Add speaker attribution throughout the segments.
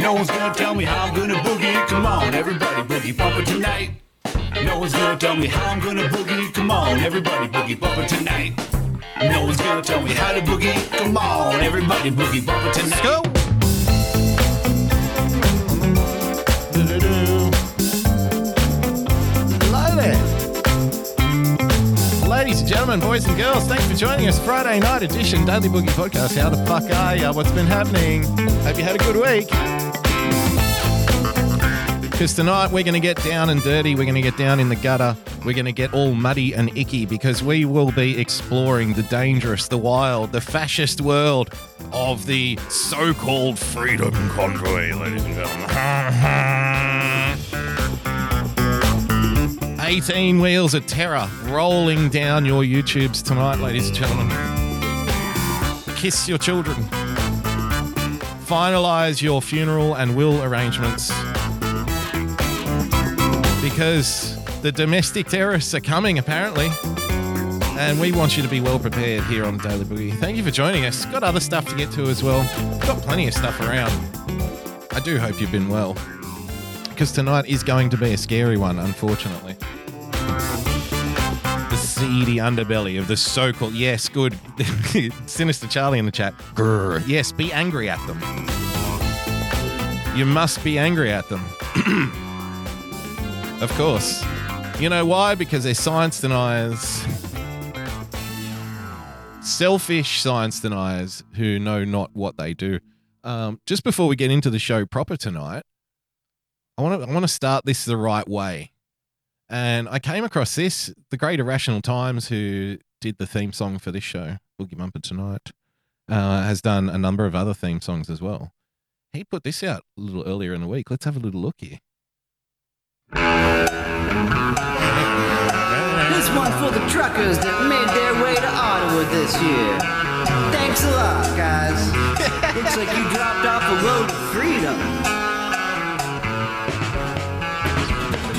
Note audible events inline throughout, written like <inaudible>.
Speaker 1: No one's gonna tell me how I'm gonna boogie. Come on, everybody, boogie bumper tonight. No one's gonna tell me how I'm gonna boogie. Come on, everybody, boogie bumper tonight. No one's gonna tell me how to boogie. Come on, everybody, boogie bumper tonight.
Speaker 2: Let's go. Hello there. Ladies and gentlemen, boys and girls, thanks for joining us. Friday night edition Daily Boogie Podcast. How the fuck are ya? What's been happening? Hope you had a good week. Because tonight we're going to get down and dirty. We're going to get down in the gutter. We're going to get all muddy and icky because we will be exploring the dangerous, the wild, the fascist world of the so called freedom convoy, ladies and gentlemen. <laughs> 18 wheels of terror rolling down your YouTubes tonight, ladies and gentlemen. Kiss your children. Finalize your funeral and will arrangements because the domestic terrorists are coming, apparently. And we want you to be well prepared here on Daily Boogie. Thank you for joining us. Got other stuff to get to as well. Got plenty of stuff around. I do hope you've been well. Because tonight is going to be a scary one, unfortunately. The seedy underbelly of the so called. Yes, good. <laughs> Sinister Charlie in the chat. Grr. Yes, be angry at them. You must be angry at them. <clears throat> Of course. You know why? Because they're science deniers. Selfish science deniers who know not what they do. Um, just before we get into the show proper tonight, I want to I want to start this the right way. And I came across this. The Great Irrational Times, who did the theme song for this show, Boogie Bumper Tonight, uh, has done a number of other theme songs as well. He put this out a little earlier in the week. Let's have a little look here.
Speaker 3: This one for the truckers that made their way to Ottawa this year. Thanks a lot, guys. <laughs> Looks like you dropped off a load of freedom.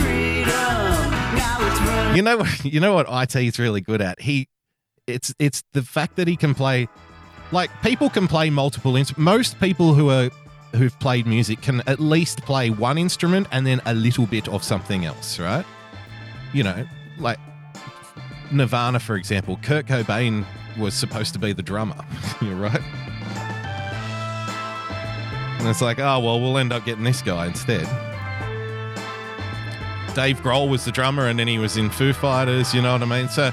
Speaker 3: Freedom. Now it's running.
Speaker 2: You know what? You know what IT is really good at. He, it's it's the fact that he can play, like people can play multiple instruments. Most people who are who've played music can at least play one instrument and then a little bit of something else, right? You know, like Nirvana, for example. Kurt Cobain was supposed to be the drummer. <laughs> You're right. And it's like, oh well, we'll end up getting this guy instead. Dave Grohl was the drummer, and then he was in Foo Fighters. You know what I mean? So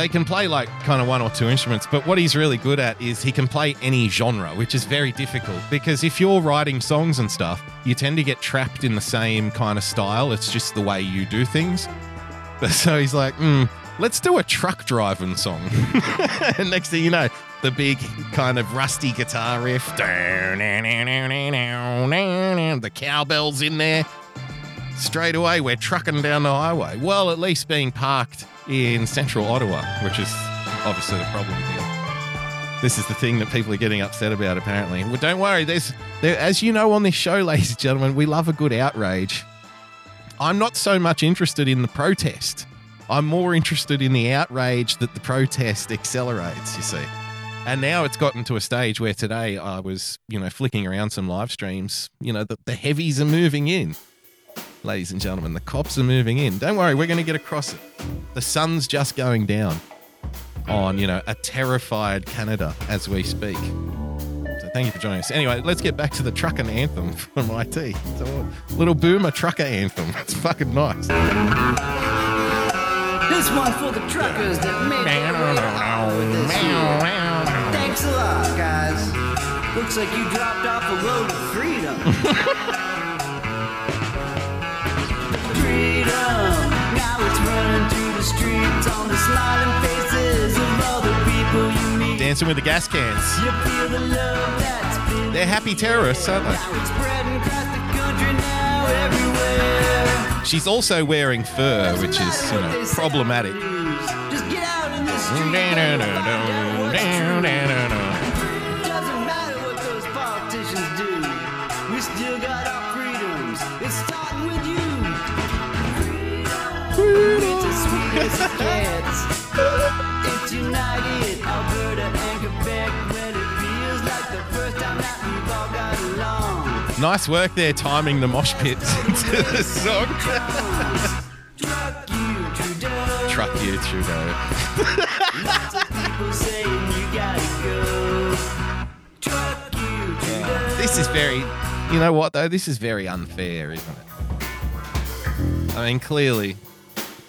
Speaker 2: they can play like kind of one or two instruments, but what he's really good at is he can play any genre, which is very difficult because if you're writing songs and stuff, you tend to get trapped in the same kind of style. It's just the way you do things. <laughs> So he's like, mm, let's do a truck driving song. <laughs> and next thing you know, the big kind of rusty guitar riff, <laughs> the cowbells in there. Straight away, we're trucking down the highway. Well, at least being parked in central Ottawa, which is obviously the problem here. This is the thing that people are getting upset about, apparently. Well, don't worry. There's, there, as you know on this show, <laughs> ladies and gentlemen, we love a good outrage. I'm not so much interested in the protest. I'm more interested in the outrage that the protest accelerates, you see. And now it's gotten to a stage where today I was, you know, flicking around some live streams. You know, the, the heavies are moving in. Ladies and gentlemen, the cops are moving in. Don't worry, we're going to get across it. The sun's just going down on, you know, a terrified Canada as we speak. So thank you for joining us. Anyway, let's get back to the trucking anthem <laughs> from IT. It's a little boomer trucker anthem. <laughs> It's fucking nice.
Speaker 3: This one for the truckers that made their way to Ottawa this year. Thanks a lot, guys. Looks like you dropped off a load of freedom. freedom. <laughs>
Speaker 2: Dancing with the gas cans.
Speaker 3: You feel the love that's been
Speaker 2: They're happy terrorists, aren't they?
Speaker 3: now it's spreading across the country now everywhere.
Speaker 2: She's also wearing fur, which is,
Speaker 3: matter
Speaker 2: you know, problematic.
Speaker 3: It's starting with you. It's as sweet as it gets. It's united, Alberta and Quebec. When it feels like the first time
Speaker 2: Nice work there, timing the mosh pits <laughs> into the song.
Speaker 3: Truck you, Trudeau.
Speaker 2: Truck you, Trudeau.
Speaker 3: Lots of people saying you gotta go. Truck you, Trudeau.
Speaker 2: This is very, you know what though? This is very unfair, isn't it? I mean, clearly,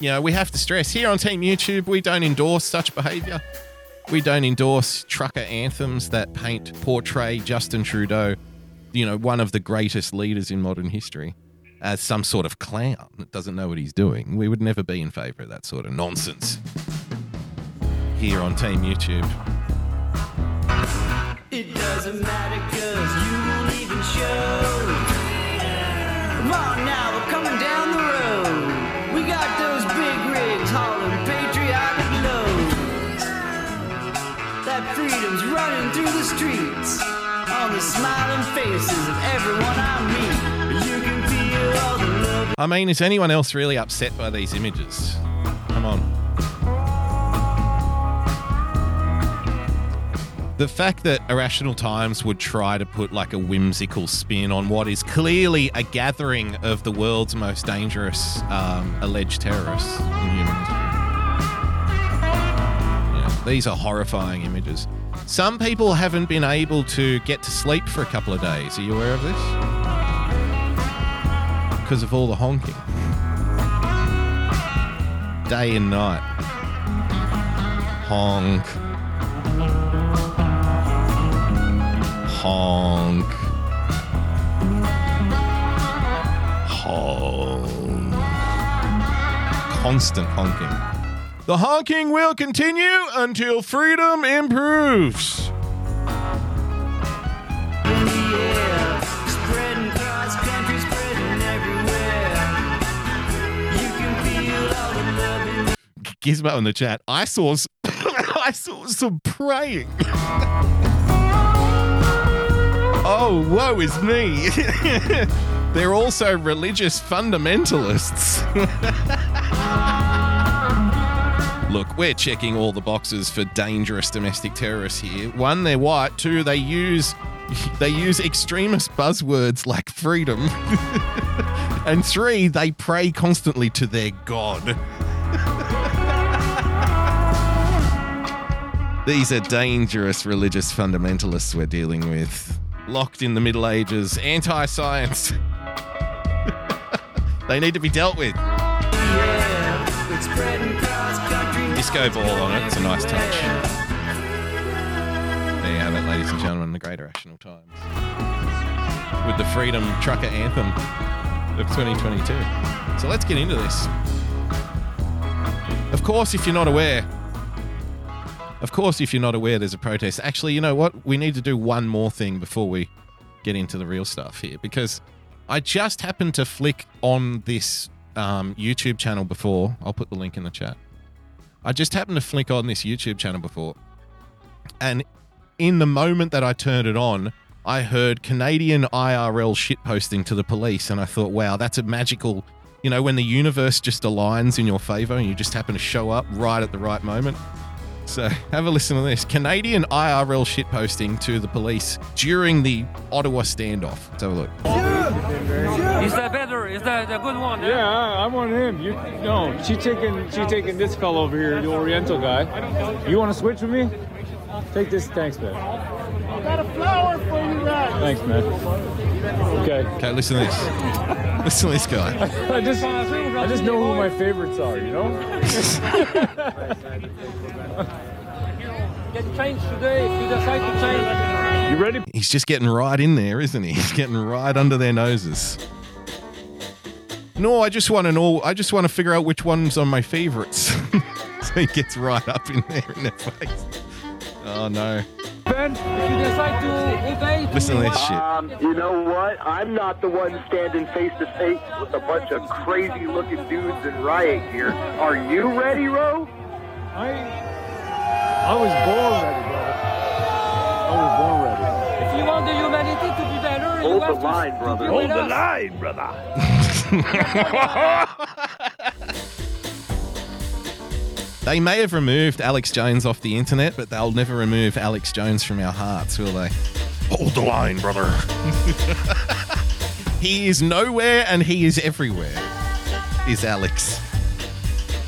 Speaker 2: you know, we have to stress here on Team YouTube, we don't endorse such behaviour. We don't endorse trucker anthems that paint, portray Justin Trudeau, you know, one of the greatest leaders in modern history, as some sort of clown that doesn't know what he's doing. We would never be in favour of that sort of nonsense here on Team YouTube.
Speaker 3: It doesn't matter cause you won't even show. Come on now, we're coming down the road. Patriotic. That freedom's running through the streets on the smiling faces of everyone I meet. You can feel all the love.
Speaker 2: I mean, is anyone else really upset by these images? Come on. The fact that Irrational Times would try to put like a whimsical spin on what is clearly a gathering of the world's most dangerous um, alleged terrorists in human history. Yeah, these are horrifying images. Some people haven't been able to get to sleep for a couple of days. Are you aware of this? Because of all the honking. Day and night. Honk. Honk. Honk. Constant honking. The honking will continue until freedom improves. Gizmo in the chat. I saw, <coughs> I saw some praying. <laughs> oh, woe is me. <laughs> They're also religious fundamentalists. <laughs> Look, we're checking all the boxes for dangerous domestic terrorists here. One, they're white. Two, they use <laughs> they use extremist buzzwords like freedom. and three, they pray constantly to their god. These are dangerous religious fundamentalists we're dealing with. Locked in the Middle Ages, anti science. <laughs> they need to be dealt with.
Speaker 3: country.
Speaker 2: Disco ball on it, it's a nice touch. There you have it, ladies and gentlemen, the Great Irrational Times. With the Freedom Trucker Anthem of 2022. So let's get into this. Of course, if you're not aware, of course, if you're not aware, there's a protest. Actually, you know what? We need to do one more thing before we get into the real stuff here because I just happened to flick on this um, YouTube channel before. I'll put the link in the chat. I just happened to flick on this YouTube channel before, and in the moment that I turned it on, I heard Canadian IRL shitposting to the police, and I thought, wow, that's a magical, you know, when the universe just aligns in your favor and you just happen to show up right at the right moment. So have a listen to this Canadian IRL shitposting to the police during the Ottawa standoff. Let's have a look.
Speaker 4: Is that better? Is that a good one? Eh?
Speaker 5: Yeah, I I want him. You no, she taking she taking this fellow over here, the Oriental guy. You want to switch with me? Take this. Thanks, man. I got a flower for you, guys. Thanks, man. Okay.
Speaker 2: Okay, listen to this. listen to this guy. <laughs>
Speaker 5: I just I just know who my favorites are. You know.
Speaker 4: Get changed today if you decide to change.
Speaker 5: You ready?
Speaker 2: He's just getting right in there, isn't he? He's getting right under their noses. No, I just want to know. I just want to figure out which ones are my favorites. <laughs> so he gets right up in there in their face. Oh no!
Speaker 5: Ben.
Speaker 4: If you decide to obey,
Speaker 2: Listen to this shit.
Speaker 6: Um, you know what? I'm not the one standing face to face with a bunch of crazy looking dudes in riot gear. Are you ready, Ro?
Speaker 5: I I was born ready, brother. I was born ready.
Speaker 4: if you want the humanity to be better, you
Speaker 6: Hold
Speaker 4: have
Speaker 6: the
Speaker 4: to,
Speaker 6: line,
Speaker 4: to
Speaker 6: brother.
Speaker 4: be
Speaker 6: Hold
Speaker 4: with
Speaker 6: the
Speaker 4: us.
Speaker 6: line, brother. <laughs> <laughs>
Speaker 2: They may have removed Alex Jones off the internet, but they'll never remove Alex Jones from our hearts, will they? Hold the line, brother. <laughs> He is nowhere and he is everywhere. Is Alex.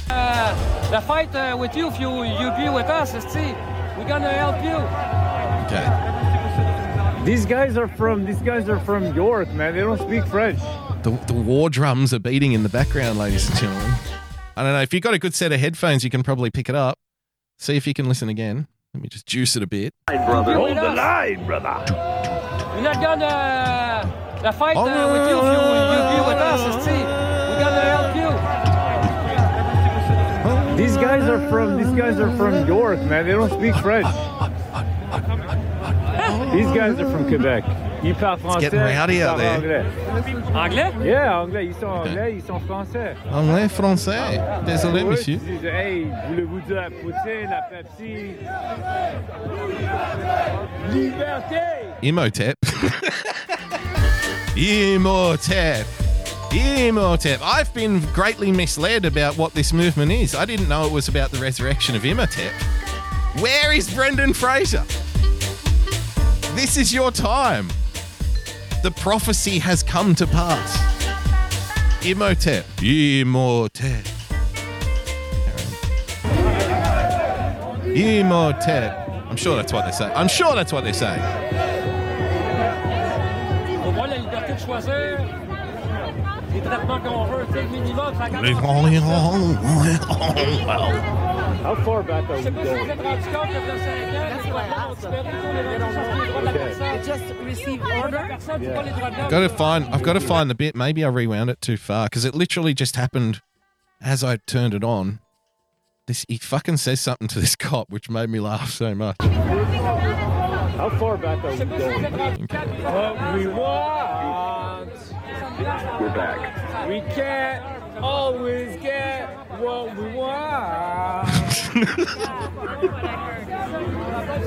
Speaker 4: The fight uh, with you if you you be with us, see. We're gonna help you.
Speaker 2: Okay.
Speaker 5: These guys are from these guys are from York, man. They don't speak French.
Speaker 2: The, the war drums are beating in the background, ladies and gentlemen. I don't know. If you've got a good set of headphones, you can probably pick it up. See if you can listen again. Let me just juice it a bit.
Speaker 6: brother.
Speaker 4: Hold the line, brother. We're not gonna the fight uh, with you if you you be with us, see. We're gonna help you.
Speaker 5: These guys are from these guys are from York, man. They don't speak French. These guys are from Quebec. Ils parlent français.
Speaker 2: getting rowdy out there.
Speaker 5: Anglais.
Speaker 4: Anglais?
Speaker 5: Yeah, anglais. Ils sont anglais, ils sont français.
Speaker 2: Anglais, français. Désolé,
Speaker 5: Ouais,
Speaker 2: monsieur.
Speaker 5: ils disent, hey, voulez-vous de la poutine, la Pepsi? Liberté!
Speaker 2: Imhotep. <laughs> Imhotep. Imhotep. I've been greatly misled about what this movement is. I didn't know it was about the resurrection of Imhotep. Where is Brendan Fraser? This is your time. The prophecy has come to pass. Imhotep. Imhotep. Imhotep. I'm sure that's what they say. I'm sure that's what they say.
Speaker 4: Les traitements qu'on veut, tu sais, le minimum,
Speaker 5: How far back are we
Speaker 4: pas si vous
Speaker 5: going?
Speaker 4: êtes rendu compte que ça 5 ans, les droits de l'homme ont disparu, les droits de la personne.
Speaker 7: just received order.
Speaker 4: Personne ne pas les droits de l'homme.
Speaker 2: Got to find. I've got to find the bit. Maybe I rewound it too far because it literally just happened as I turned it on. This he fucking says something to this cop, which made me laugh so much.
Speaker 5: How far back are we
Speaker 4: C'est pas si vous
Speaker 5: going?
Speaker 4: êtes rendu
Speaker 5: What we want,
Speaker 6: We're back.
Speaker 5: we can't always get what we want. <laughs>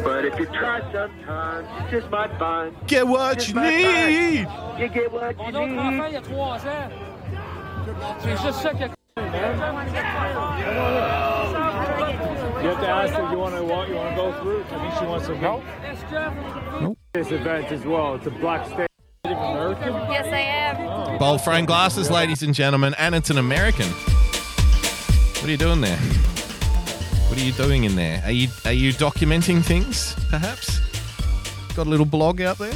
Speaker 6: But if you try sometimes, you just might find
Speaker 2: Get what
Speaker 6: Just
Speaker 2: you
Speaker 6: my
Speaker 2: need.
Speaker 6: you get what you
Speaker 4: autre enfant,
Speaker 6: need.
Speaker 4: il y a 3 ans. C'est juste ça que.
Speaker 5: You have to ask if you want to walk, you want to go through? I think she wants to help.
Speaker 4: Est-ce.
Speaker 5: This event as well. It's a black state.
Speaker 7: Yes, I am.
Speaker 2: Bold frame glasses, ladies and gentlemen, and it's an American. What are you doing there? What are you doing in there? Are you are you documenting things? Perhaps. Got a little blog out there.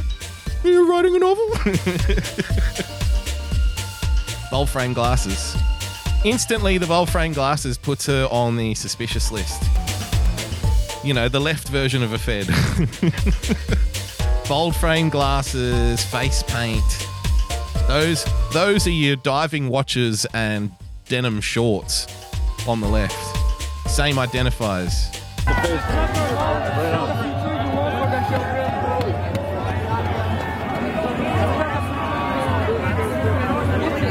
Speaker 2: Are you writing a novel? <laughs> Bold frame glasses. Instantly, the bold frame glasses puts her on the suspicious list. You know, the left version of a Fed. <laughs> bold frame glasses, face paint. Those those are your diving watches and denim shorts on the left. Same identifiers.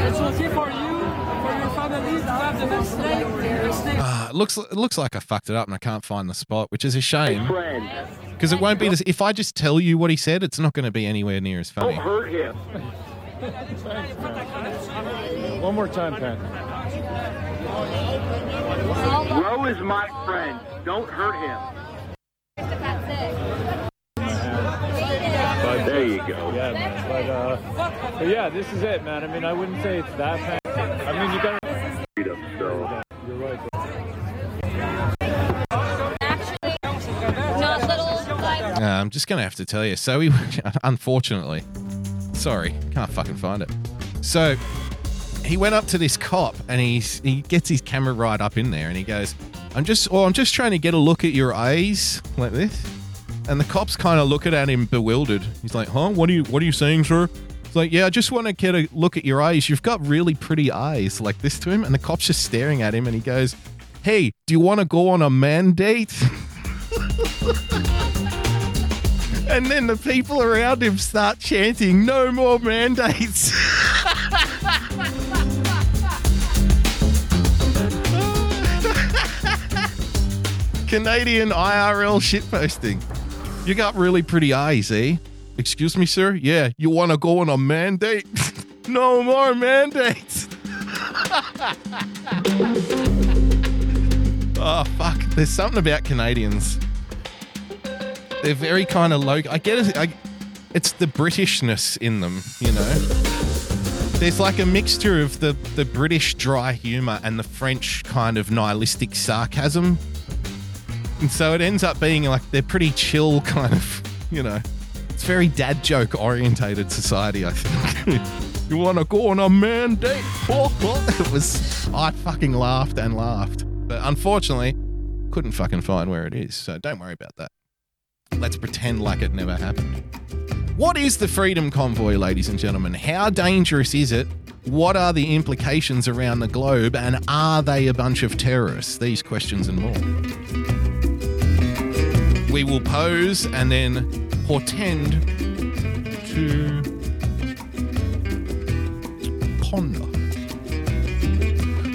Speaker 4: It's okay for you, for your family to have the vaccinate. vaccinate.
Speaker 2: Ah, it looks it looks like I fucked it up and I can't find the spot, which is a shame because it won't be this. If I just tell you what he said, it's not going to be anywhere near as funny.
Speaker 6: don't
Speaker 2: funny.
Speaker 6: hurt him.
Speaker 5: One more time, Pat.
Speaker 6: Ro is my friend. Don't hurt him.
Speaker 5: But
Speaker 6: There you go.
Speaker 5: Yeah, man. But, uh, but yeah, this is it, man. I mean, I wouldn't say it's that bad. I mean, you gotta.
Speaker 6: Freedom,
Speaker 2: Uh, I'm just to have to tell you. So he, <laughs> unfortunately, sorry, can't fucking find it. So he went up to this cop and he's he gets his camera right up in there and he goes, "I'm just, oh, I'm just trying to get a look at your eyes like this." And the cops kind of looking at him bewildered. He's like, "Huh? What are you, what are you saying, sir?" It's like, "Yeah, I just want to get a look at your eyes. You've got really pretty eyes." Like this to him, and the cop's just staring at him and he goes, "Hey, do you want to go on a man date?" <laughs> And then the people around him start chanting, no more mandates. <laughs> Canadian IRL shitposting. You got really pretty eyes, eh? Excuse me, sir? Yeah, you want to go on a mandate? <laughs> no more mandates. oh, <laughs> fuck. There's something about Canadians they're very kind of low. I get it. I, it's the Britishness in them, you know. There's like a mixture of the, the British dry humour and the French kind of nihilistic sarcasm. And so it ends up being like they're pretty chill, <laughs> kind of, you know. It's very dad joke orientated society, I think. <laughs> you want to go on a mandate? <laughs> It was, I fucking laughed and laughed. But unfortunately, couldn't fucking find where it is. So don't worry about that. Let's pretend like it never happened. What is the Freedom Convoy, ladies and gentlemen? How dangerous is it? What are the implications around the globe? And are they a bunch of terrorists? These questions and more. We will pose and then portend to ponder.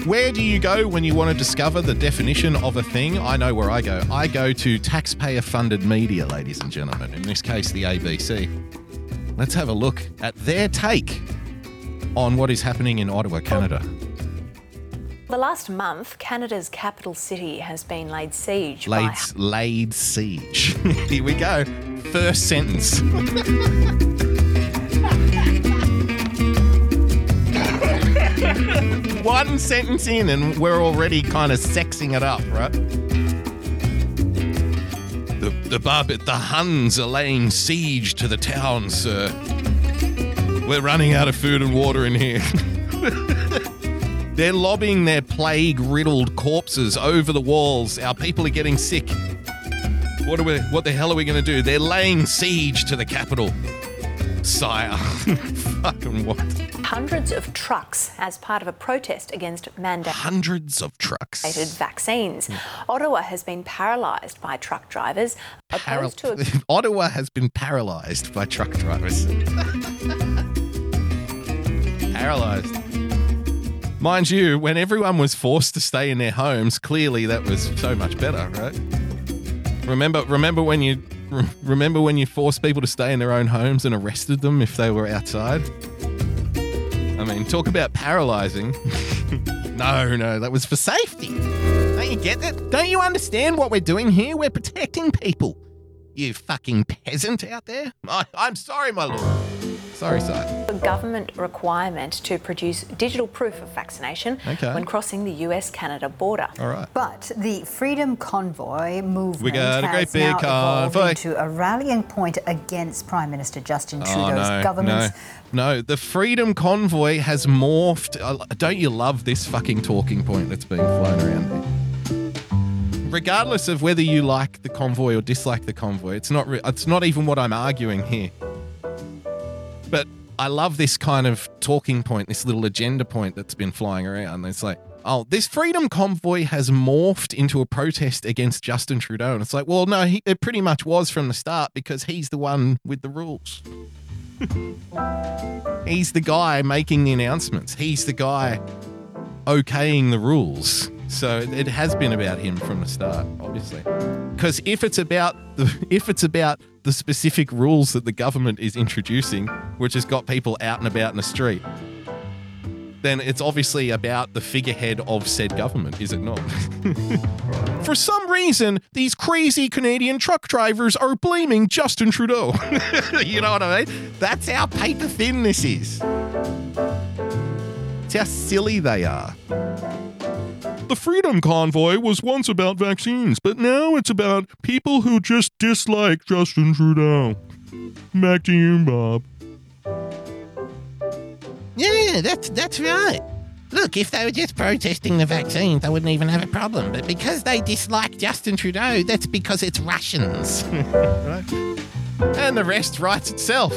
Speaker 2: Where do you go when you want to discover the definition of a thing? I know where I go. I go to taxpayer funded media, ladies and gentlemen, in this case, the ABC. Let's have a look at their take on what is happening in Ottawa, Canada.
Speaker 8: The last month, Canada's capital city has been laid siege
Speaker 2: Laid,
Speaker 8: by
Speaker 2: laid siege. <laughs> Here we go. First sentence. <laughs> One sentence in, and we're already kind of sexing it up, right? The the barbet, the Huns are laying siege to the town, sir. We're running out of food and water in here. <laughs> They're lobbing their plague riddled corpses over the walls. Our people are getting sick. What, are we, what the hell are we going to do? They're laying siege to the capital. Sire. <laughs> Fucking what?
Speaker 8: hundreds of trucks as part of a protest against mandated
Speaker 2: Hundreds of trucks.
Speaker 8: vaccines. Ottawa has been paralysed by truck drivers
Speaker 2: Paral-
Speaker 8: opposed to a <laughs>
Speaker 2: Ottawa has been paralyzed by truck drivers. <laughs> paralyzed. Mind you, when everyone was forced to stay in their homes, clearly that was so much better, right? Remember, remember when you remember when you forced people to stay in their own homes and arrested them if they were outside? I mean, talk about paralyzing. <laughs> no, no, that was for safety. Don't you get that? Don't you understand what we're doing here? We're protecting people. You fucking peasant out there. <laughs> I, I'm sorry, my lord. Sorry, sire.
Speaker 8: a government requirement to produce digital proof of vaccination
Speaker 2: Okay.
Speaker 8: when crossing the US Canada border.
Speaker 2: All right.
Speaker 9: But the Freedom Convoy movement
Speaker 2: We got a
Speaker 9: has
Speaker 2: great big
Speaker 9: now evolved
Speaker 2: convoy.
Speaker 9: into a rallying point against Prime Minister Justin
Speaker 2: Oh,
Speaker 9: Trudeau's
Speaker 2: no,
Speaker 9: government's
Speaker 2: no, no. The Freedom Convoy has morphed. uh, Don't you love this fucking talking point that's being flown around? Regardless of whether you like the convoy or dislike the convoy, it's not. Re- it's not even what I'm arguing here. But I love this kind of talking point, this little agenda point that's been flying around. It's like, oh, this freedom convoy has morphed into a protest against Justin Trudeau. And it's like, well, no, he, it pretty much was from the start because he's the one with the rules. <laughs> he's the guy making the announcements, he's the guy okaying the rules. So it has been about him from the start, obviously. Because if it's about the if it's about the specific rules that the government is introducing, which has got people out and about in the street, then it's obviously about the figurehead of said government, is it not? <laughs> For some reason, these crazy Canadian truck drivers are blaming Justin Trudeau. <laughs> you know what I mean? That's how paper thin this is. It's how silly they are. The Freedom Convoy was once about vaccines, but now it's about people who just dislike Justin Trudeau. Back to you, Bob.
Speaker 10: Yeah, that's that's right. Look, if they were just protesting the vaccines, they wouldn't even have a problem. But because they dislike Justin Trudeau, that's because it's Russians.
Speaker 2: right? <laughs> And the rest writes itself.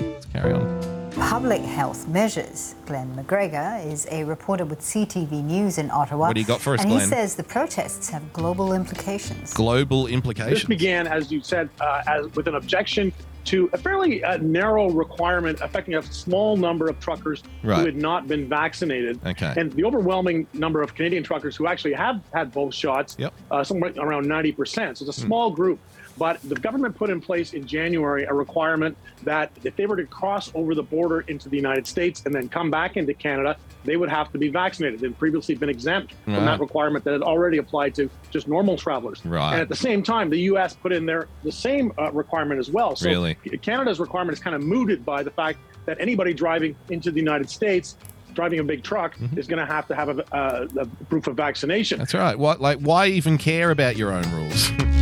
Speaker 2: Let's carry on.
Speaker 9: Public health measures. Glen McGregor is a reporter with CTV News in Ottawa.
Speaker 2: What do you got for us,
Speaker 9: And he says the protests have global implications.
Speaker 2: Global implications.
Speaker 11: This began, as you said, uh, as, with an objection to a fairly uh, narrow requirement affecting a small number of truckers
Speaker 2: Right.
Speaker 11: who had not been vaccinated.
Speaker 2: Okay.
Speaker 11: And the overwhelming number of Canadian truckers who actually have had both shots,
Speaker 2: Yep.
Speaker 11: uh, somewhere around 90%. So it's a small group. But the government put in place in January a requirement that if they were to cross over the border into the United States and then come back into Canada, they would have to be vaccinated. They'd previously been exempt from that requirement that had already applied to just normal travelers.
Speaker 2: Right.
Speaker 11: And at the same time, the U.S. put in there the same uh, requirement as well. So
Speaker 2: Really?
Speaker 11: Canada's requirement is kind of mooted by the fact that anybody driving into the United States, driving a big truck,
Speaker 2: Mm-hmm.
Speaker 11: is going to have to have a, uh, a proof of vaccination.
Speaker 2: That's right. What like why even care about your own rules? <laughs>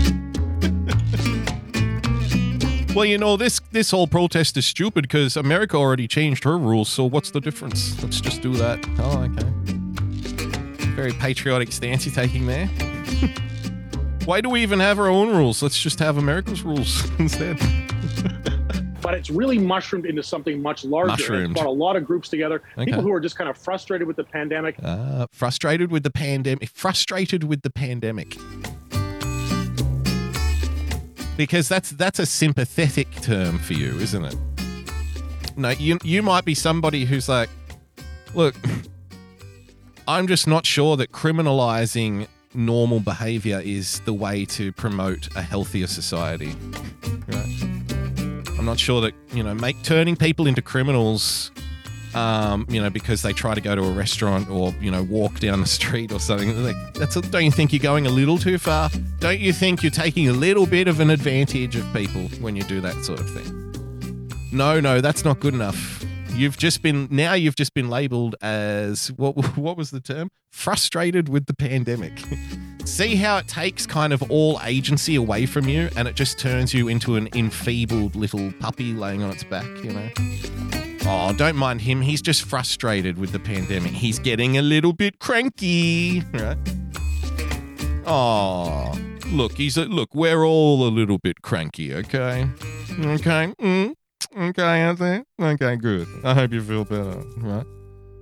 Speaker 2: well, you know this this whole protest is stupid because America already changed her rules. So what's the difference? Let's just do that. Oh, okay. Very patriotic stance you're taking there. <laughs> why do we even have our own rules? Let's just have America's rules <laughs> instead.
Speaker 11: but it's really mushroomed into something much larger.
Speaker 2: Mushroomed.
Speaker 11: It's brought a lot of groups together.
Speaker 2: Okay.
Speaker 11: People who are just kind of frustrated with the pandemic.
Speaker 2: Uh, frustrated with the pandemic. Frustrated with the pandemic. Because that's that's a sympathetic term for you, isn't it? No, you you might be somebody who's like, look, <laughs> I'm just not sure that criminalizing normal behavior is the way to promote a healthier society. Right? I'm not sure that you know make turning people into criminals um, you know, because they try to go to a restaurant or you know walk down the street or something. Like, that's don't you think you're going a little too far? Don't you think you're taking a little bit of an advantage of people when you do that sort of thing? No, no, that's not good enough. You've just been now you've just been labeled as what <laughs> what was the term? Frustrated with the pandemic. <laughs> See how it takes kind of all agency away from you and it just turns you into an enfeebled little puppy laying on its back, you know? Oh, don't mind him. He's just frustrated with the pandemic. He's getting a little bit cranky, right? Oh, look, he's a, look. We're all a little bit cranky, okay? Okay, mm, okay. Okay, good. I hope you feel better, right?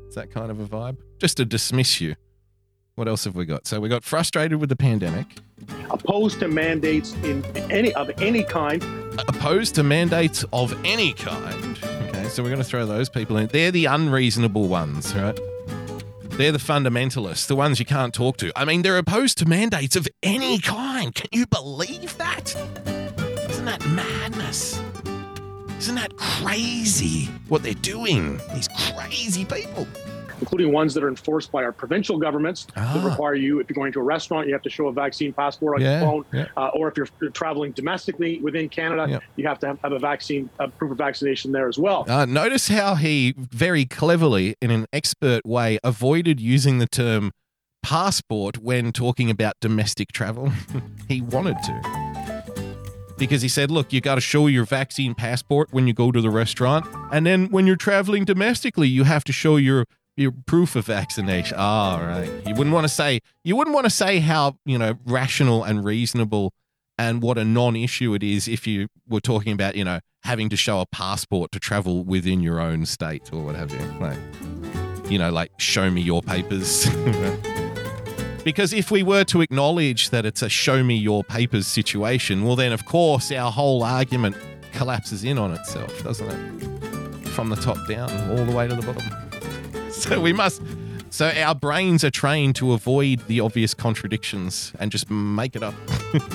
Speaker 2: Is that kind of a vibe? Just to dismiss you. What else have we got? So we got frustrated with the pandemic,
Speaker 11: opposed to mandates in any of any kind.
Speaker 2: opposed to mandates of any kind. So we're going to throw those people in. They're the unreasonable ones, right? They're the fundamentalists, the ones you can't talk to. I mean, they're opposed to mandates of any kind. Can you believe that? Isn't that madness? Isn't that crazy what they're doing? These crazy people.
Speaker 11: Including ones that are enforced by our provincial governments that require you, if you're going to a restaurant, you have to show a vaccine passport on
Speaker 2: Ah. Yeah,
Speaker 11: your phone.
Speaker 2: yeah.
Speaker 11: Uh, or if you're you're traveling domestically within Canada,
Speaker 2: Yeah.
Speaker 11: you have to have, have a vaccine, a proof of vaccination there as well.
Speaker 2: Uh, notice how he very cleverly, in an expert way, avoided using the term passport when talking about domestic travel. <laughs> he wanted to. Because he said, look, you got to show your vaccine passport when you go to the restaurant. And then when you're traveling domestically, you have to show your your proof of vaccination. Ah, right. You wouldn't want to say you wouldn't want to say how, you know, rational and reasonable and what a non-issue it is if you were talking about, you know, having to show a passport to travel within your own state or what have you. Like, you know, like show me your papers. <laughs> because if we were to acknowledge that it's a show me your papers situation, well, then of course our whole argument collapses in on itself, doesn't it? From the top down, all the way to the bottom. <laughs> So we must. So our brains are trained to avoid the obvious contradictions and just make it up.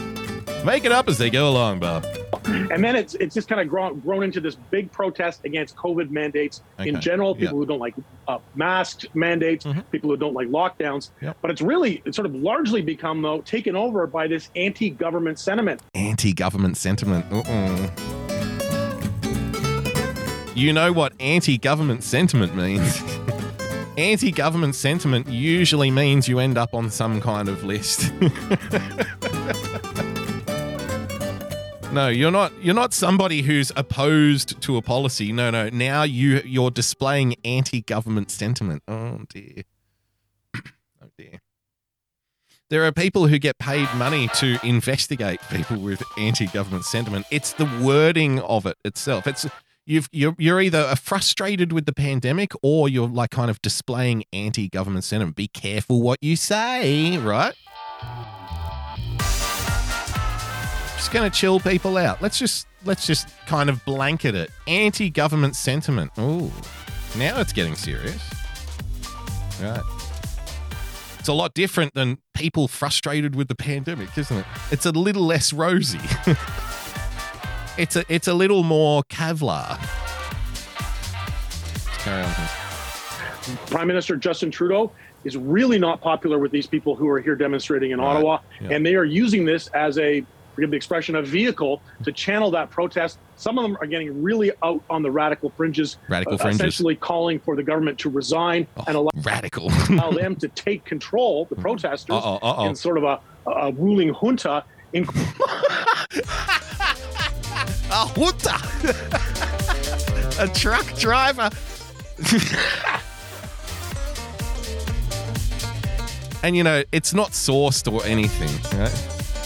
Speaker 2: <laughs> make it up as they go along, Bob.
Speaker 11: And then it's it's just kind of grown grown into this big protest against COVID mandates in
Speaker 2: Okay.
Speaker 11: general.
Speaker 2: Yeah.
Speaker 11: People who don't like uh, masks mandates, people who don't like lockdowns. But it's really it's sort of largely become though taken over by this anti-government sentiment.
Speaker 2: Anti-government sentiment. Uh-uh. You know what anti-government sentiment means? <laughs> anti-government sentiment usually means you end up on some kind of list. <laughs> no, you're not you're not somebody who's opposed to a policy. No, no. Now you you're displaying anti-government sentiment. Oh dear. <coughs> oh dear. There are people who get paid money to investigate people with anti-government sentiment. It's the wording of it itself. It's you've you're, you're either frustrated with the pandemic or you're like kind of displaying anti-government sentiment. Be careful what you say, right? Just gonna chill people out. Let's just let's just kind of blanket it. Anti-government sentiment. Ooh, now it's getting serious. Right. It's a lot different than people frustrated with the pandemic, isn't it? It's a little less rosy. <laughs> it's a it's a little more Kevlar. Let's carry on.
Speaker 11: Prime Minister Justin Trudeau is really not popular with these people who are here demonstrating in Ottawa,
Speaker 2: yeah.
Speaker 11: and they are using this as a forgive the expression, a vehicle to channel that protest. Some of them are getting really out on the radical fringes,
Speaker 2: Radical
Speaker 11: uh,
Speaker 2: fringes.
Speaker 11: essentially calling for the government to resign and allow,
Speaker 2: Radical. <laughs>
Speaker 11: allow them to take control, the protesters,
Speaker 2: Uh-oh, uh-oh.
Speaker 11: in sort of a, a ruling junta. In- <laughs> <laughs>
Speaker 2: A junta. a truck driver. and you know, it's not sourced or anything. Right?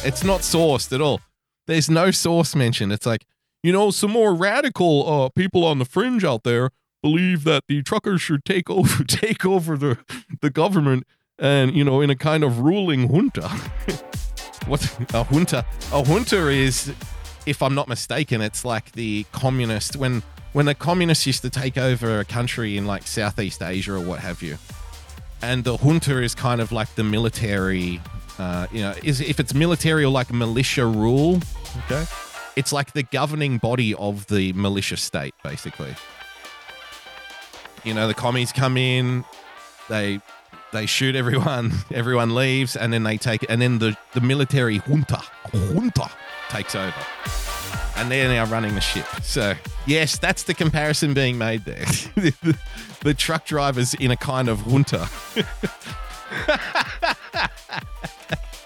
Speaker 2: It's not sourced at all. There's no source mentioned. It's like, you know, some more radical uh, people on the fringe out there believe that the truckers should take <laughs> over take over the the government and you know in a kind of ruling junta. <laughs> what a junta? A junta is, if I'm not mistaken, it's like the communist when when the communists used to take over a country in like Southeast Asia or what have you, and the junta is kind of like the military. Uh, you know, is if it's military or like militia rule, okay, it's like the governing body of the militia state, basically. You know, the commies come in, they they shoot everyone, <laughs> everyone leaves, and then they take and then the, the military junta junta takes over. And they're now running the ship. So yes, that's the comparison being made there. the, <laughs> the truck drivers in a kind of junta. <laughs>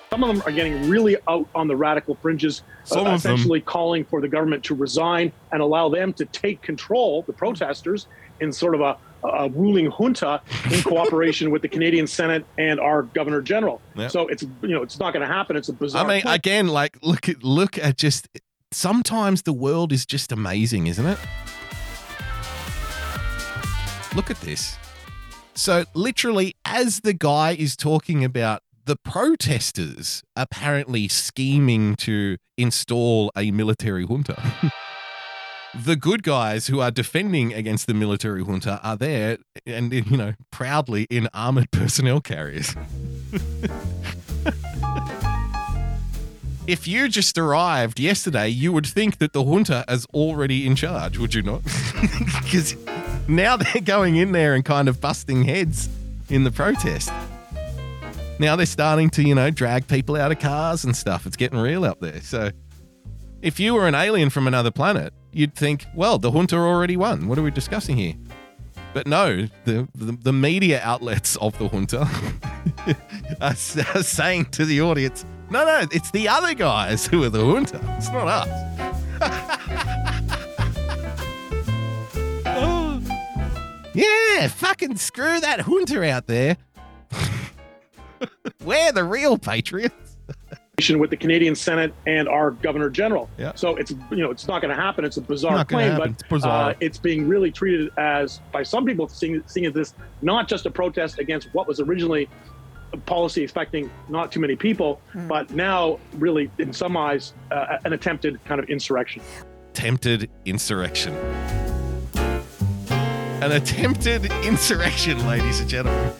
Speaker 11: Some of them are getting really out on the radical fringes, uh,
Speaker 2: Some of them.
Speaker 11: essentially calling for the government to resign and allow them to take control, the protesters, in sort of a, a ruling junta in cooperation with the Canadian Senate and our Governor General.
Speaker 2: Yep.
Speaker 11: So it's you know it's not going to happen. It's a bizarre.
Speaker 2: I mean,
Speaker 11: plan.
Speaker 2: again, like look at look at just sometimes the world is just amazing, isn't it? Look at this. So literally, as the guy is talking about the protesters apparently scheming to install a military junta. <laughs> the good guys who are defending against the military junta are there and you know proudly in armored <laughs> personnel carriers if you just arrived yesterday, you would think that the junta is already in charge, would you not? <laughs> Because now they're going in there and kind of busting heads in the protest. Now they're starting to, you know, drag people out of cars and stuff. It's getting real up there. So if you were an alien from another planet, you'd think, well, the junta already won. What are we discussing here? But no, the, the, the media outlets of the junta <laughs> are, are saying to the audience, no, no, it's the other guys who are the junta. It's not us. <laughs> Yeah, fucking screw that junta out there. <laughs> We're the real patriots.
Speaker 11: With the Canadian Senate and our Governor General.
Speaker 2: Yeah.
Speaker 11: So it's you know it's not going to happen. It's a bizarre
Speaker 2: Not
Speaker 11: claim, but
Speaker 2: It's bizarre.
Speaker 11: Uh, it's being really treated as by some people seeing seeing as this not just a protest against what was originally a policy affecting not too many people, but now really in some eyes uh, an attempted kind of insurrection.
Speaker 2: Attempted insurrection. An attempted insurrection, ladies and gentlemen.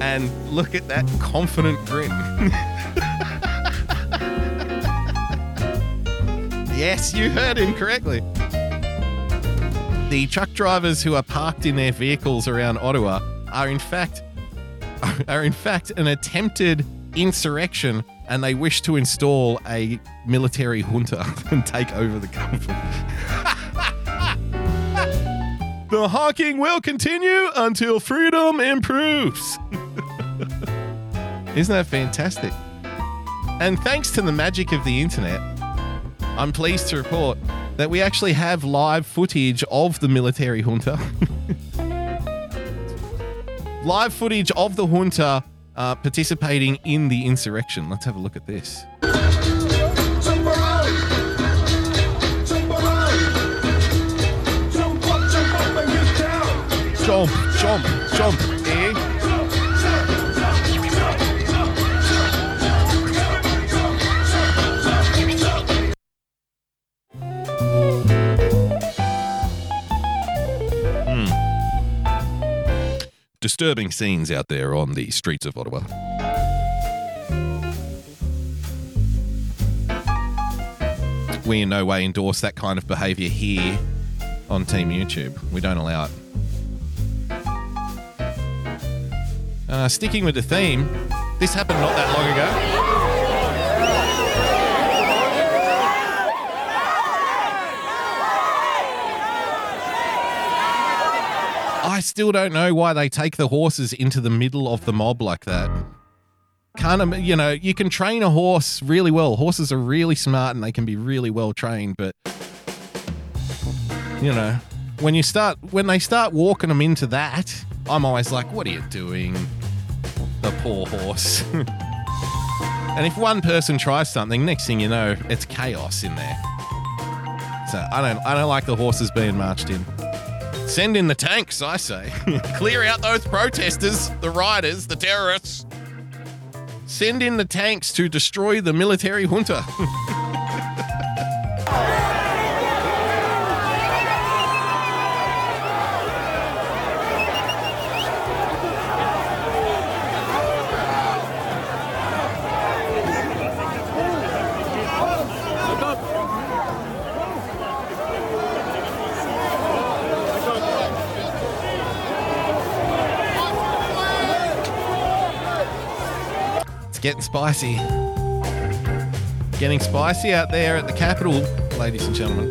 Speaker 2: And look at that confident grin. <laughs> yes, you heard him correctly. The truck drivers who are parked in their vehicles around Ottawa are in fact <laughs> are in fact an attempted insurrection and they wish to install a military junta <laughs> and take over the government. <laughs> the honking will continue until freedom improves. Isn't that fantastic? And thanks to the magic of the internet, I'm pleased to report that we actually have live footage of the military junta. <laughs> live footage of the junta uh, participating in the insurrection. Let's have a look at this. Jump, jump, jump, disturbing scenes out there on the streets of Ottawa. We in no way endorse that kind of behaviour here on Team YouTube. We don't allow it. Uh, sticking with the theme, this happened not that long ago. I still don't know why they take the horses into the middle of the mob like that. Can't you know? You can train a horse really well. Horses are really smart and they can be really well trained, but you know, when you start when they start walking them into that, I'm always like, "What are you doing, the poor horse?" <laughs> and if one person tries something, next thing you know, it's chaos in there. So I don't I don't like the horses being marched in. Send in the tanks, I say. <laughs> Clear out those protesters, the rioters, the terrorists. Send in the tanks to destroy the military junta. <laughs> getting spicy. Getting spicy out there at the capital, ladies and gentlemen.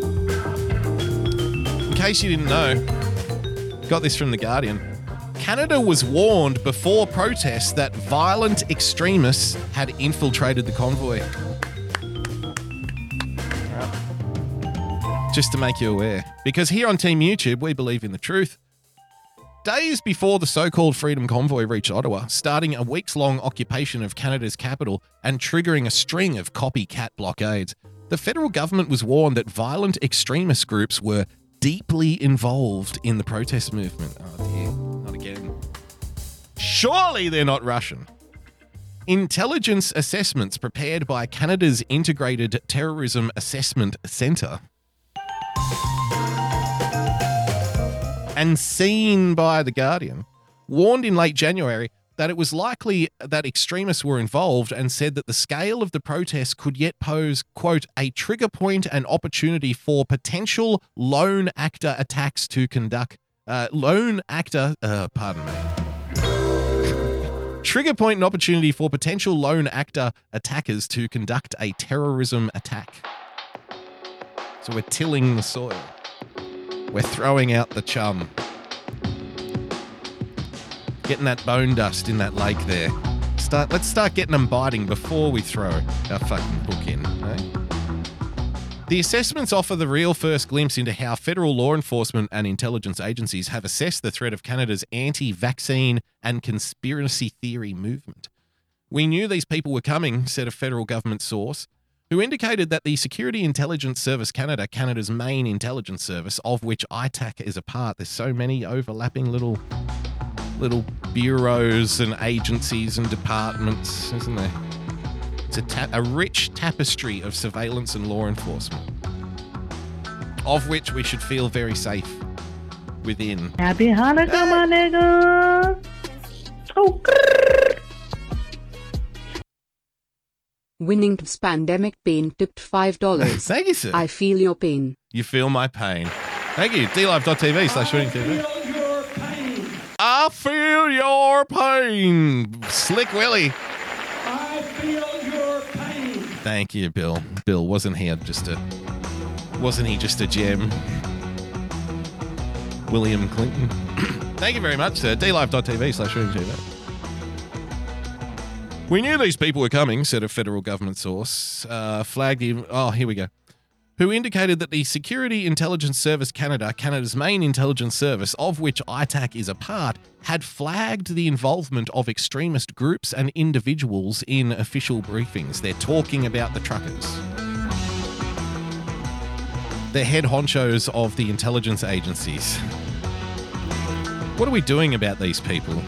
Speaker 2: In case you didn't know, got this from The Guardian. Canada was warned before protests that violent extremists had infiltrated the convoy. Just to make you aware. Because here on Team YouTube, we believe in the truth. Days before the so called Freedom Convoy reached Ottawa, starting a weeks long occupation of Canada's capital and triggering a string of copycat blockades, the federal government was warned that violent extremist groups were deeply involved in the protest movement. Oh dear, not again. Surely they're not Russian. Intelligence assessments prepared by Canada's Integrated Terrorism Assessment Centre and seen by The Guardian, warned in late January that it was likely that extremists were involved and said that the scale of the protests could yet pose, quote, a trigger point and opportunity for potential lone actor attacks to conduct. Uh, lone actor, uh, pardon me. Trigger point and opportunity for potential lone actor attackers to conduct a terrorism attack. So we're tilling the soil. We're throwing out the chum. Getting that bone dust in that lake there. Start. Let's start getting them biting before we throw our fucking book in. eh? The assessments offer the real first glimpse into how federal law enforcement and intelligence agencies have assessed the threat of Canada's anti vaccine and conspiracy theory movement. We knew these people were coming, said a federal government source, who indicated that the Security Intelligence Service Canada, Canada's main intelligence service, of which ITAC is a part, there's so many overlapping little little bureaus and agencies and departments, isn't there? It's a, ta- a rich tapestry of surveillance and law enforcement, of which we should feel very safe within.
Speaker 12: Happy Hanukkah, my nigga. Oh, grrr.
Speaker 13: Winning's pandemic pain tipped $5. <laughs>
Speaker 2: Thank you, sir.
Speaker 13: I feel your pain.
Speaker 2: You feel my pain. Thank you. DLive.tv slash shooting TV. I feel your pain. Slick Willie.
Speaker 3: I feel your pain.
Speaker 2: Thank you, Bill. Bill, wasn't he just a wasn't he just a gem? William Clinton. <clears throat> Thank you very much, sir. DLive.tv slash shooting TV. We knew these people were coming, said a federal government source. Uh, flagged him. Oh, here we go. Who indicated that the Security Intelligence Service Canada, Canada's main intelligence service, of which ITAC is a part, had flagged the involvement of extremist groups and individuals in official briefings. They're talking about the truckers. They're head honchos of the intelligence agencies. What are we doing about these people?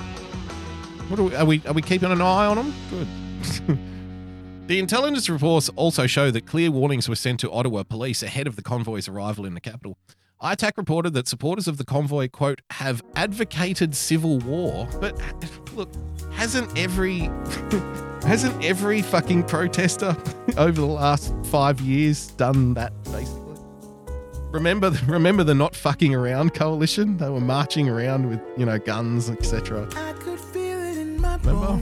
Speaker 2: What are we, are we are we keeping an eye on them? Good. <laughs> the intelligence reports also show that clear warnings were sent to Ottawa police ahead of the convoy's arrival in the capital. ITAC reported that supporters of the convoy, quote, have advocated civil war. But <laughs> look, hasn't every <laughs> hasn't every fucking protester over the last five years done that basically? Remember, remember the not fucking around coalition? They were marching around with you know guns, etc. Remember?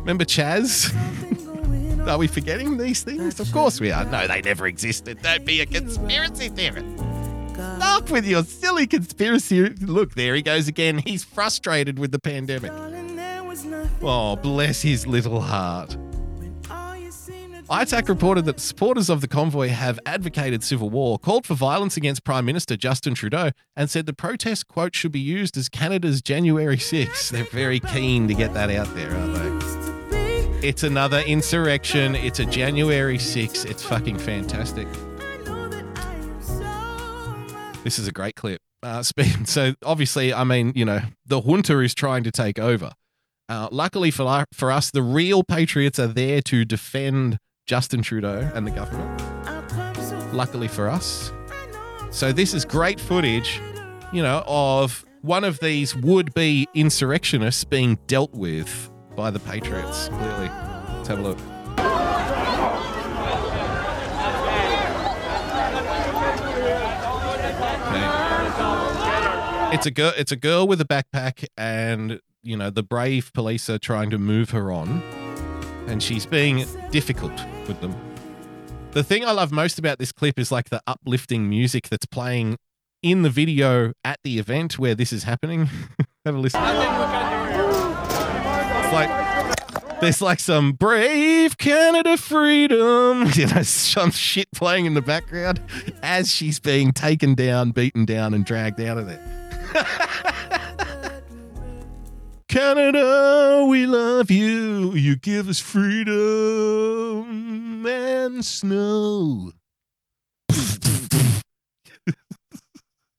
Speaker 2: Remember Chaz? <laughs> Are we forgetting these things? Of course we are. No, they never existed. Don't be a conspiracy theorist. Stop with your silly conspiracy. Look, there he goes again. He's frustrated with the pandemic. Oh, bless his little heart. ITAC reported that supporters of the convoy have advocated civil war, called for violence against Prime Minister Justin Trudeau, and said the protest, quote, should be used as Canada's January 6. They're very keen to get that out there, aren't they? It's another insurrection. It's a January 6. It's fucking fantastic. This is a great clip. Uh, <laughs> so obviously, I mean, you know, the junta is trying to take over. Uh, luckily for for us, the real patriots are there to defend Justin Trudeau and the government. Luckily for us, so this is great footage, you know, of one of these would-be insurrectionists being dealt with by the patriots. Clearly, let's have a look. It's a girl. It's a girl with a backpack, and you know the brave police are trying to move her on, and she's being difficult with them. The thing I love most about this clip is like the uplifting music that's playing in the video at the event where this is happening. <laughs> Have a listen. It's like there's like some brave Canada freedom, <laughs> you know, some shit playing in the background as she's being taken down, beaten down, and dragged out of there. <laughs> Canada, we love you. You give us freedom and snow. <laughs>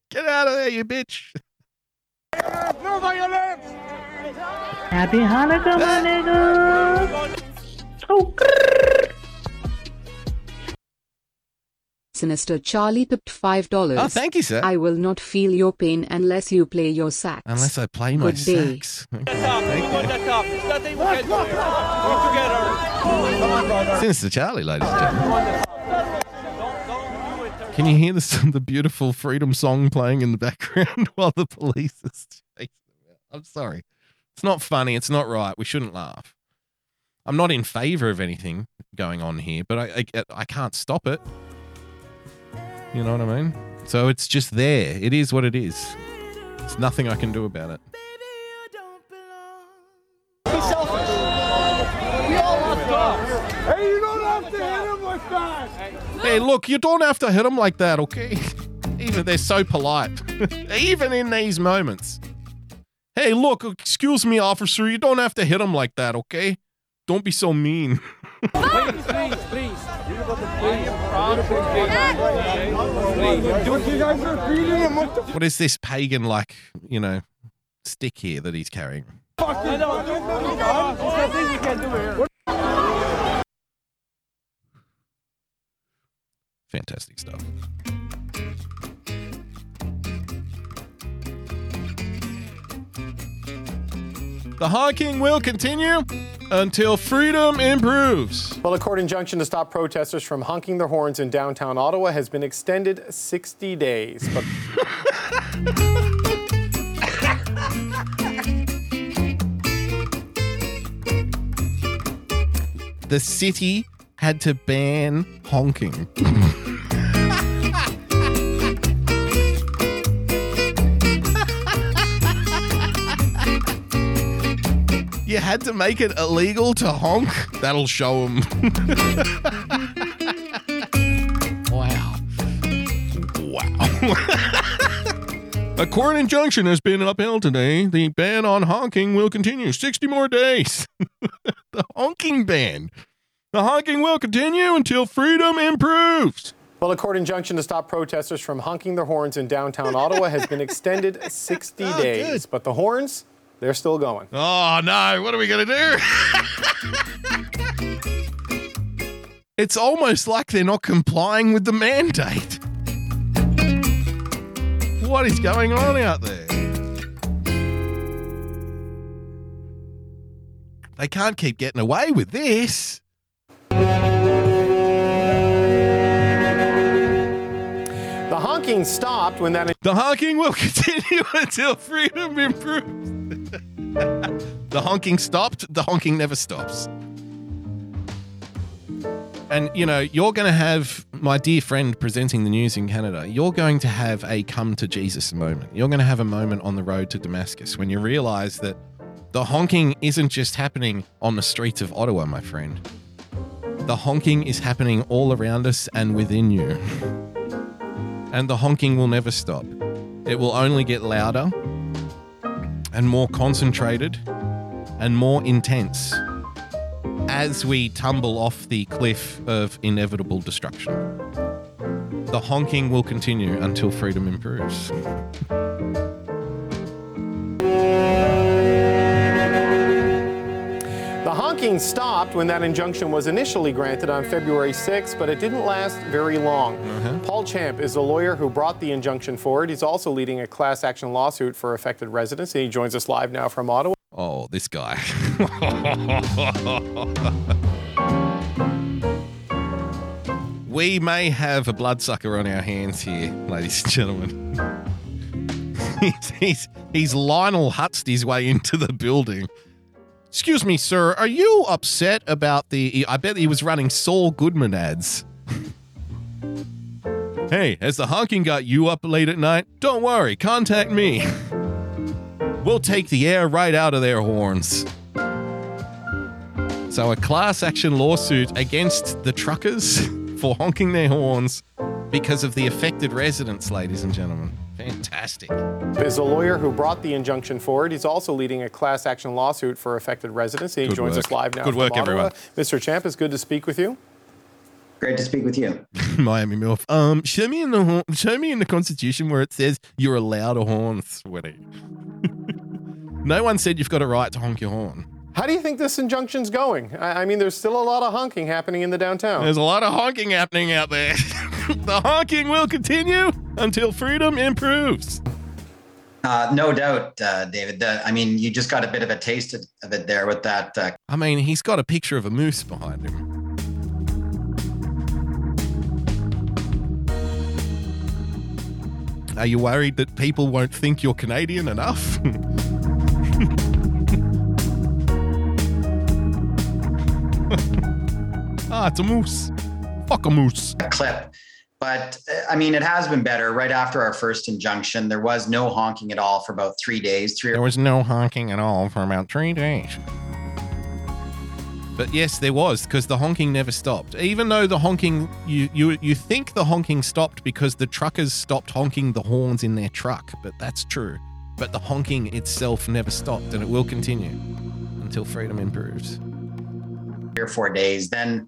Speaker 2: Get out of there, you bitch.
Speaker 3: No violence!
Speaker 12: Happy Hanukkah, my nigga. Oh, grrr.
Speaker 13: Sinister Charlie tipped five dollars.
Speaker 2: Oh, thank you, sir.
Speaker 13: I will not feel your pain unless you play your sax.
Speaker 2: Unless I play my
Speaker 13: Good day.
Speaker 2: sax.
Speaker 4: Come
Speaker 2: Sinister Charlie, ladies and gentlemen. Can you hear the, <laughs> the beautiful freedom song playing in the background <laughs> while the police is chasing them? I'm sorry. It's not funny. It's not right. We shouldn't laugh. I'm not in favor of anything going on here, but I, I, I can't stop it. You know what I mean? So it's just there. It is what it is. There's nothing I can do about it.
Speaker 3: Be selfish. We all left off. Hey, you don't have to hit him like that.
Speaker 2: Hey, look, you don't have to hit them like that, okay? <laughs> Even they're so polite. <laughs> Even in these moments. Hey, look, excuse me, officer, you don't have to hit them like that, okay? Don't be so mean. <laughs>
Speaker 4: Please, please, please.
Speaker 2: What is this pagan like, you know, stick here that he's carrying? Fantastic stuff. The honking will continue until freedom improves.
Speaker 14: Well, a court injunction to stop protesters from honking their horns in downtown Ottawa has been extended 60 days. But
Speaker 2: The city had to ban honking. <laughs> You had to make it illegal to honk? That'll show them. <laughs> wow. Wow. <laughs> A court injunction has been upheld today. The ban on honking will continue 60 more days. <laughs> the honking ban. The honking will continue until freedom improves.
Speaker 14: well, a court injunction to stop protesters from honking their horns in downtown Ottawa has been extended 60
Speaker 2: Oh,
Speaker 14: days. But the horns, they're still going.
Speaker 2: Oh no, what are we going to do? it's almost like they're not complying with the mandate. What is going on out there? They can't keep getting away with this.
Speaker 14: Honking stopped when that.
Speaker 2: The honking will <laughs> continue until freedom improves. <laughs> the honking stopped. The honking never stops. And you know, you're going to have my dear friend presenting the news in Canada. You're going to have a come to Jesus moment. You're going to have a moment on the road to Damascus when you realize that the honking isn't just happening on the streets of Ottawa, my friend. The honking is happening all around us and within you. <laughs> And the honking will never stop. It will only get louder and more concentrated and more intense as we tumble off the cliff of inevitable destruction. The honking will continue until freedom improves. <laughs>
Speaker 14: The honking stopped when that injunction was initially granted on February 6, but it didn't last very long. Uh-huh. Paul Champ is the lawyer who brought the injunction forward. He's also leading a class action lawsuit for affected residents, and he joins us live now from Ottawa.
Speaker 2: Oh, this guy. <laughs> we may have a bloodsucker on our hands here, ladies and gentlemen. <laughs> he's, he's, he's Lionel Hutzed his way into the building. Excuse me, sir, are you upset about the. I bet he was running Saul Goodman ads. <laughs> hey, has the honking got you up late at night? Don't worry, contact me. <laughs> We'll take the air right out of their horns. So, a class action lawsuit against the truckers <laughs> for honking their horns because of the affected residents, ladies and gentlemen. Fantastic.
Speaker 14: Is a lawyer who brought the injunction forward. He's also leading a class action lawsuit for affected residents. He
Speaker 2: Good
Speaker 14: joins
Speaker 2: work.
Speaker 14: us live now.
Speaker 2: Good work,
Speaker 14: Ottawa.
Speaker 2: everyone.
Speaker 14: Mr. Champ, it's good to speak with you.
Speaker 15: Great to speak with you. <laughs>
Speaker 2: Miami MILF. Um, show me in the horn, show me in the Constitution where it says you're allowed a horn, sweaty. <laughs> no one said you've got a right to honk your horn.
Speaker 14: How do you think this injunction's going? I, I mean, there's still a lot of honking happening in the downtown.
Speaker 2: There's a lot of honking happening out there. <laughs> the honking will continue until freedom improves.
Speaker 15: Uh, no doubt, uh, David. The, I mean, you just got a bit of a taste of of it there with that. Uh,
Speaker 2: I mean, he's got a picture of a moose behind him. Are you worried that people won't think you're Canadian enough? <laughs> <laughs> ah, it's a moose. Fuck a moose.
Speaker 15: A clip. But uh, I mean, it has been better. Right after our first injunction, there was no honking at all for about three days. Three
Speaker 2: There was no honking at all for about three days. But yes, there was because the honking never stopped. Even though the honking, you you you think the honking stopped because the truckers stopped honking the horns in their truck, but that's true. But the honking itself never stopped, and it will continue until freedom improves.
Speaker 15: Three or four days. Then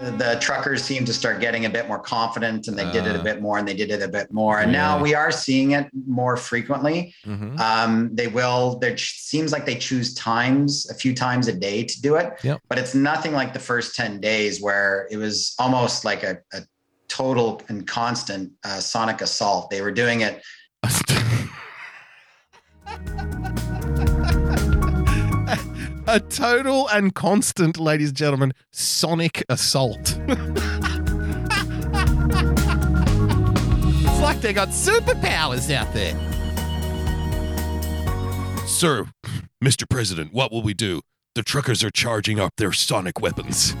Speaker 15: the truckers seemed to start getting a bit more confident and they did it a
Speaker 2: Uh,
Speaker 15: bit more and they did it a bit more. And now we are seeing it more frequently.
Speaker 2: Mhm.
Speaker 15: Um, they will, there seems like they choose times a few times a day to do it,
Speaker 2: Yep.
Speaker 15: but it's nothing like the first 10 days where it was almost like a, a total and constant uh, sonic assault. They were doing it <laughs> <laughs>
Speaker 2: A total and constant, ladies and gentlemen, sonic assault. <laughs> it's like they got superpowers out there. Sir, Mr. President, what will we do? The truckers are charging up their sonic weapons.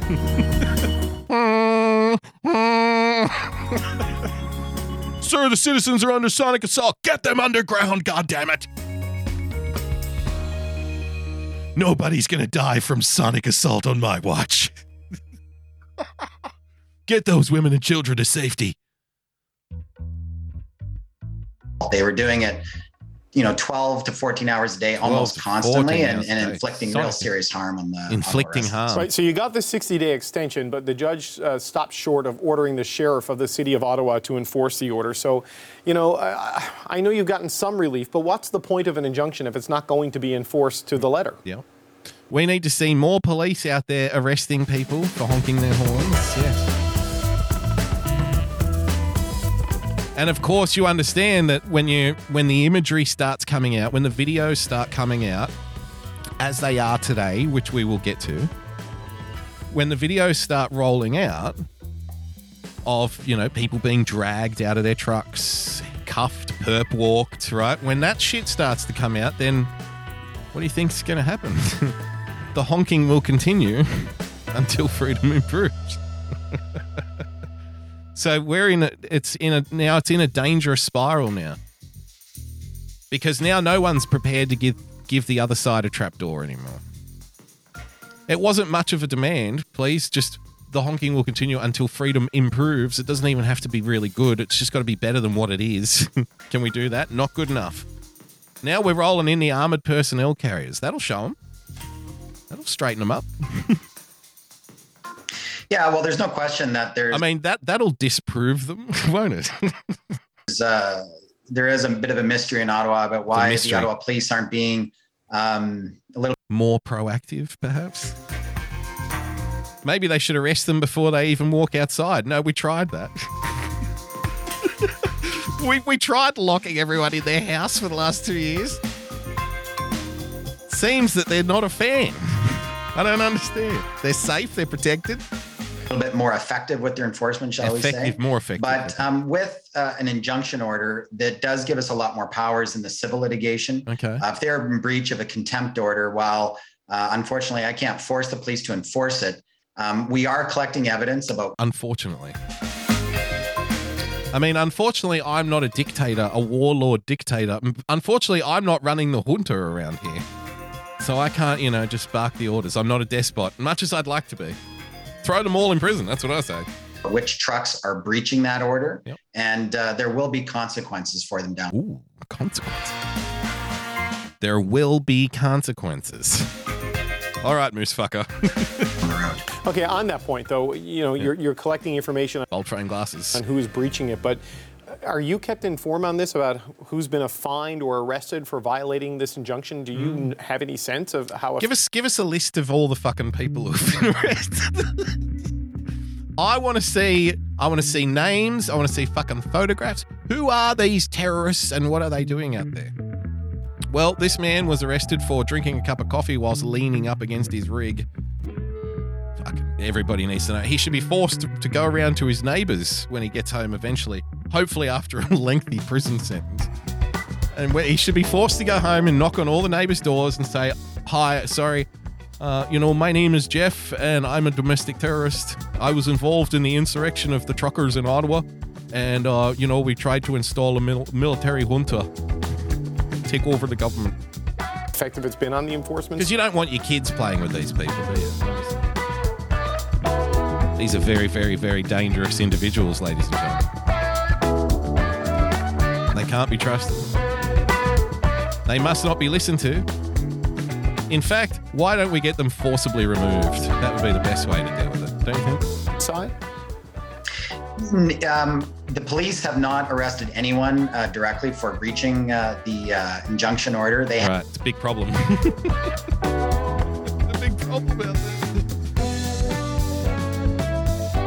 Speaker 2: <laughs> <laughs> Sir, the citizens are under sonic assault. Get them underground, goddammit! Nobody's gonna die from sonic assault on my watch. Get those women and children to safety.
Speaker 15: they were doing it you know 12 to 14 hours a day almost constantly and, and inflicting
Speaker 2: Sorry.
Speaker 15: real serious harm on the on the
Speaker 2: Inflicting harm.
Speaker 14: Right, so you got this 60 day extension, but the judge uh, stopped short of ordering the sheriff of the city of Ottawa to enforce the order. So, you know, I, I know you've gotten some relief, but what's the point of an injunction if it's not going to be enforced to the letter?
Speaker 2: Yeah. We need to see more police out there arresting people for honking their horns. Yes. And of course, you understand that when you when the imagery starts coming out, when the videos start coming out, as they are today, which we will get to, when the videos start rolling out of you know people being dragged out of their trucks, cuffed, perp walked, right? When that shit starts to come out, then what do you think's going to happen? <laughs> the honking will continue <laughs> until freedom improves. <laughs> so we're in a, it's in a now it's in a dangerous spiral now because now no one's prepared to give give the other side a trapdoor anymore. It wasn't much of a demand. Please just the honking will continue until freedom improves. It doesn't even have to be really good. It's just got to be better than what it is. <laughs> Can we do that? Not good enough. Now we're rolling in the armored personnel carriers. That'll show them. That'll straighten them up. <laughs>
Speaker 15: Yeah, well, there's no question that there's.
Speaker 2: I mean that that'll disprove them, <laughs> won't it?
Speaker 15: uh, there is a bit of a mystery in Ottawa about why the. Ottawa police aren't being um, a little
Speaker 2: More proactive, perhaps. Maybe they should arrest them before they even walk outside. No, we tried that. <laughs> we, we tried locking everyone in their house for the last two years. Seems that they're not a fan. <laughs> I don't understand. They're safe, they're protected.
Speaker 15: Little bit more effective with their enforcement, shall we say?
Speaker 2: More effective.
Speaker 15: But um, with uh, an injunction order, that does give us a lot more powers in the civil litigation.
Speaker 2: Okay.
Speaker 15: Uh, if they're in breach of a contempt order, while uh, unfortunately I can't force the police to enforce it, um, we are collecting evidence about
Speaker 2: Unfortunately. I mean, unfortunately, I'm not a dictator, a warlord dictator. Unfortunately, I'm not running the junta around here. So I can't, you know, just bark the orders. I'm not a despot, much as I'd like to be. Throw them all in prison. That's what I say.
Speaker 15: which trucks are breaching that order, and uh, there will be consequences for them down.
Speaker 2: Ooh, consequences. There will be consequences. All right, moose fucker. <laughs>
Speaker 14: Okay, on that point though, you know, you're, you're collecting information on
Speaker 2: Bulb frame glasses.
Speaker 14: on who's breaching it, but are you kept informed on this about who's been fined or arrested for violating this injunction? Do you n- have any sense of how?
Speaker 2: Give us give us a list of all the fucking people who've been <laughs> arrested. I want to see I want to see names, I want to see fucking photographs. Who are these terrorists and what are they doing out there? Well, this man was arrested for drinking a cup of coffee whilst leaning up against his rig. Fucking everybody needs to know. He should be forced to, to go around to his neighbors when he gets home eventually, hopefully after a <laughs> lengthy prison sentence. And where he should be forced to go home and knock on all the neighbors' doors and say, Hi, sorry, uh, you know, my name is Jeff and I'm a domestic terrorist. I was involved in the insurrection of the truckers in Ottawa. And, uh, you know, we tried to install a mil- military junta, take over the government.
Speaker 14: effective it's been on the enforcement?
Speaker 2: Because you don't want your kids playing with these people, do you? These are very, very, very dangerous individuals, ladies and gentlemen. They can't be trusted. They must not be listened to. In fact, why don't we get them forcibly removed? That would be the best way to deal with it, don't you think?
Speaker 14: Side?
Speaker 15: Um, the police have not arrested anyone uh, directly for breaching uh, the uh, injunction order. They have
Speaker 2: Right, it's a big problem. <laughs> a big problem out there.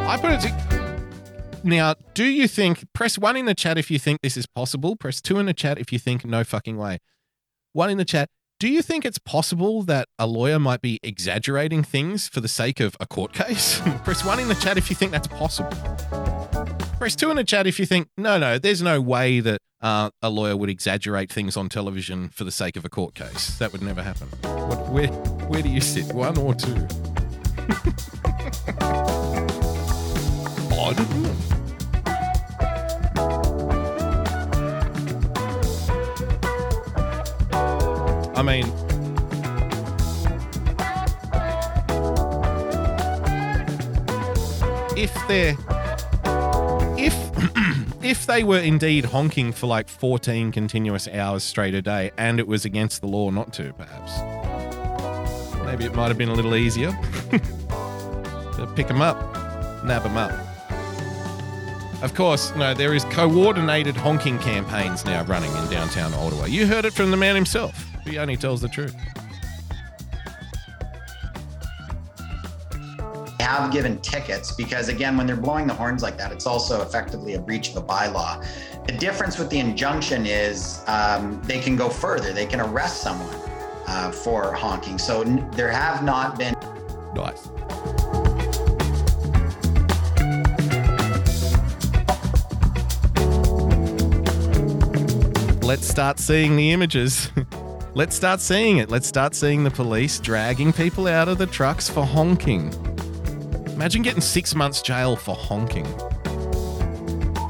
Speaker 2: I put it to. Now, do you think, press one in the chat if you think this is possible, press two in the chat if you think no fucking way. One in the chat. Do you think it's possible that a lawyer might be exaggerating things for the sake of a court case? <laughs> press one in the chat if you think that's possible. Press two in the chat if you think, no, no, there's no way that uh, a lawyer would exaggerate things on television for the sake of a court case. That would never happen. What, where, where do you sit? One or two? <laughs> I. I mean, if they're if <clears throat> if they were indeed honking for like 14 continuous hours straight a day and it was against the law not to perhaps maybe it might have been a little easier <laughs> to pick them up nab them up of course no there is coordinated honking campaigns now running in downtown ottawa you heard it from the man himself he only tells the truth
Speaker 15: have given tickets because, again, when they're blowing the horns like that, it's also effectively a breach of a bylaw. The difference with the injunction is um, they can go further, they can arrest someone uh, for honking. So n- there have not been.
Speaker 2: Nice. Let's start seeing the images. <laughs> Let's start seeing it. Let's start seeing the police dragging people out of the trucks for honking. Imagine getting six months jail for honking.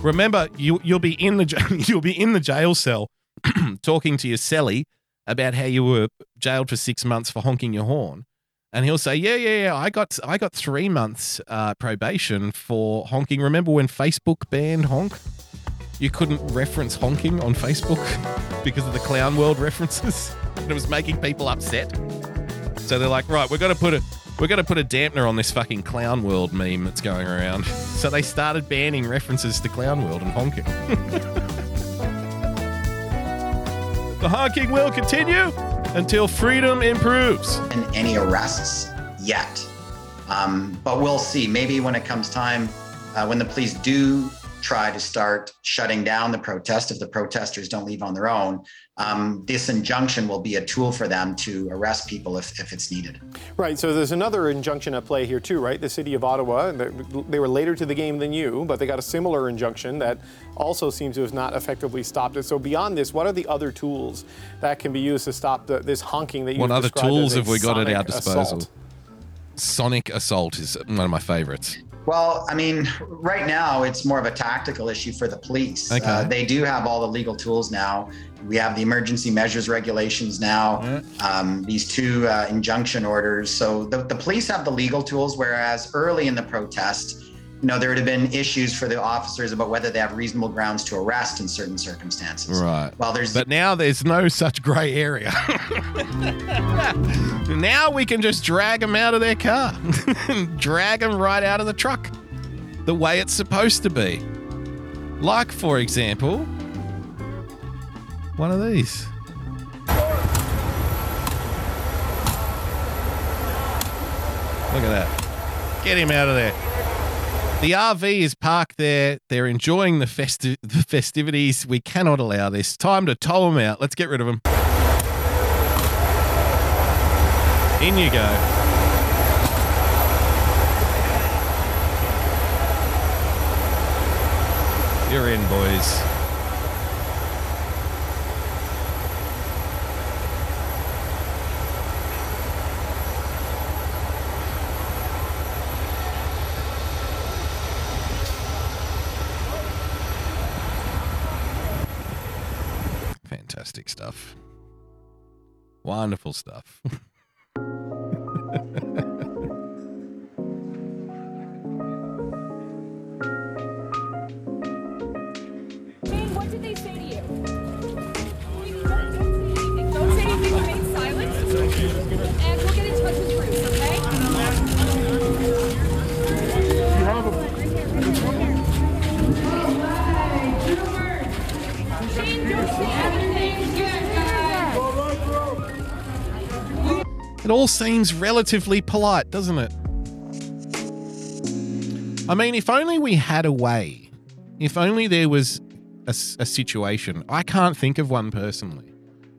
Speaker 2: Remember, you you'll be in the <laughs> you'll be in the jail cell <clears throat> talking to your cellie about how you were jailed for six months for honking your horn, and he'll say, "Yeah, yeah, yeah, I got I got three months uh, probation for honking. Remember when Facebook banned honk? You couldn't reference honking on Facebook because of the clown world <laughs> references, and it was making people upset. So they're like, right, we're gonna put a we're gonna put a dampener on this fucking clown world meme that's going around. <laughs> So they started banning references to clown world and honking. <laughs> the honking will continue until freedom improves.
Speaker 15: in any arrests yet. Um, but we'll see. Maybe when it comes time, uh, when the police do try to start shutting down the protest, if the protesters don't leave on their own, um, this injunction will be a tool for them to arrest people if, if it's needed.
Speaker 14: Right. So there's another injunction at play here too, right? The city of Ottawa. They they were later to the game than you, but they got a similar injunction that also seems to have not effectively stopped it. So beyond this, what are the other tools that can be used to stop the, this honking that you?
Speaker 2: What other
Speaker 14: described
Speaker 2: tools
Speaker 14: as
Speaker 2: have we got at our
Speaker 14: sonic
Speaker 2: disposal?
Speaker 14: assault?
Speaker 2: Sonic Assault is one of my favorites.
Speaker 15: Well, I mean, right now it's more of a tactical issue for the police.
Speaker 2: Okay.
Speaker 15: Uh, they do have all the legal tools now. We have the emergency measures regulations now, um, these two uh, injunction orders. So the, the police have the legal tools, whereas early in the protest, you know, there would have been issues for the officers about whether they have reasonable grounds to arrest in certain circumstances.
Speaker 2: Right.
Speaker 15: Well, there's
Speaker 2: But now there's no such grey area. <laughs> now we can just drag them out of their car, <laughs> drag them right out of the truck, the way it's supposed to be. Like, for example, one of these. Look at that. Get him out of there. The RV is parked there. They're enjoying the, festi- the festivities. We cannot allow this. Time to tow them out. Let's get rid of them. In you go. You're in, boys. Fantastic stuff. Wonderful stuff. <laughs> It all seems relatively polite, doesn't it? I mean, if only we had a way, if only there was a situation. I can't think of one personally.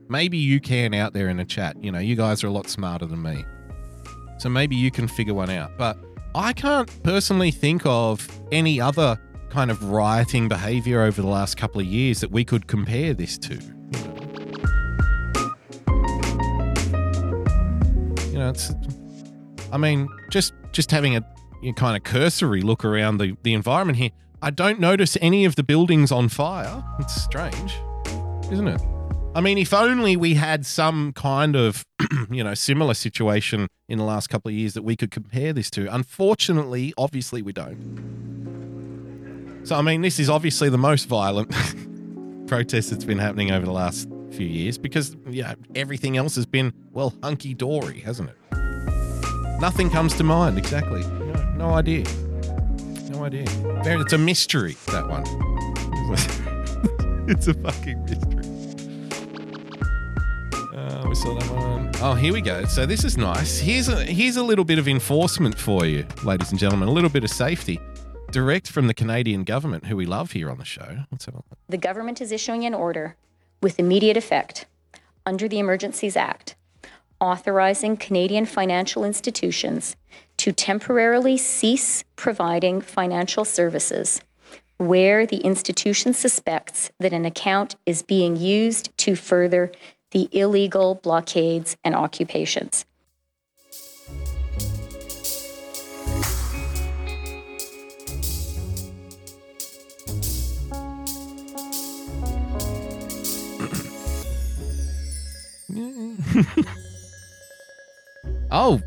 Speaker 2: Maybe you can out there in the chat. You know, you guys are a lot smarter than me. So maybe you can figure one out. But I can't personally think of any other kind of rioting behavior over the last couple of years that we could compare this to. You know, it's. I mean, just just having a you know, kind of cursory look around the the environment here, I don't notice any of the buildings on fire. It's strange, isn't it? I mean, if only we had some kind of <clears throat> you know similar situation in the last couple of years that we could compare this to. Unfortunately, obviously, we don't. So, I mean, this is obviously the most violent <laughs> protest that's been happening over the last few years because yeah, everything else has been well hunky dory, hasn't it? Nothing comes to mind exactly. No, no idea. No idea. It's a mystery that one. <laughs> it's a fucking mystery. Uh, we saw that one. Oh, here we go. So this is nice. Here's a here's a little bit of enforcement for you, ladies and gentlemen. A little bit of safety, direct from the Canadian government, who we love here on the show.
Speaker 16: The government is issuing an order with immediate effect under the Emergencies Act authorizing Canadian financial institutions to temporarily cease providing financial services where the institution suspects that an account is being used to further the illegal blockades and occupations. <laughs>
Speaker 2: Oh,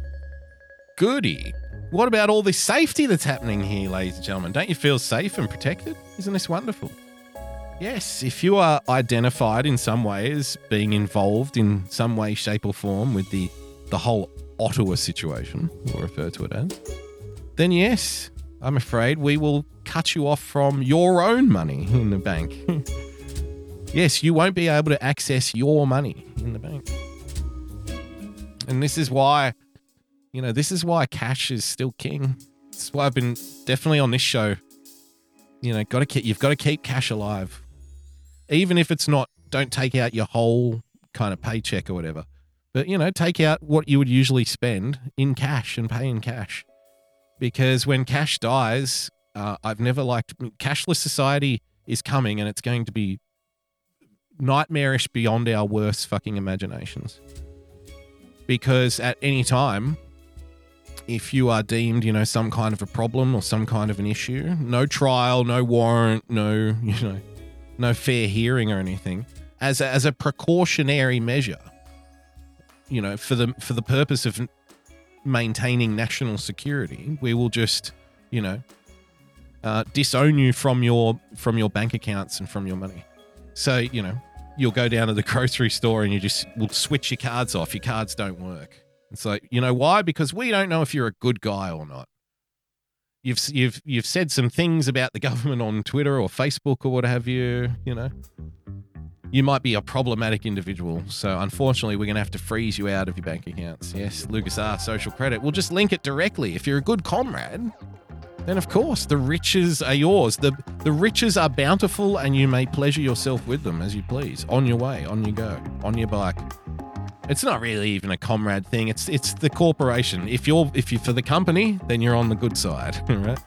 Speaker 2: goody. What about all this safety that's happening here, ladies and gentlemen? Don't you feel safe and protected? Isn't this wonderful? Yes, if you are identified in some way as being involved in some way, shape, or form with the, the whole Ottawa situation, we'll refer to it as, then yes, I'm afraid we will cut you off from your own money in the bank. <laughs> yes, you won't be able to access your money in the bank. And this is why, you know, this is why cash is still king. This is why I've been definitely on this show. You know, got to keep you've got to keep cash alive, even if it's not. Don't take out your whole kind of paycheck or whatever, but you know, take out what you would usually spend in cash and pay in cash, because when cash dies, uh, I've never liked cashless society is coming and it's going to be nightmarish beyond our worst fucking imaginations because at any time if you are deemed you know some kind of a problem or some kind of an issue no trial no warrant no <laughs> you know no fair hearing or anything as a, as a precautionary measure you know for the for the purpose of maintaining national security we will just you know uh, disown you from your from your bank accounts and from your money. So you know you'll go down to the <laughs> grocery store and you just will switch your cards off. Your cards don't work. It's like you know why? Because we don't know if you're a good guy or not. You've you've you've said some things about the <laughs> government on Twitter or Facebook or what have you. You know, you might be a problematic individual. So unfortunately, we're going to have to freeze you out of your bank accounts. Yes, Lucas R. Social credit. We'll just link it directly. If you're a good comrade, then of course the riches are yours. The the riches are bountiful and you may pleasure yourself with them as you please. On your way, on you go, on your bike. It's not really even a comrade thing. It's it's the corporation. If you're if you're for the company, then you're on the good side, <laughs> right?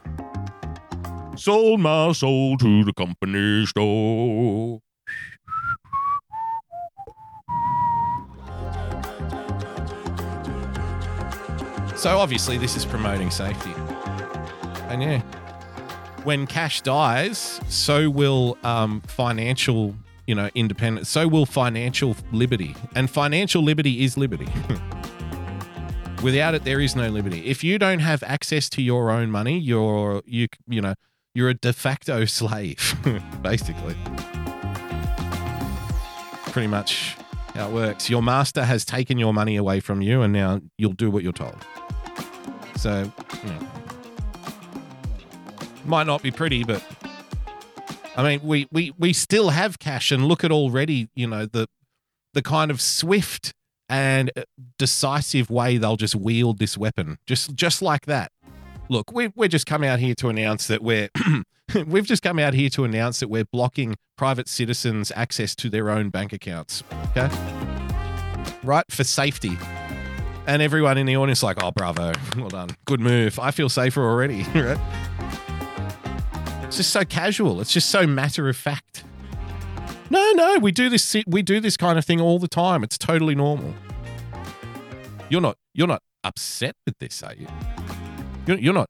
Speaker 2: Sold my soul to the company store. So obviously this is promoting safety. And yeah, when cash dies, so will um, financial, you know, independence. So will financial liberty, and financial liberty is liberty. <laughs> Without it, there is no liberty. If you don't have access to your own money, you're you you know you're a de facto <laughs> slave, basically. Pretty much how it works. Your master has taken your money away from you, and now you'll do what you're told. So, might not be pretty, but I mean, we, we, we still have cash, and look at already, you know, the the kind of swift and uh, decisive way they'll just wield this weapon, just just like that. Look, we we're just come out here to announce that we're <clears throat> we've just come out here to announce that we're blocking private citizens' access to their own bank accounts. Okay, right for safety. And everyone in the audience like, oh, bravo, well done, good move. I feel safer already. <laughs> Right? It's just so casual. It's just so matter of fact. No, no, we do this. We do this kind of thing all the time. It's totally normal. You're not. You're not upset with this, are you? You're, you're not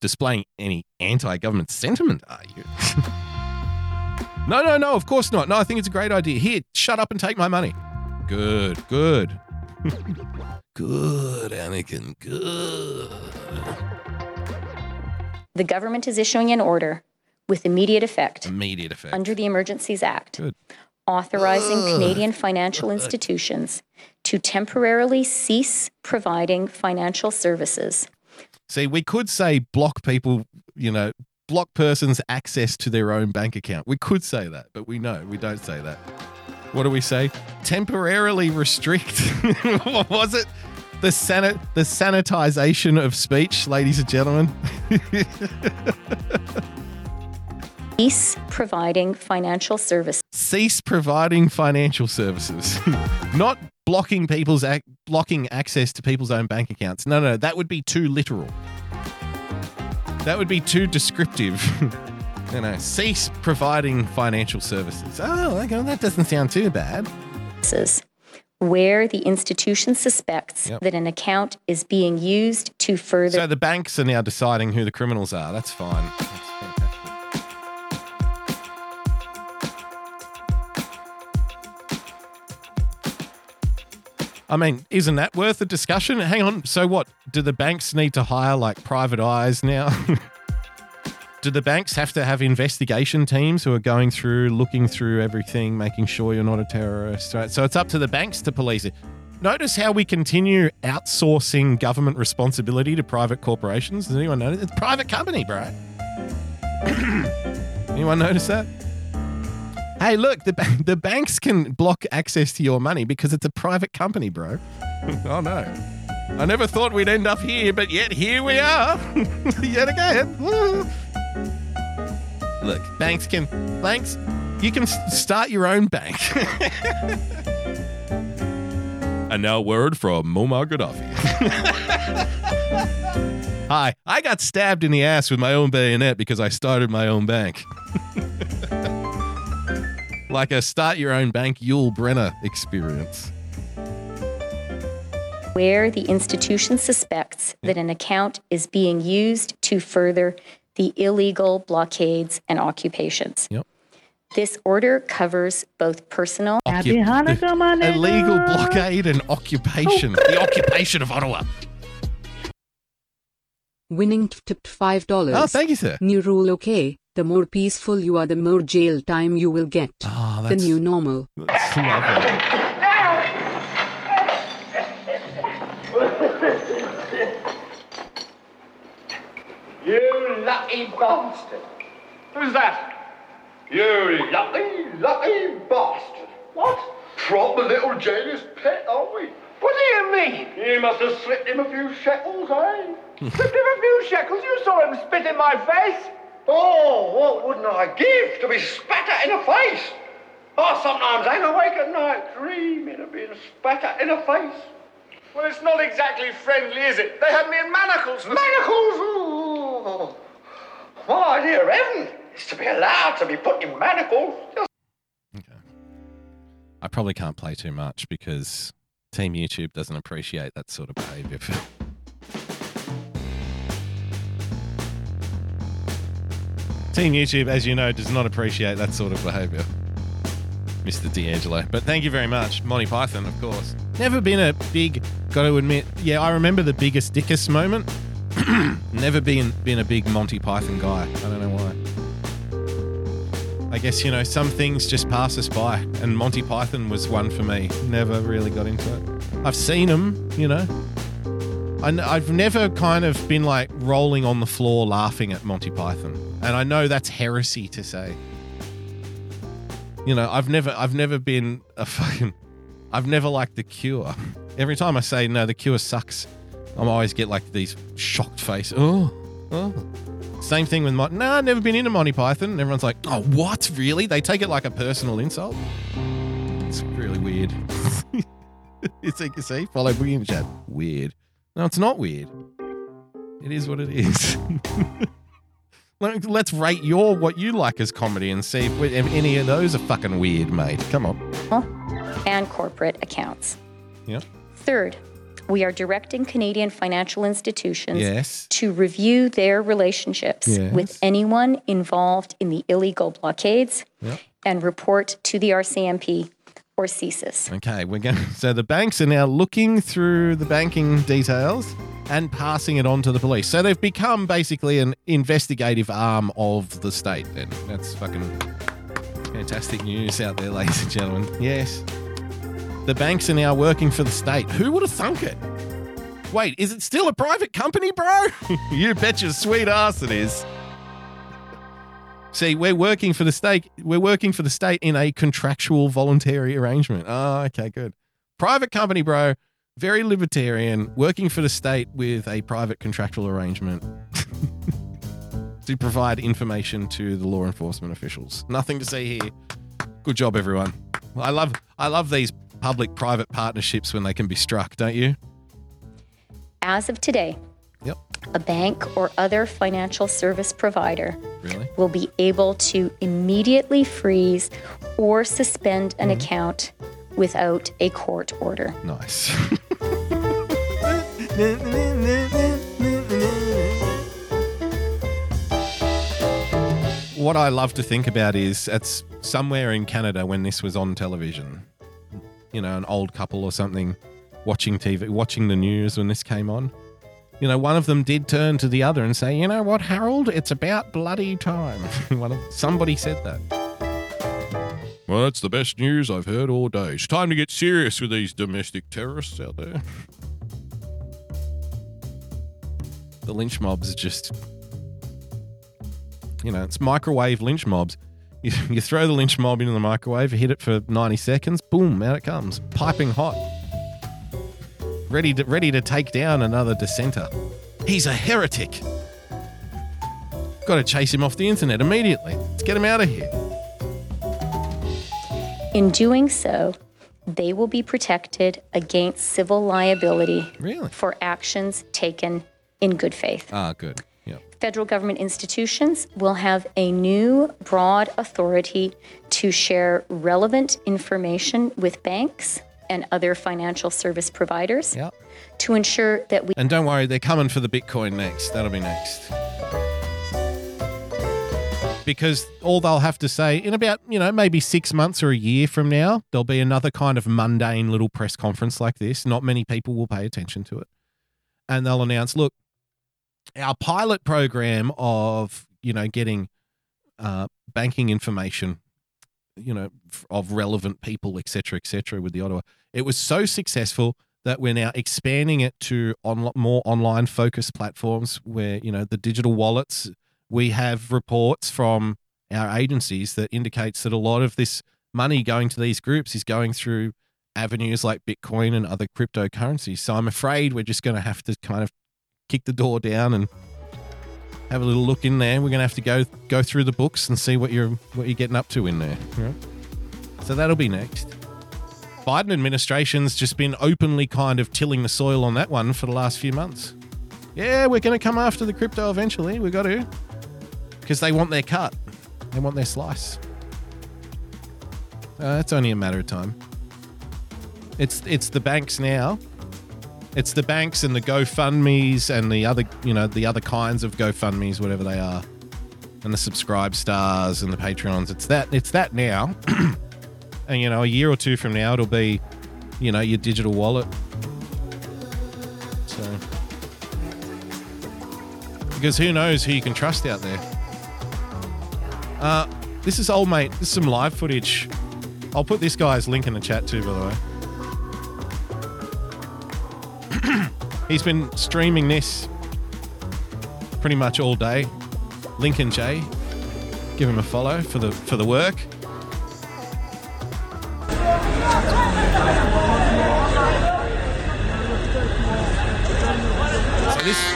Speaker 2: displaying any anti-government sentiment, are you? <laughs> no, no, no. Of course not. No, I think it's a great idea. Here, shut up and take my money. Good, good, <laughs> good, Anakin. Good.
Speaker 16: The government is issuing an order with immediate effect
Speaker 2: Immediate effect.
Speaker 16: under the Emergencies Act
Speaker 2: Good.
Speaker 16: authorizing. Canadian financial institutions to temporarily cease providing financial services
Speaker 2: See, we could say block people, you know, block persons' access to their own bank account. We could say that, but we know we don't say that. what do we say? Temporarily restrict. <laughs> what was it? The sanit the sanitization of speech, ladies and gentlemen. <laughs>
Speaker 16: cease providing financial services.
Speaker 2: Cease providing financial services, <laughs> not blocking people's ac- blocking access to people's own bank accounts. No, no, that would be too literal. That would be too descriptive. <laughs> you know, cease providing financial services. Oh, okay, that doesn't sound too bad.
Speaker 16: Where the institution suspects
Speaker 2: Yep.
Speaker 16: that an account is being used to further
Speaker 2: So the banks are now deciding who the criminals are. That's fine. That's I mean, isn't that worth a discussion? Hang on. So what? Do the banks need to hire like private eyes now? <laughs> Do the banks have to have investigation teams who are going through, looking through everything, making sure you're not a terrorist? Right. So it's up to the banks to police it. Notice how we continue outsourcing government responsibility to private corporations. Does anyone notice? It's private company, bro. <coughs> anyone notice that? Hey, look, the, the banks can block access to your money because it's a private company, bro. <laughs> oh, no. I never thought we'd end up here, but yet here we are. <laughs> yet again. Woo. Look, banks can, banks, you can start your own bank. <laughs> and now, word from Muammar Gaddafi. Hi, I got stabbed in the ass with my own bayonet because I started my own bank. Like a start your own bank Yul Brynner experience.
Speaker 16: where the institution suspects that an account is being used to further the illegal blockades and occupations.
Speaker 2: Yep.
Speaker 16: This order covers both personal
Speaker 12: Happy Hanukkah, my nigga.
Speaker 2: Illegal blockade and occupation. Oh, the occupation of Ottawa.
Speaker 13: Winning tipped five dollars.
Speaker 2: Oh, thank you, sir.
Speaker 13: New rule okay. The more peaceful you are, the more jail time you will get.
Speaker 2: Oh,
Speaker 13: the new normal.
Speaker 2: That's lovely.
Speaker 17: You lucky bastard. Who's that? You lucky, lucky bastard. What? Proper little jailer's pet, aren't we? What do you mean? You must have slipped him a few shekels, eh? <laughs> slipped him a few shekels? You saw him spit in my face? Oh, what wouldn't I give to be spat at in the face? Ah, I sometimes hang awake at night dreaming of being spat at in the face.
Speaker 18: Well, it's not exactly friendly, is it? They had me in manacles.
Speaker 17: Manacles? Ooh. My idea of heaven is to be allowed to be put in manacles. Okay.
Speaker 2: I probably can't play too much because Team YouTube doesn't appreciate that sort of behavior. <laughs> Team YouTube, as you know, does not appreciate that sort of behavior. Mr. D'Angelo. But thank you very much. Monty Python, of course. Never been a big, gotta admit, yeah, I remember the biggest dickus moment. <clears throat> Never been been a big Monty Python guy. I don't know why. I guess, you know, some things just pass us by, and Monty Python was one for me. Never really got into it. I've seen them, you know. I've never kind of been like rolling on the floor laughing at Monty Python. And I know that's heresy to say. You know, I've never I've never been a <laughs> fucking I've never liked the cure. Every time I say no, the cure sucks, I'm always get like these shocked face. Oh, oh. Same thing with Mon- No, I've never been into Monty Python. And everyone's like, oh, what? Really? They take it like a personal insult. It's really weird. <laughs> it's like you see, follow Boogie in chat. Weird. No, it's not weird. It is what it is. <laughs> Let- Let's rate your what you like as comedy and see if, if any of those are fucking weird, mate. Come on.
Speaker 16: and corporate accounts.
Speaker 2: Yeah.
Speaker 16: Third, we are directing Canadian financial institutions
Speaker 2: Yes.
Speaker 16: to review their relationships
Speaker 2: Yes.
Speaker 16: with anyone involved in the illegal blockades
Speaker 2: Yep.
Speaker 16: and report to the RCMP or CSIS.
Speaker 2: Okay, we're going. So the banks are now looking through the banking details and passing it on to the police. So they've become basically an investigative arm of the state. Then that's fucking fantastic news out there, <laughs> ladies and gentlemen. Yes, the banks are now working for the state. Who would have thunk it? Wait, is it still a private company, bro? <laughs> you bet your sweet ass it is. See, we're working for the state. We're working for the state in a contractual voluntary arrangement. Oh, okay, good. Private company, bro. Very libertarian, working for the state with a private contractual arrangement <laughs> to provide information to the law enforcement officials. Nothing to see here. Good job, everyone. I love I love these public-private partnerships when they can be struck, don't you?
Speaker 16: As of today,
Speaker 2: Yep.
Speaker 16: a bank or other financial service provider
Speaker 2: Really?
Speaker 16: will be able to immediately freeze or suspend an mm-hmm. account without a court order.
Speaker 2: Nice. <laughs> what I love to think about is it's somewhere in Canada when this was on television. You know, an old couple or something watching TV, watching the news when this came on. You know, one of them did turn to the other and say, "You know what, Harold? It's about bloody time." <laughs> one of somebody said that. Well, that's the best news I've heard all day. It's time to get serious with these domestic terrorists out there. The lynch mobs are just, you know, it's microwave lynch mobs. You, you throw the lynch mob into the microwave, hit it for 90 seconds, boom, out it comes, piping hot. Ready to, ready to take down another dissenter. He's a heretic. Got to chase him off the internet immediately. Let's get him out of here.
Speaker 16: In doing so, they will be protected against civil liability
Speaker 2: Really?
Speaker 16: for actions taken in good faith.
Speaker 2: Ah, good. Yeah.
Speaker 16: Federal government institutions will have a new broad authority to share relevant information with banks and other financial service providers
Speaker 2: Yeah.
Speaker 16: to ensure that we
Speaker 2: And don't worry, they're coming for the Bitcoin next. That'll be next. Because all they'll have to say in about, you know, maybe six months or a year from now, there'll be another kind of mundane little press conference like this. Not many people will pay attention to it. And they'll announce, look, our pilot program of, you know, getting uh, banking information, you know, of relevant people, et cetera, et cetera, with the Ottawa, it was so successful that we're now expanding it to on more online focused platforms where you know the digital wallets we have reports from our agencies that indicates that a lot of this money going to these groups is going through avenues like bitcoin and other cryptocurrencies so i'm afraid we're just going to have to kind of kick the door down and have a little look in there we're going to have to go go through the books and see what you're what you're getting up to in there so that'll be next Biden administration's just been openly kind of tilling the soil on that one for the last few months. Yeah, we're going to come after the crypto eventually. We got to. Because they want their cut. They want their slice. Uh, it's only a matter of time. It's it's the banks now. It's the banks and the GoFundMe's and the other, you know, the other kinds of GoFundMe's, whatever they are, and the subscribe stars and the Patreons. It's that. It's that now. <clears throat> and you know a year or two from now it'll be you know your digital wallet so because who knows who you can trust out there uh this is old mate. This is some live footage. I'll put this guy's link in the chat too by the way. <clears throat> He's been streaming this pretty much all day. Lincoln j give him a follow for the for the work. So this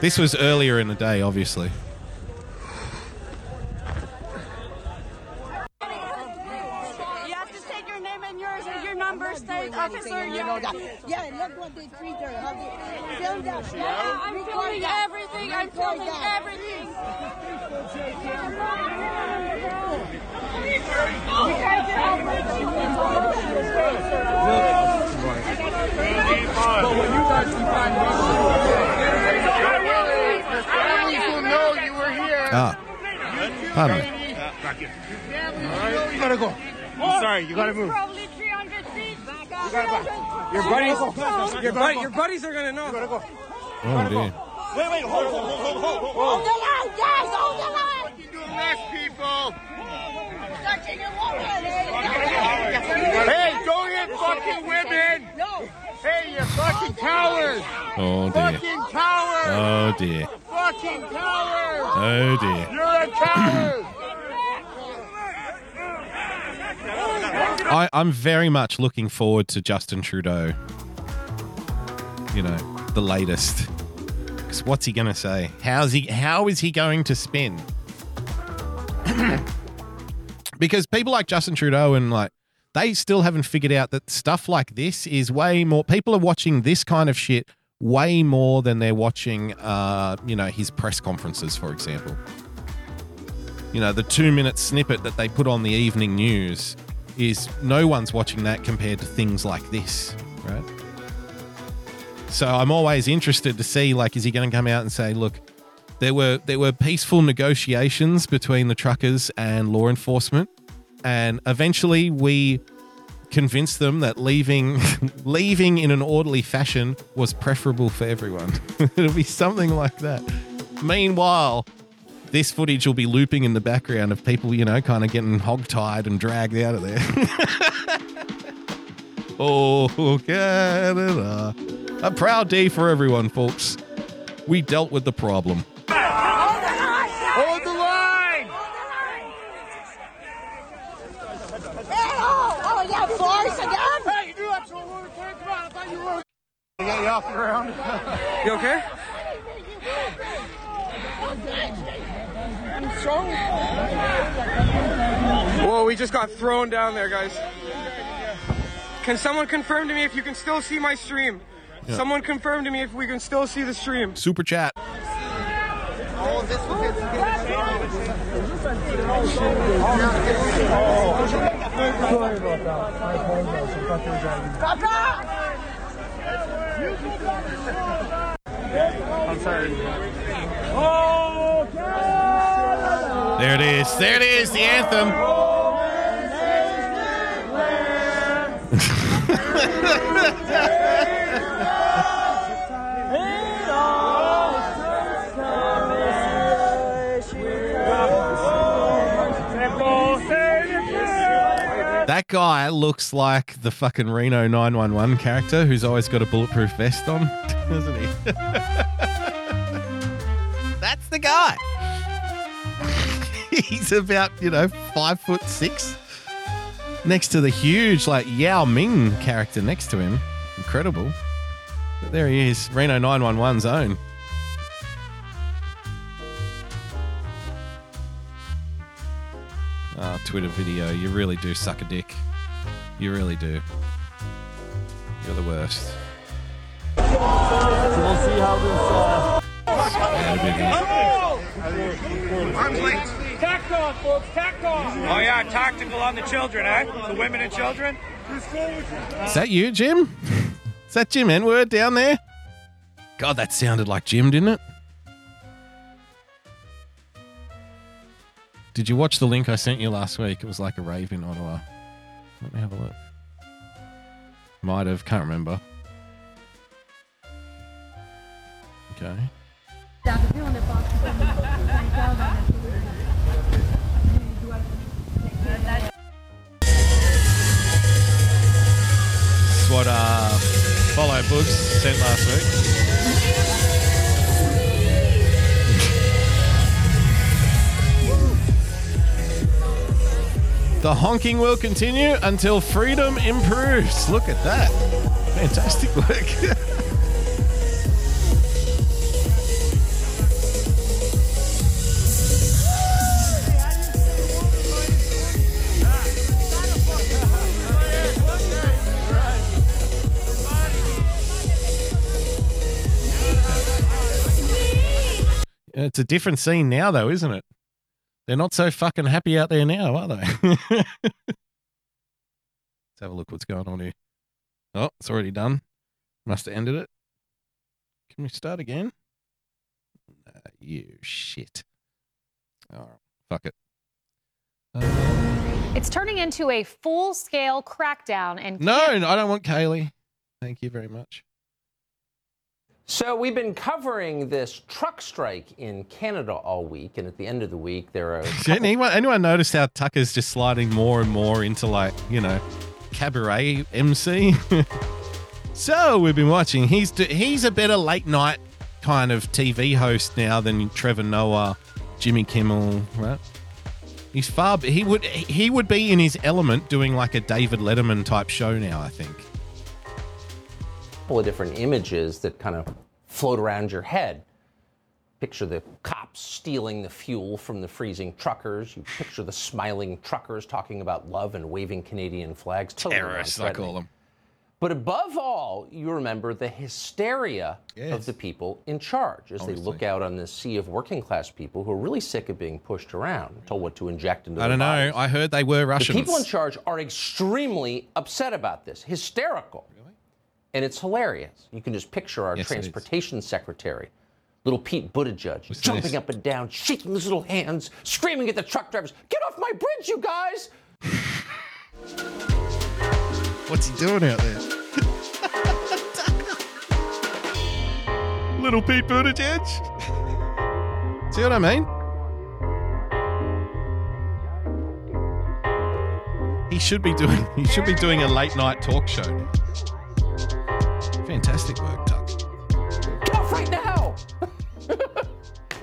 Speaker 2: this was earlier in the day, obviously.
Speaker 19: You have to take your name and yours and your number, state officer. You know that. Yeah, look what they treat her. How they film that. Yeah, I'm filming everything. I'm filming everything.
Speaker 2: Ah, pardon me.
Speaker 18: You gotta go. I'm sorry, you gotta move.
Speaker 19: Probably 300 feet.
Speaker 18: You gotta go. Your buddies, your, buddy, your buddies are gonna know. You gotta go.
Speaker 2: Oh dear.
Speaker 18: Wait, wait, hold, hold, hold, hold, hold,
Speaker 19: Hold the line, guys. Hold the line.
Speaker 18: You do less, people.
Speaker 19: Touching a woman.
Speaker 18: Hey, don't hit fucking women.
Speaker 19: No.
Speaker 18: Hey, you fucking cowards.
Speaker 2: Oh dear.
Speaker 18: Fucking cowards.
Speaker 2: Oh dear.
Speaker 18: Fucking coward!
Speaker 2: Oh dear.
Speaker 18: You're a coward!
Speaker 2: I, I'm very much looking forward to Justin Trudeau. You know, the latest. 'Cause what's he going to say? How's he? How is he going to spin? <clears throat> because people like Justin Trudeau and like they still haven't figured out that stuff like this is way more. People are watching this kind of shit way more than they're watching, uh, you know, his press conferences, for example. You know, the two minute snippet that they put on the evening news is no one's watching that compared to things like this, right? So I'm always interested to see, like, is he going to come out and say, look, there were there were peaceful negotiations between the truckers and law enforcement, and eventually we convinced them that leaving <laughs> leaving in an orderly fashion was preferable for everyone. <laughs> It'll be something like that. Meanwhile, this footage will be looping in the background of people, you know, kind of getting hogtied and dragged out of there. <laughs> oh, Canada. A proud day for everyone, folks. We dealt with the problem.
Speaker 18: Hold the line!
Speaker 19: Oh, oh, yeah, force again?
Speaker 18: Hey, you do that to a woman, kid. Come on, I thought you were. Get you off the ground. you okay? Whoa, we just got thrown down there, guys. Can someone confirm to me if you can still see my stream?
Speaker 2: Yeah.
Speaker 18: Someone confirm to me if we can still see the stream.
Speaker 2: Super chat.
Speaker 18: I'm sorry about that. I apologize. I thought they were driving. I'm sorry. Oh,
Speaker 2: There it is. There it is. The anthem. That guy looks like the fucking Reno 911 character who's always got a bulletproof vest on, <laughs> doesn't he? <laughs> That's the guy. <laughs> He's about, you know, five foot six. Next to the huge, like, Yao Ming character next to him. Incredible. But there he is, Reno 911's own. Oh, Twitter video. You really do suck a dick. You really do. You're the worst.
Speaker 18: So we'll see how this.
Speaker 20: Uh, Arms length.
Speaker 18: Tact off, folks. Tact off.
Speaker 20: Oh yeah, tactical on the children, eh? The women and children.
Speaker 2: Is that you, Jim? <laughs> Is that Jim N-word down there? God, that sounded like Jim, didn't it? Did you watch the link I sent you last week? It was like a rave in Ottawa. Let me have a look. Might have, can't remember. Okay. <laughs> This is what uh, Follow Books sent last week. The honking will continue until freedom improves. Look at that. Fantastic work. <laughs> it's a different scene now, though, isn't it? They're not so fucking happy out there now, are they? <laughs> Let's have a look what's going on here. Oh, it's already done. Must have ended it. Can we start again? Nah, you shit. All right, fuck it.
Speaker 21: It's turning into a full scale crackdown and
Speaker 2: No, I don't want Kaylee. Thank you very much.
Speaker 22: So we've been covering this truck strike in Canada all week, and at the end of the week, there are.
Speaker 2: Did <laughs> anyone anyone notice how Tucker's just sliding more and more into like you know cabaret MC? <laughs> so we've been watching. He's he's a better late night kind of TV host now than Trevor Noah, Jimmy Kimmel, right? He's far. He would he would be in his element doing like a David Letterman type show now. I think.
Speaker 22: Couple of different images that kind of float around your head. Picture the cops stealing the fuel from the freezing truckers. You picture the smiling truckers talking about love and waving Canadian flags. Totally
Speaker 2: Terrorists, I call them.
Speaker 22: But above all, you remember the hysteria of the people in charge as they look out on this sea of working class people who are really sick of being pushed around, told what to inject into
Speaker 2: the
Speaker 22: water.
Speaker 2: I don't know. I heard they were Russians.
Speaker 22: The people in charge are extremely upset about this, hysterical. And it's hilarious. You can just picture our
Speaker 2: Yes,
Speaker 22: transportation secretary, little Pete Buttigieg,
Speaker 2: What's
Speaker 22: jumping up and down, shaking his little hands, screaming at the truck drivers, Get off my bridge, you guys! <laughs>
Speaker 2: What's he doing out there? <laughs> Little Pete Buttigieg. <laughs> See what I mean? He should be doing. He should be doing a late night talk show. now. Fantastic work, Tuck.
Speaker 22: Get off right now! <laughs> and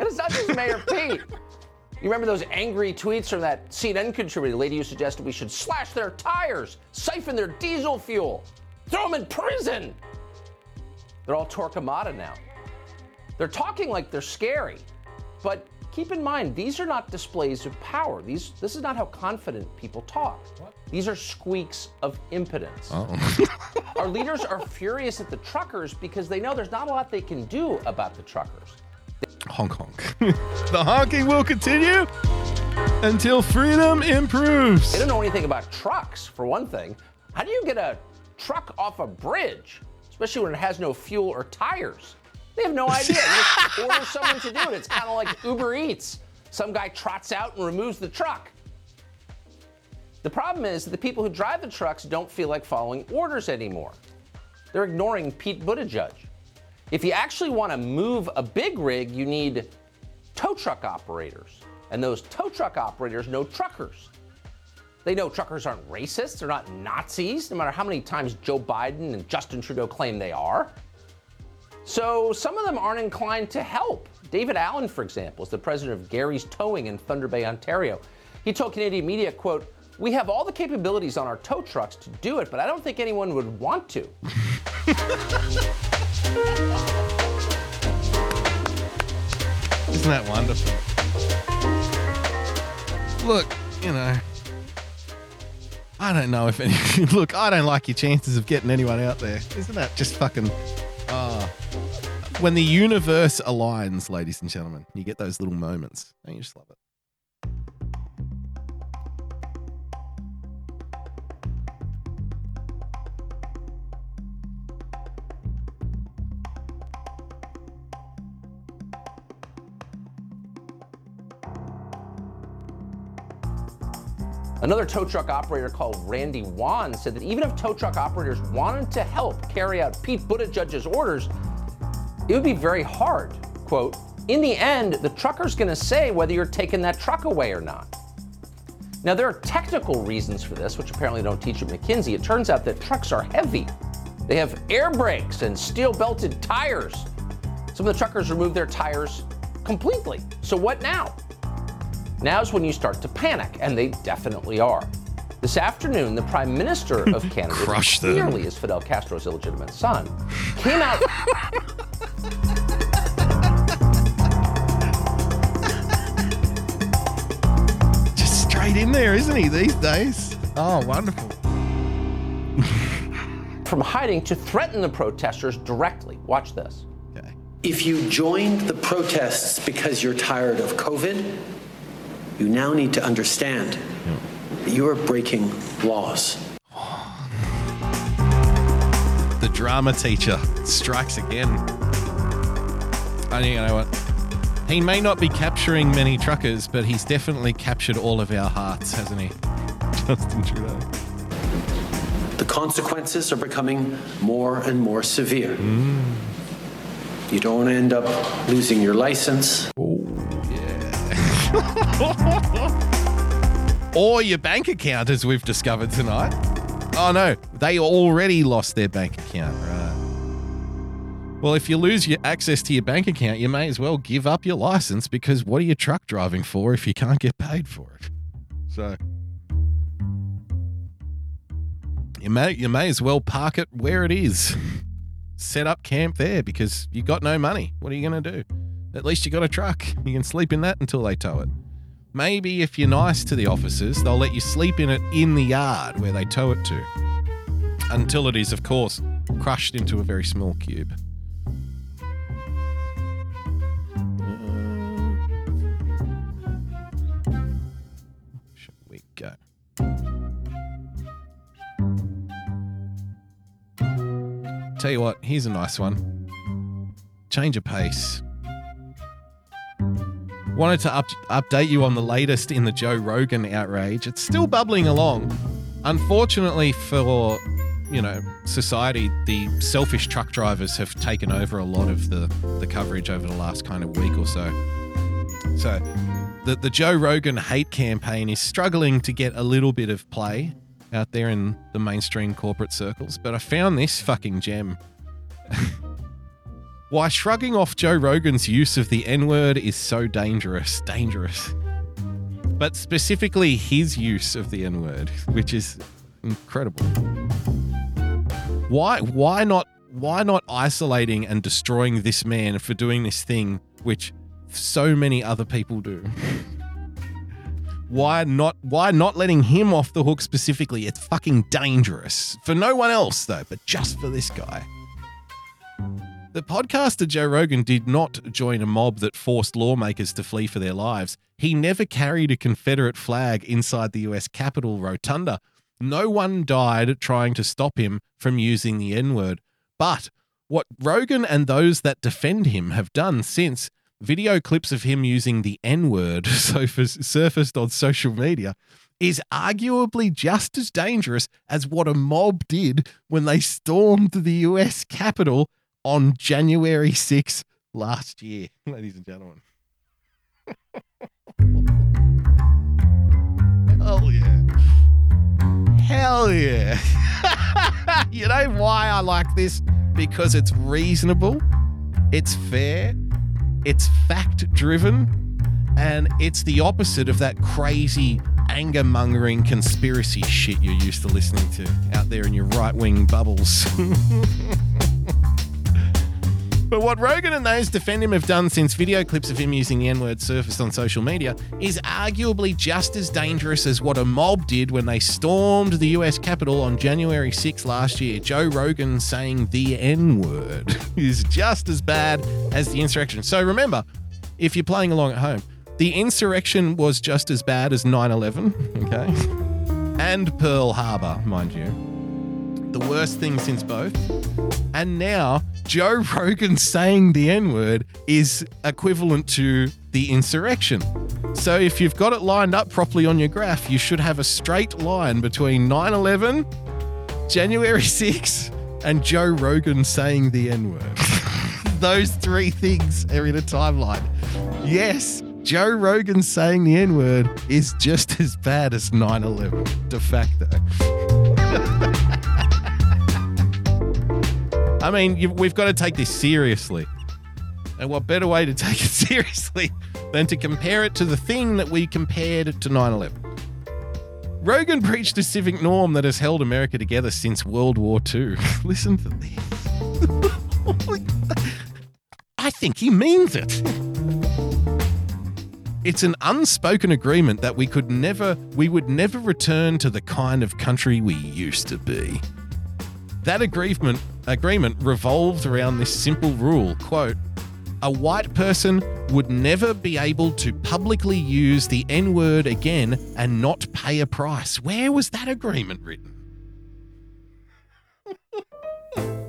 Speaker 22: it's not just Mayor Pete. You remember those angry tweets from that CNN contributor, the lady who suggested we should slash their tires, siphon their diesel fuel, throw them in prison? They're all Torquemada now. They're talking like they're scary, but keep in mind these are not displays of power. These this is not how confident people talk. These are squeaks of impotence. Oh. <laughs> Our leaders are furious at the truckers because they know there's not a lot they can do about the truckers.
Speaker 2: Honk honk. <laughs> the honking will continue until freedom improves.
Speaker 22: They don't know anything about trucks, for one thing. How do you get a truck off a bridge, especially when it has no fuel or tires? They have no idea. You just <laughs> order someone to do it. It's kind of like Uber Eats. Some guy trots out and removes the truck. The problem is that the people who drive the trucks don't feel like following orders anymore. They're ignoring Pete Buttigieg. If you actually want to move a big rig, you need tow truck operators. And those tow truck operators know truckers. They know truckers aren't racist, they're not Nazis, no matter how many times Joe Biden and Justin Trudeau claim they are. So some of them aren't inclined to help. David Allen, for example, is the president of Gary's Towing in Thunder Bay, Ontario. He told Canadian media, quote, we have all the capabilities on our tow trucks to do it, but I don't think anyone would want to. <laughs>
Speaker 2: Isn't that wonderful? Look, you know, I don't know if any. <laughs> look, I don't like your chances of getting anyone out there. Isn't that just fucking? Ah, when the universe aligns, ladies and gentlemen, you get those little moments. Don't you just love it?
Speaker 22: Another tow truck operator called Randy Wan said that even if tow truck operators wanted to help carry out Pete Buttigieg's orders, it would be very hard. Quote, in the end, the trucker's going to say whether you're taking that truck away or not. Now, there are technical reasons for this, which apparently don't teach at McKinsey. It turns out that trucks are heavy. They have air brakes and steel belted tires. Some of the truckers remove their tires completely. So, what now? Now's when you start to panic, and they definitely are. This afternoon, the Prime Minister of <laughs> Canada, who
Speaker 2: Crush them.
Speaker 22: clearly is Fidel Castro's illegitimate son, came out. <laughs>
Speaker 2: Just straight in there, isn't he, these days? Oh, wonderful. <laughs>
Speaker 22: from hiding to threaten the protesters directly. Watch this. Okay.
Speaker 23: If you joined the protests because you're tired of COVID, you now need to understand that you are breaking laws.
Speaker 2: The drama teacher strikes again. I you know what? He may not be capturing many truckers, but he's definitely captured all of our hearts, hasn't he? <laughs> Justin Trudeau.
Speaker 23: The consequences are becoming more and more severe. Mm. You don't end up losing your license. <laughs>
Speaker 2: or your bank account, as we've discovered tonight. Oh no, they already lost their bank account, right? Well, if you lose your access to your bank account, you may as well give up your license because what are you truck driving for if you can't get paid for it? So you may you may as well park it where it is. Set up camp there because you got no money. What are you to do? At least you got a truck. You can sleep in that until they tow it. Maybe if you're nice to the officers, they'll let you sleep in it in the yard where they tow it to. Until it is, of course, crushed into a very small cube. Uh, shall we go? Tell you what, here's a nice one. Change of pace. Wanted to up- update you on the latest in the Joe Rogan outrage. It's still bubbling along. Unfortunately for, you know, society, the selfish truck drivers have taken over a lot of the, the coverage over the last kind of week or so. So, the, the Joe Rogan hate campaign is struggling to get a little bit of play out there in the mainstream corporate circles, but I found this fucking gem. <laughs> Why shrugging off Joe Rogan's use of the N word is so dangerous. Dangerous. But specifically his use of the N word, which is incredible. Why why not why not isolating and destroying this man for doing this thing which so many other people do? why not why not letting him off the hook specifically? It's fucking dangerous. For no one else though, but just for this guy. The podcaster Joe Rogan did not join a mob that forced lawmakers to flee for their lives. He never carried a Confederate flag inside the US Capitol rotunda. No one died trying to stop him from using the N word. But what Rogan and those that defend him have done since video clips of him using the N word <laughs> surfaced on social media is arguably just as dangerous as what a mob did when they stormed the US Capitol on January 6th last year, <laughs> ladies and gentlemen. Hell yeah. Hell yeah. <laughs> you know why I like this? Because it's reasonable, it's fair, it's fact driven, and it's the opposite of that crazy anger mongering conspiracy shit you're used to listening to out there in your right wing bubbles. <laughs> But what Rogan and those defend him have done since video clips of him using the N word surfaced on social media is arguably just as dangerous as what a mob did when they stormed the US Capitol on January 6 last year. Joe Rogan saying the N word <laughs> is just as bad as the insurrection. So remember, if you're playing along at home, the insurrection was just as bad as 9 11, <laughs> okay? And Pearl Harbor, mind you. The worst thing since both. And now, Joe <laughs> Rogan saying the N word is equivalent to the insurrection. So if you've got it lined up properly on your graph, you should have a straight line between 9 11, January <laughs> 6, and Joe Rogan saying the N word. <laughs> Those three things are in a timeline. Yes, Joe Rogan saying the N word is just as bad as 9 11, de facto. I mean, you, we've got to take this seriously. And what better way to take it <laughs> seriously than to compare it to the thing that we compared to 9 11? Rogan preached a civic norm that has held America together since World War II. <laughs> Listen to this. <laughs> I think he means it. It's an unspoken agreement that we could never, we would never return to the kind of country we used to be. That agreement agreement revolved around this simple rule, quote, a white person would never be able to publicly use the N-word again and not pay a price. Where was that agreement written? <laughs>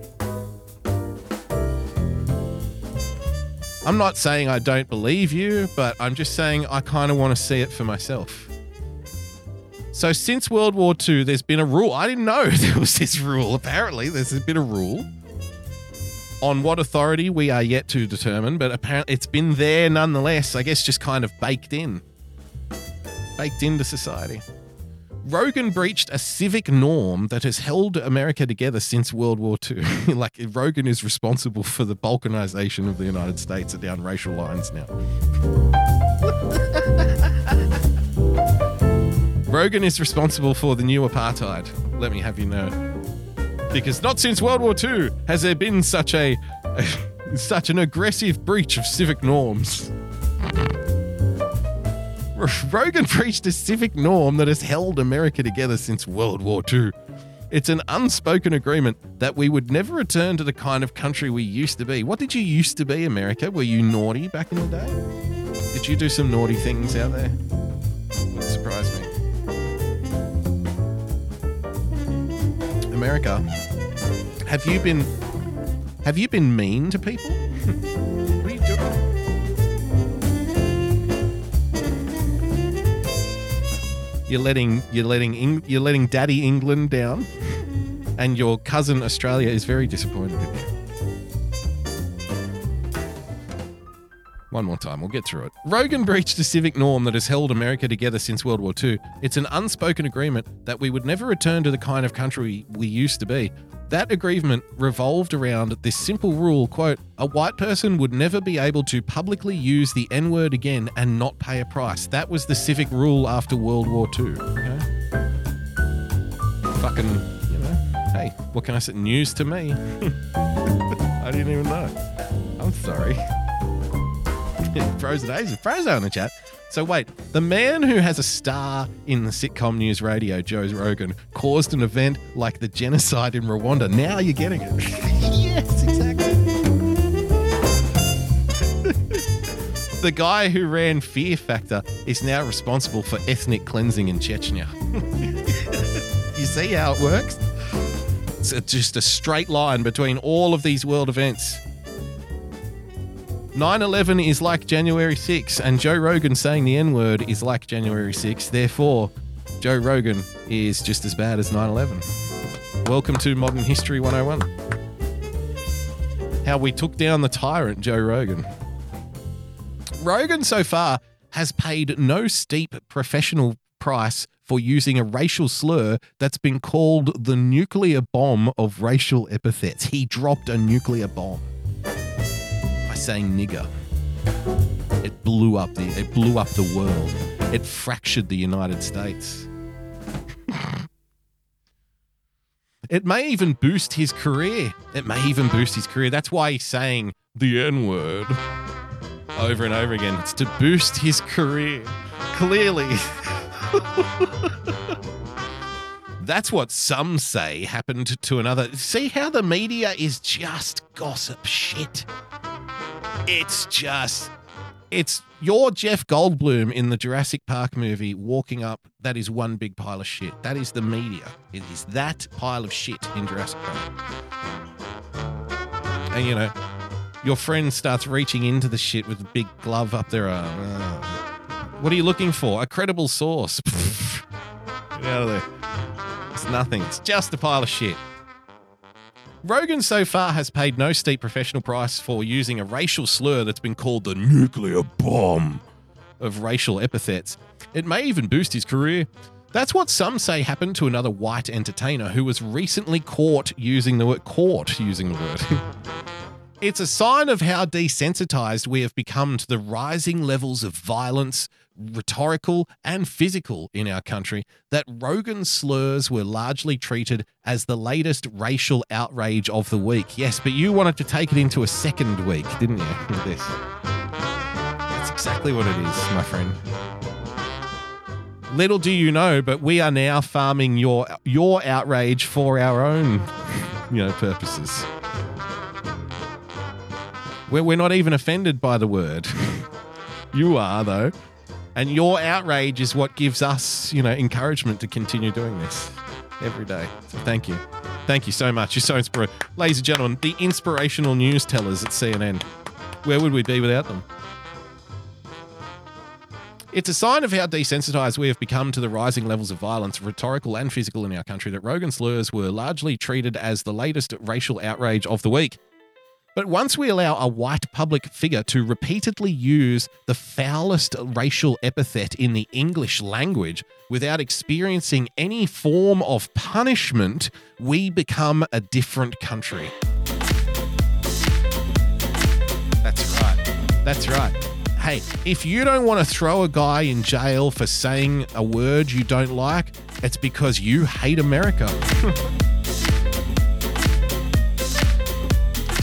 Speaker 2: I'm not saying I don't believe you, but I'm just saying I kind of want to see it for myself. So since World War II, there's been a rule. I didn't know <laughs> there was this rule. Apparently, there's been a rule on what authority we are yet to determine, but apparently it's been there nonetheless. I guess just kind of baked in, baked into society. Rogan breached a civic norm that has held America together since World War II. <laughs> like Rogan is responsible for the balkanization of the United States down racial lines now. <laughs> Rogan is responsible for the new apartheid. Let me have you know. Because not since World War II has there been such a, <laughs> such an aggressive breach of civic norms. <laughs> Rogan preached a civic norm that has held America together since World War II. It's an unspoken agreement that we would never return to the kind of country we used to be. What did you used to be, America? Were you naughty back in the day? Did you do some naughty things out there? Wouldn't surprise me. America, have you been have you been mean to people? what are you doing? You're letting you're letting Eng, you're letting Daddy England down, and your cousin Australia is very disappointed in you. One more time, we'll get through it. Rogan breached a civic norm that has held America together since World War II. It's an unspoken agreement that we would never return to the kind of country we used to be. That agreement revolved around this simple rule, quote, a white person would never be able to publicly use the N-word again and not pay a price. That was the civic rule after World War II. Okay? Fucking, you know, hey, what can I say? News to me. <laughs> I didn't even know. I'm sorry. <laughs> Frozen Days, Frozen in the chat. So wait, the man who has a star in the sitcom news radio, Joe Rogan, caused an event like the genocide in Rwanda. Now you're getting it. <laughs> yes, exactly. <laughs> the guy who ran Fear Factor is now responsible for ethnic cleansing in Chechnya. you see how it works? It's just a straight line between all of these world events. 9 11 is like January 6, and Joe Rogan saying the N word is like January 6. Therefore, Joe Rogan is just as bad as 9 11. Welcome to Modern History 101. How we took down the tyrant, Joe Rogan. Rogan so far has paid no steep professional price for using a racial slur that's been called the nuclear bomb of racial epithets. He dropped a nuclear bomb saying nigger. It blew up the it blew up the world. It fractured the United States. It may even boost his career. It may even boost his career. That's why he's saying the N word over and over again. It's to boost his career. Clearly. <laughs> That's what some say happened to another. See how the media is just gossip shit. It's just. It's your Jeff Goldblum in the Jurassic Park movie walking up. That is one big pile of shit. That is the media. It is that pile of shit in Jurassic Park. And you know, your friend starts reaching into the shit with a big glove up their arm. Uh, what are you looking for? A credible source. <laughs> Get out of there. It's nothing. It's just a pile of shit. Rogan so far has paid no steep professional price for using a racial slur that's been called the nuclear bomb of racial epithets. It may even boost his career. That's what some say happened to another white entertainer who was recently caught using the word caught using the word. <laughs> It's a sign of how desensitized we have become to the rising levels of violence, rhetorical and physical in our country that Rogan slurs were largely treated as the latest racial outrage of the week. Yes, but you wanted to take it into a second week, didn't you, with this? That's exactly what it is, my friend. Little do you know, but we are now farming your your outrage for our own, <laughs> you know, purposes. We're, we're not even offended by the word. <laughs> you are, though. And your outrage is what gives us, you know, encouragement to continue doing this every day. So thank you. Thank you so much. You're so inspirational. Ladies and gentlemen, the inspirational news tellers at CNN. Where would we be without them? It's a sign of how desensitized we have become to the rising levels of violence, rhetorical and physical, in our country that Rogan slurs were largely treated as the latest racial outrage of the week. But once we allow a white public figure to repeatedly use the foulest racial epithet in the English language without experiencing any form of punishment, we become a different country. That's right. That's right. Hey, if you don't want to throw a guy in jail for saying a word you don't like, it's because you hate America. <laughs>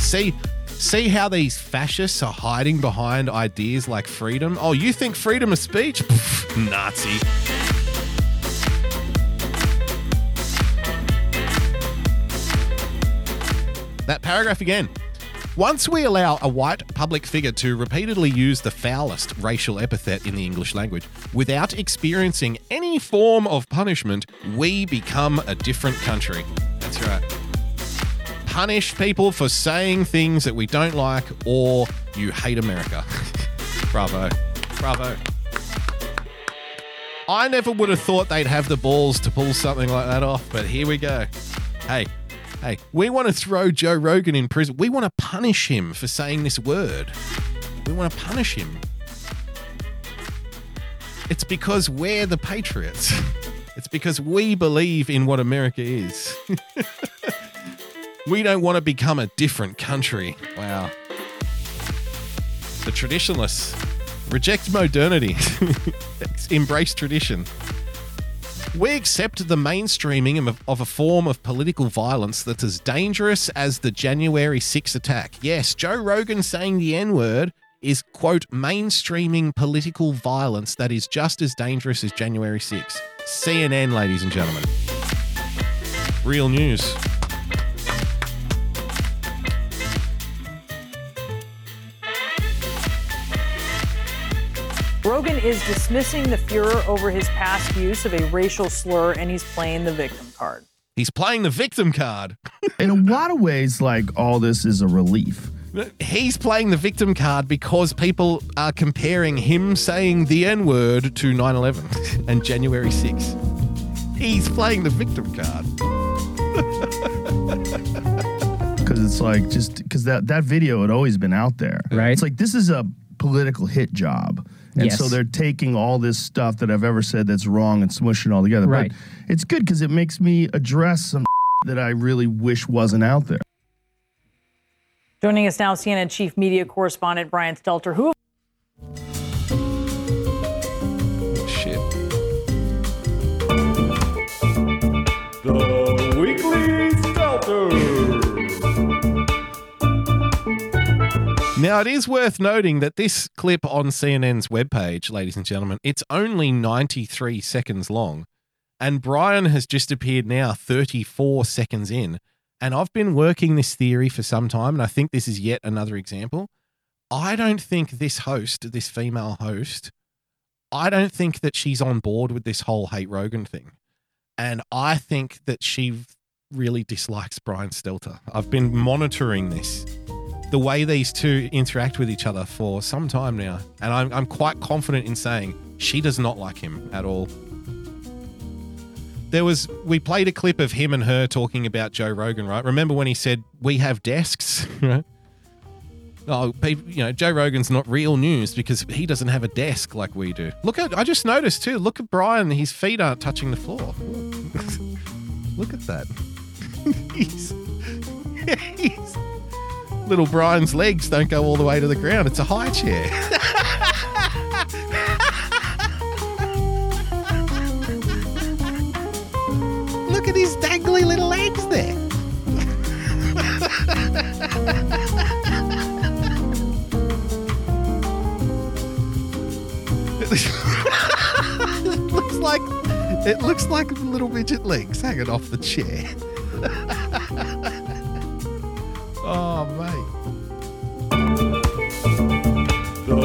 Speaker 2: see see how these fascists are hiding behind ideas like freedom? Oh, you think freedom of speech? <laughs> Nazi. That paragraph again. Once we allow a white public figure to repeatedly use the foulest racial epithet in the English language without experiencing any form of punishment, we become a different country. That's right. Punish people for saying things that we don't like or you hate America. <laughs> Bravo. Bravo. I never would have thought they'd have the balls to pull something like that off, but here we go. Hey, hey, we want to throw Joe Rogan in prison. We want to punish him for saying this word. We want to punish him. It's because we're the patriots. <laughs> It's because we believe in what America is. <laughs> we don't want to become a different country. Wow. The traditionalists reject modernity, <laughs> embrace tradition. We accept the mainstreaming of, of a form of political violence that's as dangerous as the January 6 attack. Yes, Joe Rogan saying the N word is, quote, mainstreaming political violence that is just as dangerous as January 6. CNN, ladies and gentlemen. Real news.
Speaker 24: Rogan is dismissing the furor over his past use of a racial slur and he's playing the victim card.
Speaker 2: He's playing the victim card. <laughs>
Speaker 25: In a lot of ways, like all this is a relief.
Speaker 2: He's playing the victim card because people are comparing him saying the N word to 9 11 <laughs> and January 6. He's playing the victim card. <laughs>
Speaker 25: because it's like just because that that video had always been out there. Right. It's like this is a political hit job. And
Speaker 26: Yes.
Speaker 25: so they're taking all this stuff that I've ever said that's wrong and smushing it all together.
Speaker 26: Right.
Speaker 25: But it's good because it makes me address some <laughs> that I really wish wasn't out there.
Speaker 24: Joining us now, CNN chief media correspondent Brian Stelter, who
Speaker 2: Now, it is worth noting that this clip on CNN's webpage, ladies and gentlemen, it's only 93 seconds long. And Brian has just appeared now 34 seconds in. And I've been working this theory for some time, and I think this is yet another example. I don't think this host, this female host, I don't think that she's on board with this whole hate Rogan thing. And I think that she really dislikes Brian Stelter. I've been monitoring this the way these two interact with each other for some time now. And I'm, I'm quite confident in saying she does not like him at all. There was, we played a clip of him and her talking about Joe Rogan, right? Remember when he said, We have desks, <laughs> right? Oh, you know, Joe Rogan's not real news because he doesn't have a desk like we do. Look at, I just noticed too, look at Brian, his feet aren't touching the floor. <laughs> look at that. <laughs> he's, he's, little Brian's legs don't go all the way to the ground. It's a high chair. <laughs> Look at his dangly little legs there. it looks like it looks like little midget legs hanging off the chair. <laughs> oh mate.
Speaker 27: The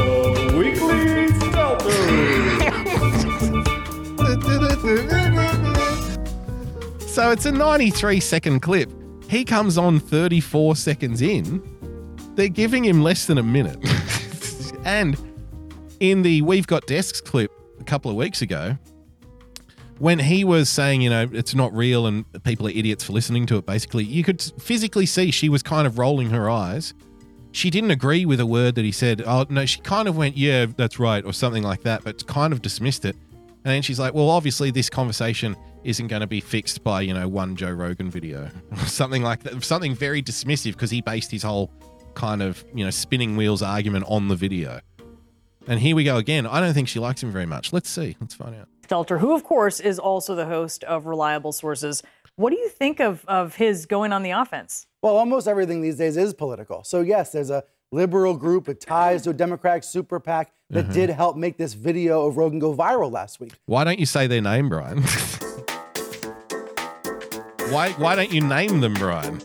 Speaker 27: Weekly <laughs>
Speaker 2: So it's a 93 second clip. He comes on 34 seconds in. They're giving him less than a minute. <laughs> and in the We've Got Desks clip a couple of weeks ago, when he was saying, you know, it's not real and people are idiots for listening to it, basically, you could physically see she was kind of rolling her eyes she didn't agree with a word that he said. Oh no, she kind of went, "Yeah, that's right," or something like that, but kind of dismissed it. And then she's like, "Well, obviously this conversation isn't going to be fixed by you know one Joe Rogan video, <laughs> or something like that. Something very dismissive because he based his whole kind of you know spinning wheels argument on the video. And here we go again. I don't think she likes him very much. Let's see. Let's find out.
Speaker 24: Stelter, who of course is also the host of Reliable Sources. What do you think of of his going on the offense?
Speaker 28: Well, almost everything these days is political. So, yes, there's a liberal group with ties to a Democratic super PAC that
Speaker 2: Mhm.
Speaker 28: did help make this video of Rogan go viral last week.
Speaker 2: Why don't you say their name, Brian? why why don't you name them, Brian?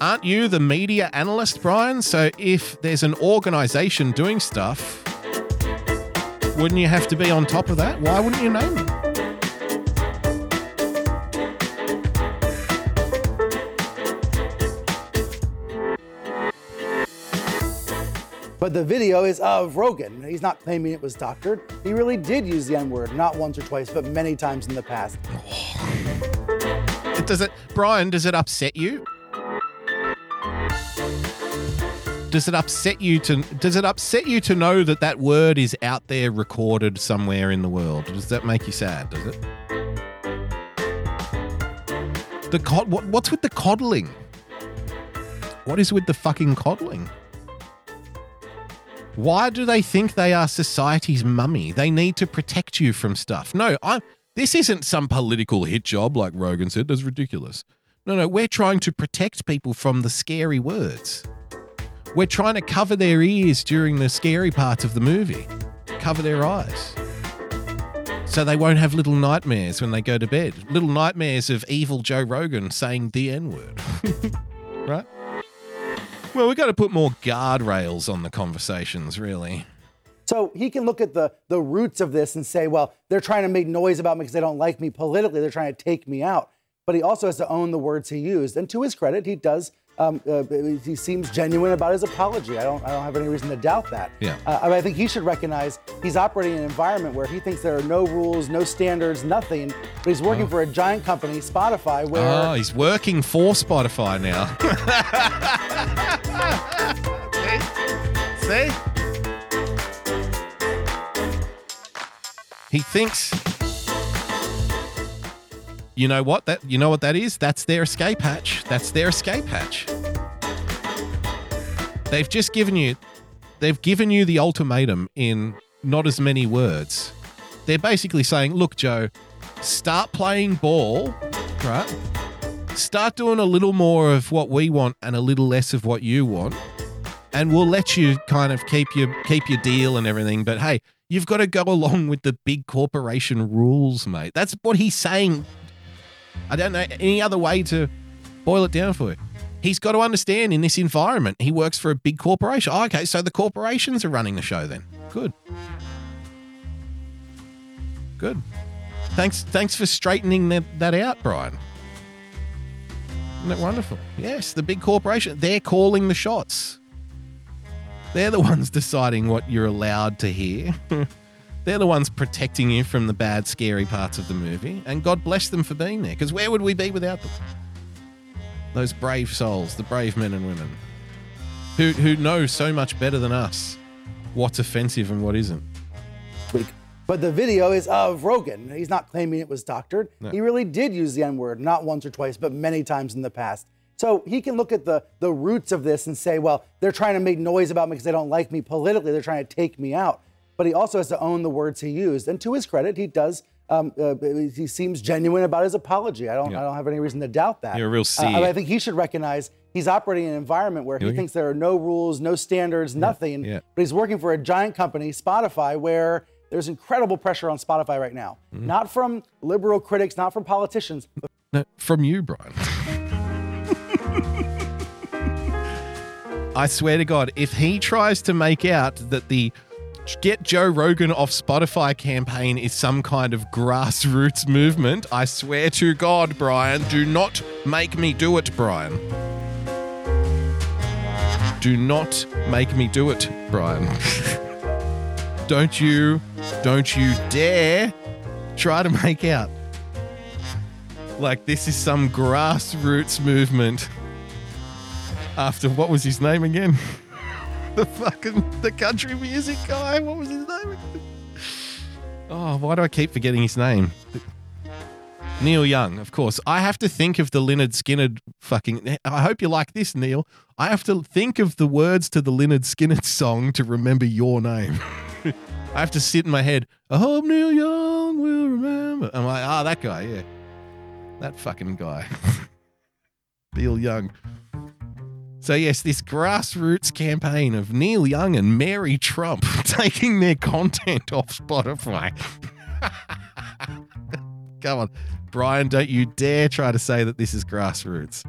Speaker 2: Aren't you the media analyst, Brian? So if there's an organization doing stuff, wouldn't you have to be on top of that? Why wouldn't you name them?
Speaker 28: But the video is of Rogan. He's not claiming it was doctored. He really did use the N word, not once or twice, but many times in the past.
Speaker 2: Does it, Brian? Does it upset you? Does it upset you to? Does it upset you to know that that word is out there recorded somewhere in the world? Does that make you sad? Does it? The cod. What, what's with the coddling? What is with the fucking coddling? Why do they think they are society's mummy? They need to protect you from stuff. No, I'm. This isn't some political hit job like Rogan said. That's ridiculous. No, no, we're trying to protect people from the scary words. We're trying to cover their ears during the scary parts of the movie, cover their eyes. So they won't have little nightmares when they go to bed. Little nightmares of evil Joe Rogan saying the N word. <laughs> right? Well, we've got to put more guardrails on the conversations, really.
Speaker 28: So he can look at the, the roots of this and say, well, they're trying to make noise about me because they don't like me politically. They're trying to take me out. But he also has to own the words he used. And to his credit, he does. Um, uh, he seems genuine about his apology. I don't. I don't have any reason to doubt that.
Speaker 2: Yeah.
Speaker 28: Uh, I think he should recognize he's operating in an environment where he thinks there are no rules, no standards, nothing. But he's working for a giant company, Spotify, where
Speaker 2: Oh, he's working for Spotify now. <laughs> See? He thinks You know what that you know what that is? That's their escape hatch. That's their escape hatch. They've just given you they've given you the ultimatum in not as many words. They're basically saying, "Look, Joe, start playing ball, right? Start doing a little more of what we want and a little less of what you want, and we'll let you kind of keep your keep your deal and everything. But hey, you've got to go along with the big corporation rules, mate. That's what he's saying. I don't know any other way to boil it down for you. He's got to understand in this environment, he works for a big corporation. Oh, okay, so the corporations are running the show then. Good. Good. Thanks thanks for straightening that, that out, Brian. Isn't that wonderful? Yes, the big corporation, they're calling the shots. They're the <laughs> ones deciding what you're allowed to hear. <laughs> they're the ones protecting you from the bad, scary parts of the movie. And God bless them for being there, because where would we be without them? Those brave souls, the brave men and women, who, who know so much better than us what's offensive and what isn't.
Speaker 28: week. But the video is of Rogan. He's not claiming it was doctored.
Speaker 2: No.
Speaker 28: He really did use the N word, not once or twice, but many times in the past. So he can look at the, the roots of this and say, well, they're trying to make noise about me because they don't like me politically. They're trying to take me out. But he also has to own the words he used. And to his credit, he does. Um, uh, he seems genuine about his apology. I don't.
Speaker 2: Yeah.
Speaker 28: I don't have any reason to doubt that.
Speaker 2: You're a real
Speaker 28: Uh,
Speaker 2: seer.
Speaker 28: I think he should recognize he's operating in an environment where he thinks there are no rules, no standards, nothing.
Speaker 2: yeah.
Speaker 28: But he's working for a giant company, Spotify, where there's incredible pressure on Spotify right now.
Speaker 2: Mm-hmm.
Speaker 28: Not from liberal critics, not from politicians, but
Speaker 2: No, from you, Brian. <laughs> I swear to God, if he tries to make out that the Get Joe Rogan off Spotify campaign is some kind of grassroots movement, I swear to God, Brian, do not make me do it, Brian. Do not make me do it, Brian. <laughs> don't you, don't you dare try to make out like this is some grassroots movement after what was his name again? <laughs> the fucking the country music guy. What was his name? Oh, why do I keep forgetting his name? Neil Young, of course. I have to think of the Lynyrd Skynyrd fucking. I hope you like this, Neil. I have to think of the words to the Lynyrd Skynyrd song to remember your name. <laughs> I have to sit in my head. I hope Neil Young will remember. I'm like, ah, that guy, yeah, that fucking guy, <laughs> Neil Young. So yes, this grassroots campaign of Neil Young and Mary Trump <laughs> taking their content off Spotify. <laughs> Come on, Brian, don't you dare try to say that this is grassroots.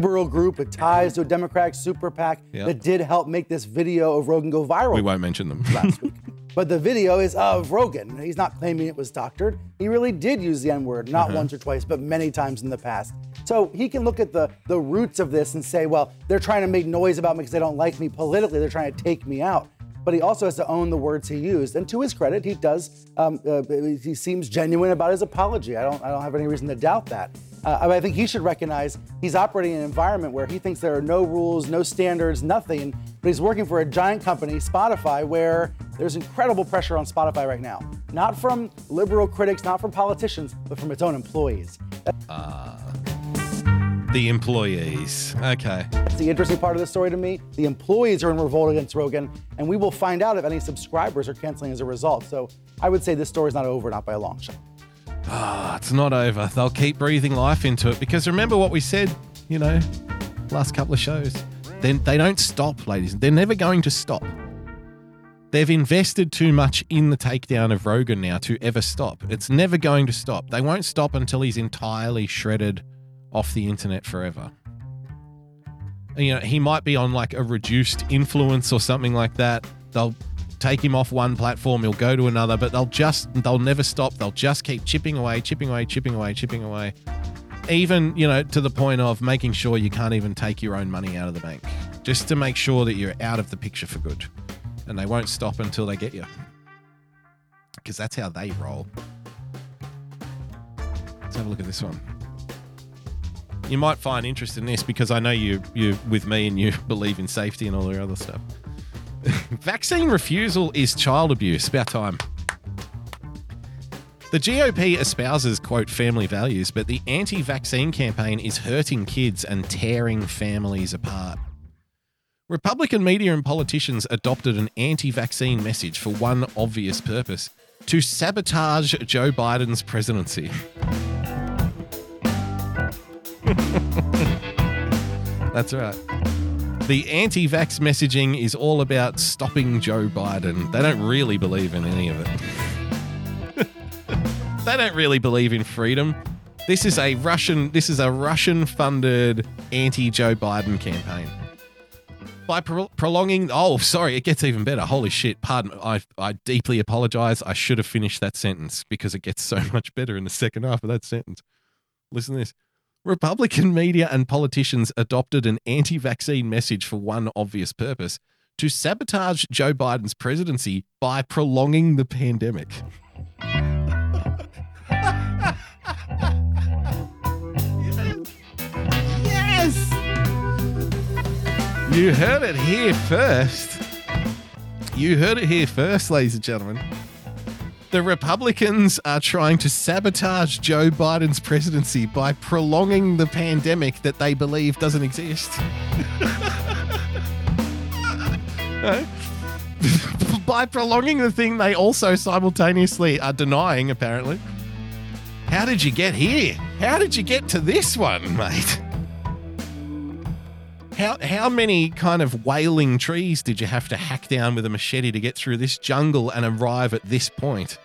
Speaker 28: liberal group with ties to a Democratic super PAC
Speaker 2: Yep.
Speaker 28: that did help make this video of Rogan go viral.
Speaker 2: We won't mention them.
Speaker 28: last week. <laughs> But the video is of Rogan. He's not claiming it was doctored. He really did use the N word, not
Speaker 2: Uh-huh.
Speaker 28: once or twice, but many times in the past. So he can look at the, the roots of this and say, well, they're trying to make noise about me because they don't like me politically. They're trying to take me out. But he also has to own the words he used. And to his credit, he does. Um, uh, he seems genuine about his apology. I don't. I don't have any reason to doubt that. Uh, I think he should recognize he's operating in an environment where he thinks there are no rules, no standards, nothing. But he's working for a giant company, Spotify, where there's incredible pressure on Spotify right now. Not from liberal critics, not from politicians, but from its own employees.
Speaker 2: The employees. Okay.
Speaker 28: It's the interesting part of the story to me. The employees are in revolt against Rogan, and we will find out if any subscribers are canceling as a result. So I would say this story's not over, not by a long shot.
Speaker 2: Ah, it's not over. They'll keep breathing life into it because remember what we said, you know, last couple of shows. Then they don't stop, ladies. They're never going to stop. They've invested too much in the takedown of Rogan now to ever stop. It's never going to stop. They won't stop until he's entirely shredded off the internet forever. You know, he might be on like a reduced influence or something like that. They'll take him off one platform, he'll go to another, but they'll just they'll never stop. They'll just keep chipping away, chipping away, chipping away, chipping away. Even, you know, to the point of making sure you can't even take your own money out of the bank. Just to make sure that you're out of the picture for good. And they won't stop until they get you. Because that's how they roll. Let's have a look at this one. You might find interest in this because I know you you with me and you <laughs> believe in safety and all the other stuff. <laughs> Vaccine refusal is child abuse. About time. The GOP espouses, quote, family values, but the anti vaccine campaign is hurting kids and tearing families apart. Republican media and politicians adopted an anti vaccine message for one obvious purpose to sabotage Joe Biden's presidency. <laughs> <laughs> That's right. The anti vax messaging is all about stopping Joe Biden. They don't really believe in any of it. <laughs> they don't really believe in freedom. This is a Russian this is a Russian funded anti Joe Biden campaign. By pro- prolonging oh sorry, it gets even better. Holy shit. Pardon. I I deeply apologize. I should have finished that sentence because it gets so <laughs> much better in the second half of that sentence. Listen to this. Republican media and politicians adopted an anti vaccine message for one obvious purpose to sabotage Joe Biden's presidency by prolonging the pandemic. yes! You heard it here first. You heard it here first, ladies and gentlemen. The Republicans are trying to sabotage Joe Biden's presidency by prolonging the pandemic that they believe doesn't exist. <laughs> <laughs> By prolonging the thing they also simultaneously are denying, apparently. How did you get here? How did you get to this one, mate? How how many kind of wailing trees did you have to hack down with a machete to get through this jungle and arrive at this point?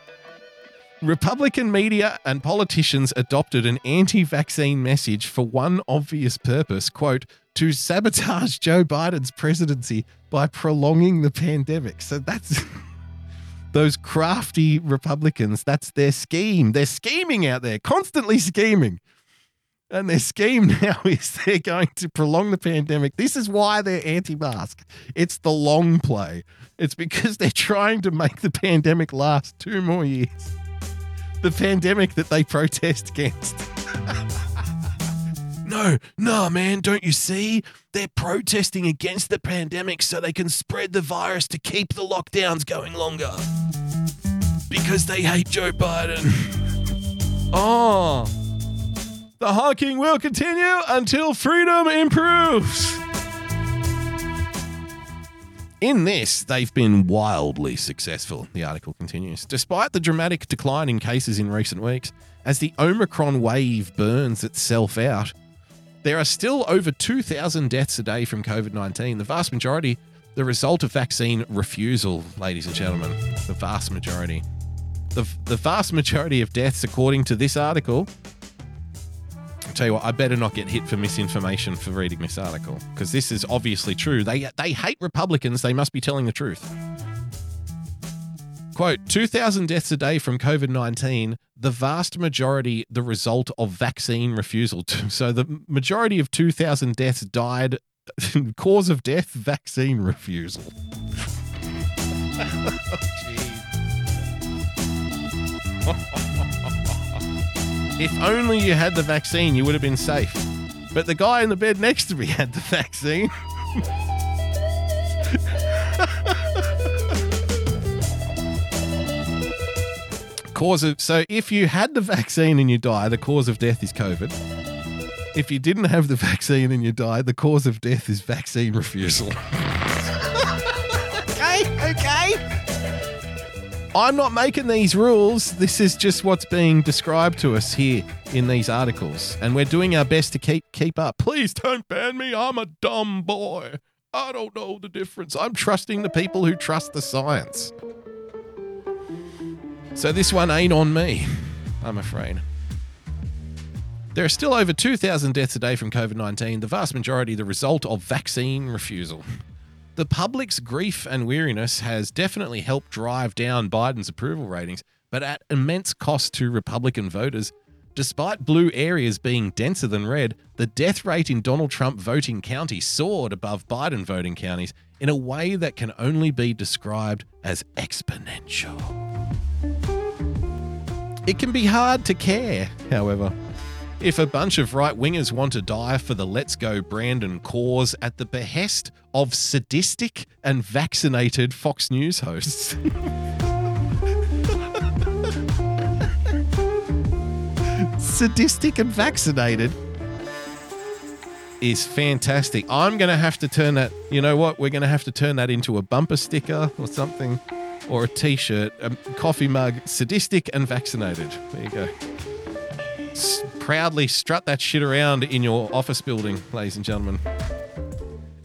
Speaker 2: Republican media and politicians adopted an anti-vaccine message for one obvious purpose, quote, to sabotage Joe Biden's presidency by prolonging the pandemic. So that's <laughs> those crafty Republicans, that's their scheme. They're scheming out there, constantly scheming. And their scheme <laughs> now is they're going to prolong the pandemic. This is why they're anti mask. It's the long play. It's because <laughs> they're trying to make the pandemic last two more years. The pandemic that they protest against. <laughs> no, no, man, don't you see? They're protesting against the pandemic so they can spread the virus to keep the lockdowns going longer. Because they hate Joe Biden. oh. The honking will continue until freedom improves. In this, they've been wildly successful, the article continues. Despite the dramatic decline in cases in recent weeks, as the Omicron wave burns itself out, there are still over 2,000 deaths a day from COVID 19, the vast majority the result of vaccine refusal, ladies and gentlemen. The vast majority. The, the vast majority of deaths, according to this article, I'll tell you what, I better not get hit for misinformation for reading this article because this is obviously true. They they hate Republicans. They must be telling the truth. Quote: Two thousand deaths a day from COVID nineteen. The vast majority the result of vaccine refusal. So the majority of two thousand deaths died. <laughs> Cause of death: vaccine refusal. <laughs> Oh, <laughs> If only you had the vaccine, you would have been safe. But the guy in the bed next to me had the vaccine. <laughs> cause of so if you had the vaccine and you die, the cause of death is COVID. If you didn't have the <laughs> vaccine and you die, the cause of death is vaccine refusal. <laughs> I'm not making these rules. This is just what's being described to us here in these articles, and we're doing our best to keep keep up. Please don't ban me. I'm a dumb boy. I don't know the difference. I'm trusting the people who trust the science. So this one ain't on me, I'm afraid. There are still over 2,000 deaths a day from COVID 19, the vast majority the result of vaccine refusal. The public's grief and weariness has definitely helped drive down Biden's approval ratings, but at immense cost to Republican voters. Despite blue areas being denser than red, the death rate in Donald Trump voting counties soared above Biden voting counties in a way that can only be described as exponential. It can be hard to care, however. If a bunch of right wingers want to die for the Let's Go Brandon cause at the behest of sadistic and vaccinated Fox News hosts. <laughs> sadistic and vaccinated is fantastic. I'm going to have to turn that, you know what? We're going to have to turn that into a bumper sticker or something, or a t shirt, a coffee mug, sadistic and vaccinated. There you go. S- proudly strut that shit around in your office building, ladies and gentlemen.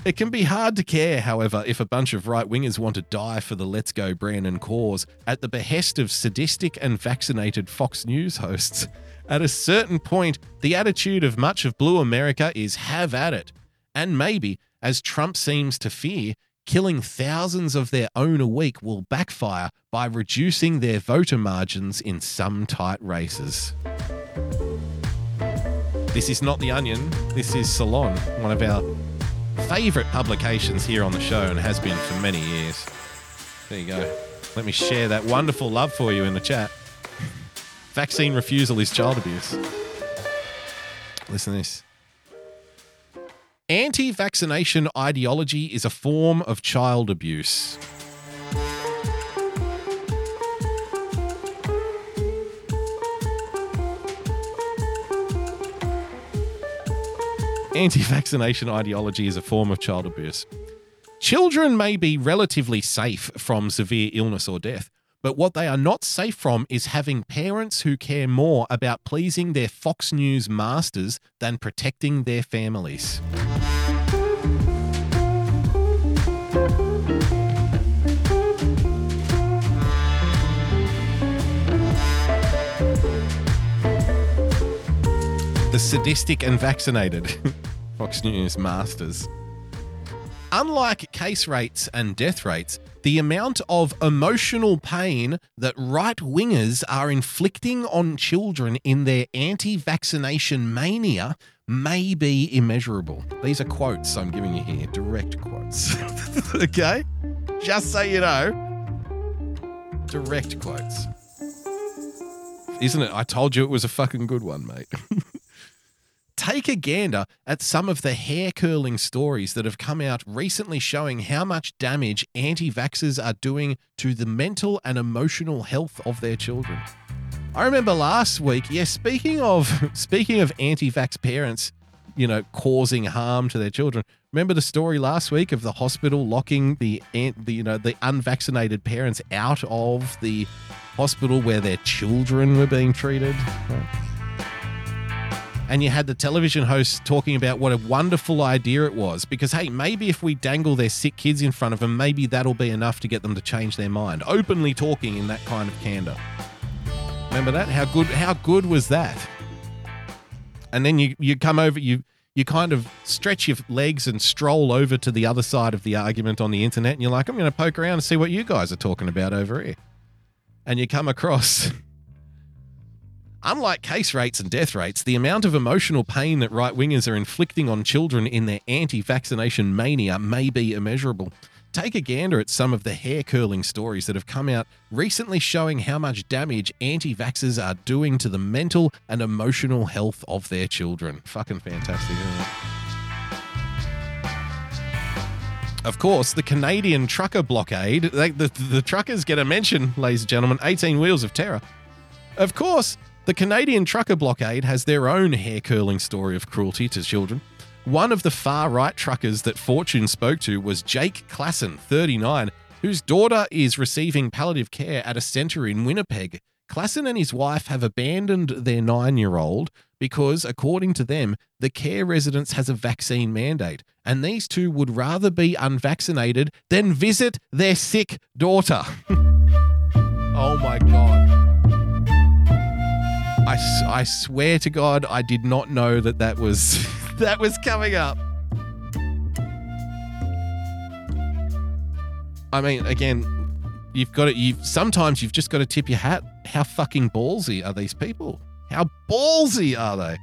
Speaker 2: It can be hard to care, however, if a bunch of right wingers want to die for the Let's Go Brandon cause at the behest of sadistic and vaccinated Fox News hosts. At a certain point, the attitude of much of Blue America is have at it. And maybe, as Trump seems to fear, killing thousands of their own a week will backfire by reducing their voter margins in some tight races. This is not The Onion, this is Salon, one of our favourite publications here on the show and has been for many years. There you go. Let me share that wonderful love for you in the chat. <laughs> Vaccine refusal is child abuse. Listen to this. Anti vaccination ideology is a form of child abuse. Anti vaccination ideology is a form of child abuse. Children may be relatively safe from severe illness or death, but what they are not safe from is having parents who care more about pleasing their Fox News masters than protecting their families. The sadistic and vaccinated <laughs> Fox News masters. Unlike case rates and death rates, the amount of emotional pain that right wingers are inflicting on children in their anti vaccination mania may be immeasurable. These are quotes I'm giving you here, direct quotes. <laughs> okay? Just so you know, direct quotes. Isn't it? I told you it was a fucking good one, mate. <laughs> take a gander at some of the hair curling stories that have come out recently showing how much damage anti vaxxers are doing to the mental and emotional health of their children. I remember last week, yes, speaking of <laughs> speaking of anti-vax parents, you know, causing harm to their children. Remember the story last week of the hospital locking the, the you know, the unvaccinated parents out of the hospital where their children were being treated? And you had the television host talking about what a wonderful idea it was because, hey, maybe if we dangle their sick kids in front of them, maybe that'll be enough to get them to change their mind. Openly talking in that kind of candor. Remember that? How good how good was that? And then you you come over you you kind of stretch your legs and stroll over to the other side of the argument on the internet and you're like, I'm going to poke around and see what you guys are talking about over here. And you come across Unlike case rates and death rates, the amount of emotional pain that right wingers are inflicting on children in their anti vaccination mania may be immeasurable. Take a gander at some of the hair curling stories that have come out recently showing how much damage anti vaxxers are doing to the mental and emotional health of their children. Fucking fantastic, isn't it? Of course, the Canadian trucker blockade, they, the, the truckers get a mention, ladies and gentlemen, 18 Wheels of Terror. Of course, the Canadian trucker blockade has their own hair curling story of cruelty to children. One of the far right truckers that Fortune spoke to was Jake Klassen, 39, whose daughter is receiving palliative care at a centre in Winnipeg. Klassen and his wife have abandoned their nine year old because, according to them, the care residence has a vaccine mandate, and these two would rather be unvaccinated than visit their sick daughter. <laughs> oh my God. I, I swear to God, I did not know that that was <laughs> that was coming up. I mean, again, you've got to. You've sometimes you've just got to tip your hat. How fucking ballsy are these people? How ballsy are they?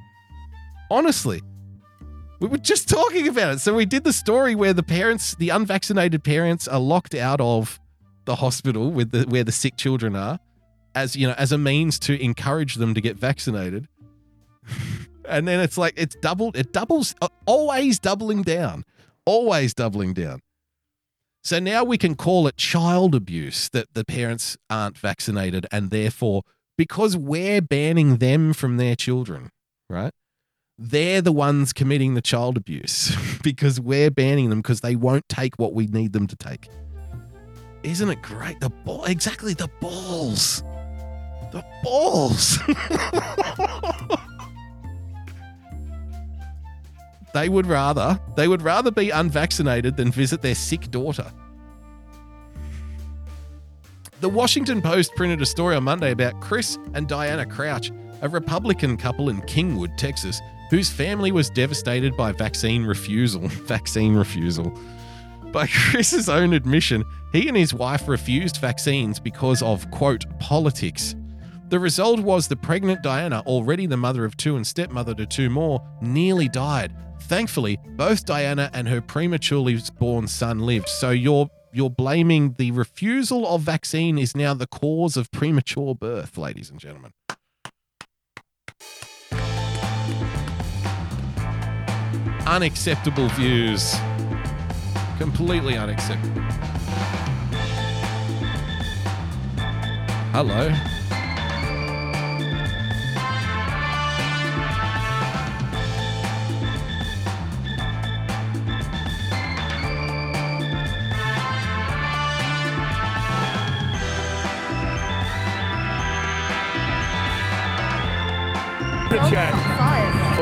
Speaker 2: Honestly, we were just talking about it. So we did the story where the parents, the unvaccinated parents, are locked out of the hospital with the where the sick children are, as you know, as a means to encourage them to get vaccinated. and then it's like it's doubled. It doubles, uh, always doubling down, always doubling down. So now we can call it child abuse that the parents aren't vaccinated, and therefore, because we're banning them from their children, right? They're the ones committing the child abuse <laughs> because we're banning them because they won't take what we need them to take. Isn't it great? The ball, exactly the balls, the balls. they would rather they would rather be unvaccinated than visit their sick daughter. The Washington Post printed a story on Monday about Chris and Diana Crouch, a Republican couple in Kingwood, Texas, whose family was devastated by vaccine refusal. <laughs> vaccine refusal. By Chris's own admission, he and his wife refused vaccines because of, quote, politics. The result was the pregnant Diana, already the mother of two and stepmother to two more, nearly died. Thankfully, both Diana and her prematurely born son lived. So you're you're blaming the refusal of vaccine is now the cause of premature birth, ladies and gentlemen. Unacceptable views. Completely unacceptable. Hello.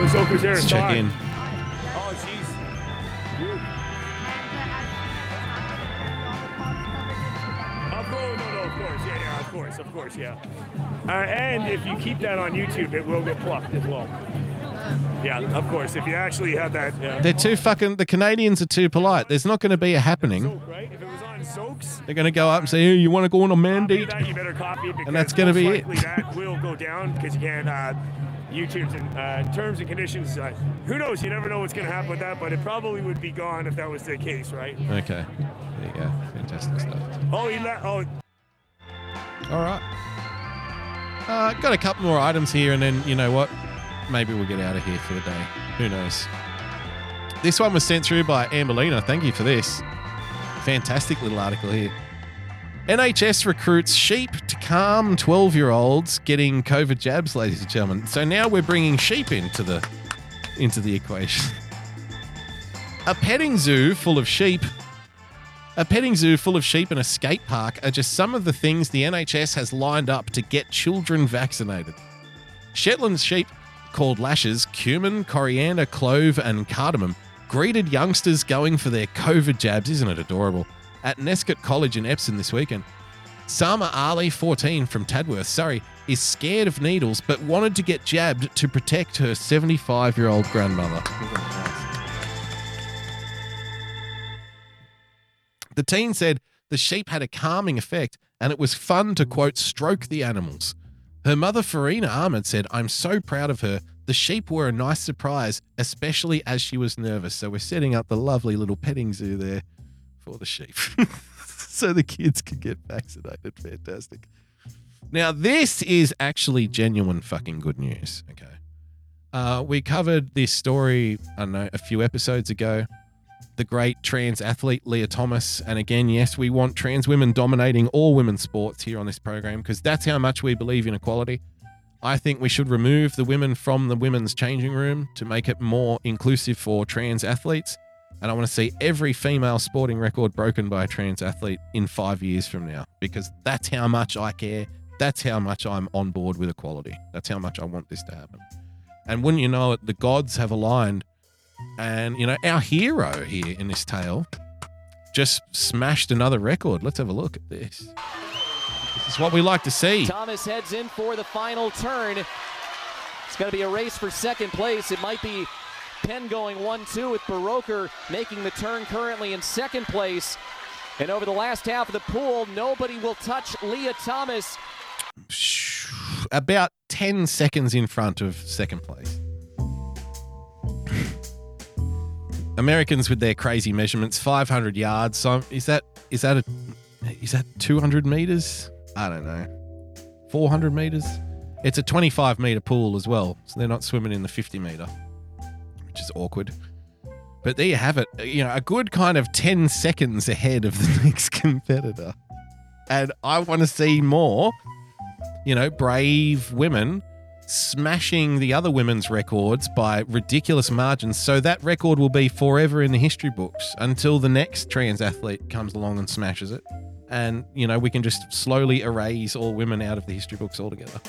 Speaker 27: Oh, there.
Speaker 2: Let's check in.
Speaker 27: Oh, course, no, no, of course, yeah, yeah, of course, of course, yeah. Uh, and if you keep that on YouTube, it will get plucked as well. Yeah, of course. If you actually have that, yeah.
Speaker 2: They're too fucking. The Canadians are too polite. There's not going to be a happening.
Speaker 27: If it was on Soaks,
Speaker 2: They're going to go up and say, "Hey, you want to go on a mandate?"
Speaker 27: that you better copy it because
Speaker 2: that's gonna be it.
Speaker 27: that will go down because you can't. Uh, YouTube's in, uh, terms and conditions. Uh, who knows? You never know what's going to happen with that, but it probably would be gone if that was the case, right?
Speaker 2: Okay. There you go. Fantastic stuff.
Speaker 27: Oh, he left. Oh,
Speaker 2: All right. Uh, got a couple more items here, and then you know what? maybe we'll get out of here for the day. Who knows? This one was sent through by Amberlina. Thank you for this. Fantastic little article here. NHS recruits sheep to calm 12 year olds getting COVID jabs, ladies and gentlemen. So now we're bringing sheep into the into the equation. A petting zoo full of sheep. A petting zoo full of sheep and a skate park are just some of the things the NHS has lined up to get children vaccinated. Shetland sheep, called lashes, cumin, coriander, clove, and cardamom, greeted youngsters going for their COVID jabs. Isn't it adorable? At Nescot College in Epsom this weekend. Sama Ali, 14, from Tadworth, Surrey, is scared of needles but wanted to get jabbed to protect her 75 year old grandmother. The teen said the sheep had a calming effect and it was fun to quote stroke the animals. Her mother, Farina Ahmed, said, I'm so proud of her. The sheep were a nice surprise, especially as she was nervous. So we're setting up the lovely little petting zoo there for the sheep <laughs> so the kids could get vaccinated. Fantastic. Now, this is actually genuine fucking good news. Okay. Uh, we covered this story, I know, a few episodes ago. The great trans athlete Lia Thomas. And again, yes, we want trans women dominating all women's sports here on this program because that's how much we believe in equality. I think we should remove the women from the women's changing room to make it more inclusive for trans athletes. And I want to see every female sporting record broken by a trans athlete in five years from now because that's how much I care. That's how much I'm on board with equality. That's how much I want this to happen. And wouldn't you know it, the gods have aligned. And, you know, our hero here in this tale just smashed another record. Let's have a look at this. This is what we like to see.
Speaker 29: Thomas heads in for the final turn. It's going to be a race for second place. It might be Penn going 1-2 with Buroker making the turn currently in second place. And over the last half of the pool, nobody will touch Lia Thomas.
Speaker 2: About 10 seconds in front of second place. Americans with their crazy measurements, 500 yards. So is that is that a is that 200 meters? I don't know. 400 meters? It's a 25 meter pool as well, so they're not swimming in the 50 meter, which is awkward. But there you have it. Uh, you know, a good kind of 10 seconds ahead of the <laughs> next competitor. And I want to see more, you know, brave women smashing the other women's records by ridiculous margins. So that record will be forever in the history books until the next trans athlete comes along and smashes it. And, you know, we can just slowly erase all women out of the history books altogether.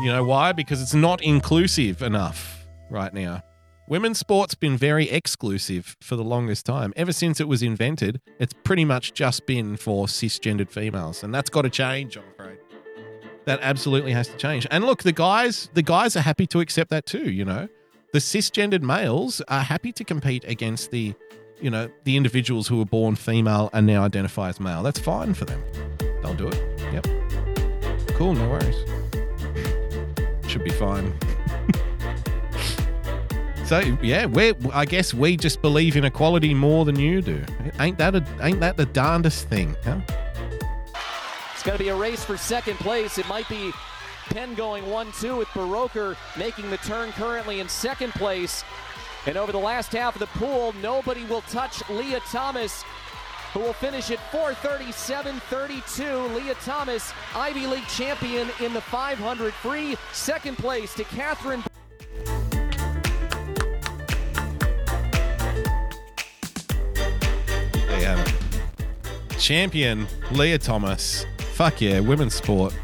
Speaker 2: You know why? Because it's not inclusive enough right now. Women's sport's been very exclusive for the longest time. Ever since it was invented, it's pretty much just been for cisgendered females. And that's got to change, I'm afraid. That absolutely has to change. And look, the guys, the guys are happy to accept that too, you know. The cisgendered males are happy to compete against the, you know, the individuals who were born female and now identify as male. That's fine for them. They'll do it. Yep. Cool, no worries. Should be fine. So yeah, we I guess we just believe in equality more than you do. Ain't that a, ain't that the darndest thing, huh?
Speaker 29: It's going to be a race for second place. It might be Penn going 1-2 with Buroker making the turn currently in second place. And over the last half of the pool, nobody will touch Lia Thomas, who will finish at 437.32. Lia Thomas, Ivy League champion in the 500 free. Second place to Catherine.
Speaker 2: Champion Lia Thomas. Fuck yeah, women's sport.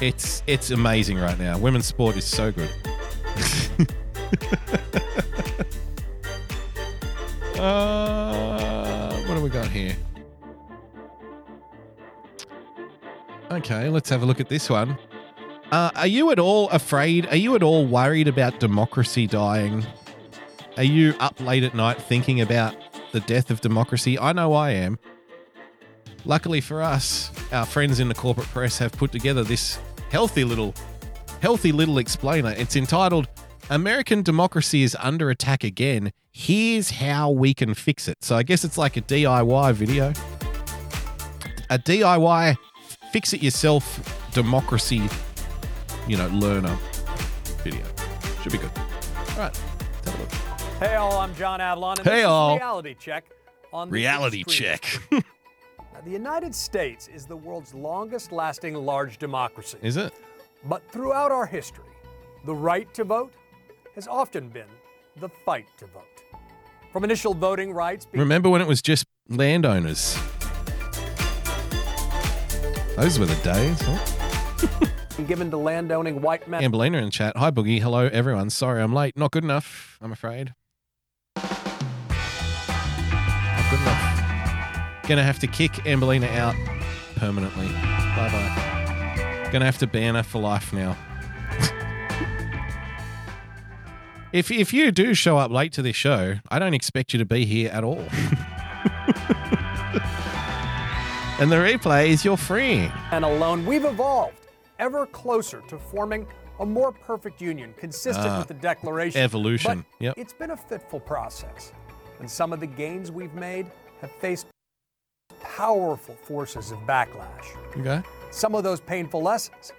Speaker 2: It's it's amazing right now. Women's sport is so good. <laughs> uh, what do we got here? Okay, let's have a look at this one. Uh, are you at all afraid? Are you at all worried about democracy dying? Are you up late at night thinking about the death of democracy? I know I am. Luckily for us, our friends in the corporate press have put together this healthy little healthy little explainer. It's entitled American Democracy is Under Attack Again. Here's how we can fix it. So I guess it's like a DIY video. A DIY fix it yourself democracy, you know, learner video. Should be good. All right. Let's have a look.
Speaker 30: Hey all, I'm John Avlon. And
Speaker 2: Hey,
Speaker 30: this
Speaker 2: all.
Speaker 30: Is reality check on the
Speaker 2: Reality check. <laughs> <laughs>
Speaker 30: Now, the United States is the world's longest-lasting large democracy.
Speaker 2: Is it?
Speaker 30: But throughout our history, the right to vote has often been the fight to vote. From initial voting rights being
Speaker 2: Remember when it was just landowners? Those were the days. Huh? <laughs>
Speaker 30: given to landowning white men.
Speaker 2: Ambelina in chat. Hi, Boogie. Hello, everyone. Sorry I'm late. Not good enough, I'm afraid. Not good enough. Gonna have to kick Ambelina out permanently. Bye bye. Gonna have to ban her for life now. <laughs> if, if you do show up late to this show, I don't expect you to be here at all. <laughs> and the replay is your friend.
Speaker 30: and alone, we've evolved ever closer to forming a more perfect union consistent
Speaker 2: Ah,
Speaker 30: with the Declaration.
Speaker 2: evolution.
Speaker 30: But
Speaker 2: Yep.
Speaker 30: It's been a fitful process, and some of the gains we've made have faced powerful forces of backlash.
Speaker 2: Okay.
Speaker 30: Some of those painful lessons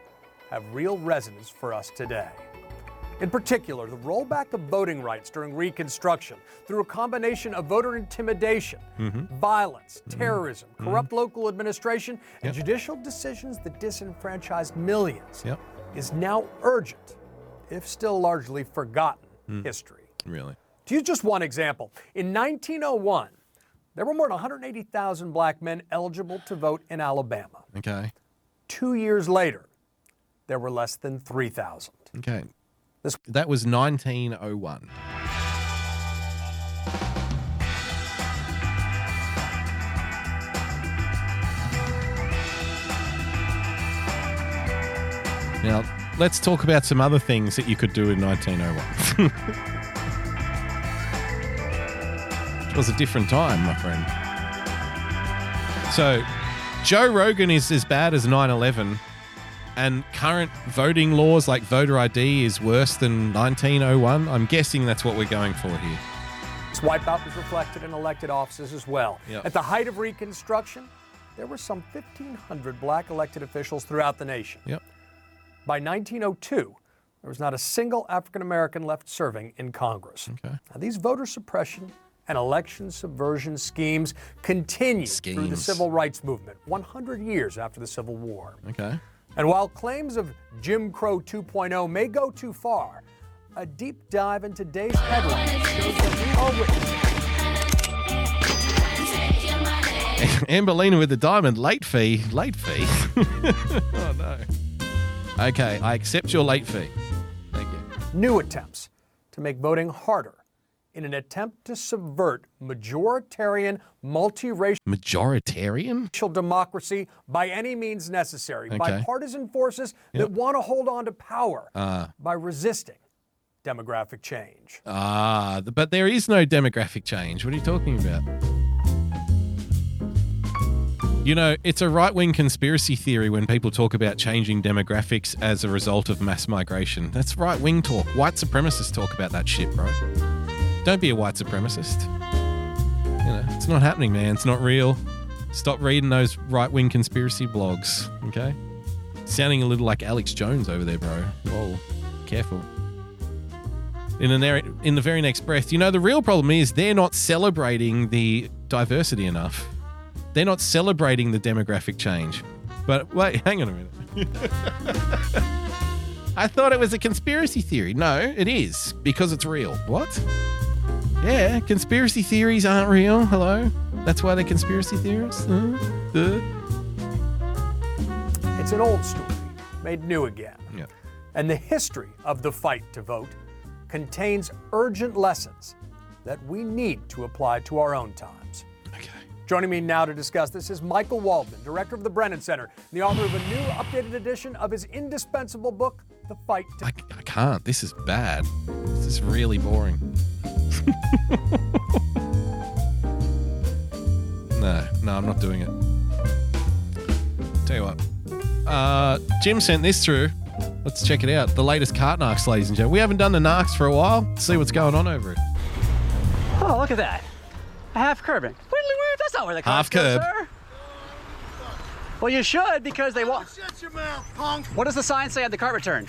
Speaker 30: have real resonance for us today. In particular, the rollback of voting rights during Reconstruction through a combination of voter intimidation,
Speaker 2: Mhm.
Speaker 30: violence, terrorism, corrupt local administration, and
Speaker 2: Yep.
Speaker 30: judicial decisions that disenfranchised millions
Speaker 2: Yep.
Speaker 30: Is now urgent, if still largely forgotten,
Speaker 2: Hmm.
Speaker 30: history.
Speaker 2: Really?
Speaker 30: To use just one example, in 1901, there were more than 180,000 black men eligible to vote in Alabama.
Speaker 2: Okay.
Speaker 30: Two years later, there were less than 3,000.
Speaker 2: Okay. that was 1901. Now, let's talk about some other things that you could do in 1901. <laughs> it was a different time, my friend. So, Joe Rogan is as bad as 9 11, and current voting laws like voter ID is worse than 1901. I'm guessing that's what we're going for here.
Speaker 30: This wipeout was reflected in elected offices as well.
Speaker 2: Yep.
Speaker 30: At the height of Reconstruction, there were some 1,500 black elected officials throughout the nation.
Speaker 2: Yep.
Speaker 30: By 1902, there was not a single African American left serving in Congress.
Speaker 2: Okay.
Speaker 30: Now, these voter suppression and election subversion schemes continued through the civil rights movement 100 years after the Civil War.
Speaker 2: Okay.
Speaker 30: And while claims of Jim Crow 2.0 may go too far, a deep dive in today's headlines shows that we are witnessing <laughs>
Speaker 2: Amberlina with the diamond. Late fee. Late fee. <laughs> oh, no. Okay, I accept your late fee. Thank you.
Speaker 30: new attempts to make voting harder in an attempt to subvert majoritarian, multiracial
Speaker 2: Majoritarian?
Speaker 30: democracy by any means necessary, by
Speaker 2: Okay.
Speaker 30: partisan forces
Speaker 2: Yep.
Speaker 30: that want to hold on to power,
Speaker 2: Ah.
Speaker 30: by resisting demographic change.
Speaker 2: Ah, but there is no demographic change. What are you talking about? You know, it's a right wing conspiracy theory when people talk about changing demographics as a result of mass migration. That's right wing talk. White supremacists talk about that shit, bro. Don't be a white supremacist. You know, it's not happening, man. It's not real. Stop reading those right wing conspiracy blogs, okay? Sounding a little like Alex Jones over there, bro. Whoa, careful in the, ner- in the very next breath, you know, the real problem is they're not celebrating the diversity enough. They're not celebrating the demographic change. But wait, hang on a minute. <laughs> I thought it was a conspiracy theory. No, it is because it's real. What? Yeah, conspiracy theories aren't real. Hello? That's why they're conspiracy theorists? Huh? Uh.
Speaker 30: It's an old story made new again.
Speaker 2: Yeah.
Speaker 30: And the history of the fight to vote contains urgent lessons that we need to apply to our own times.
Speaker 2: Okay.
Speaker 30: Joining me now to discuss this is Michael Waldman, director of the Brennan Center, and the author of a new updated edition of his indispensable book, The Fight to
Speaker 2: I can't. This is bad. This is really boring. <laughs> no, no, I'm not doing it. Tell you what. Uh, Jim sent this through. Let's check it out. The latest cart narcs, ladies and gentlemen. We haven't done the narcs for a while. Let's see what's going on over it.
Speaker 31: Oh, look at that. A half curbing. That's not where the
Speaker 2: Half
Speaker 31: carts go,
Speaker 2: curb.
Speaker 31: sir. Well, you should because they want.
Speaker 17: Shut your mouth, punk.
Speaker 31: What does the sign say on the cart return?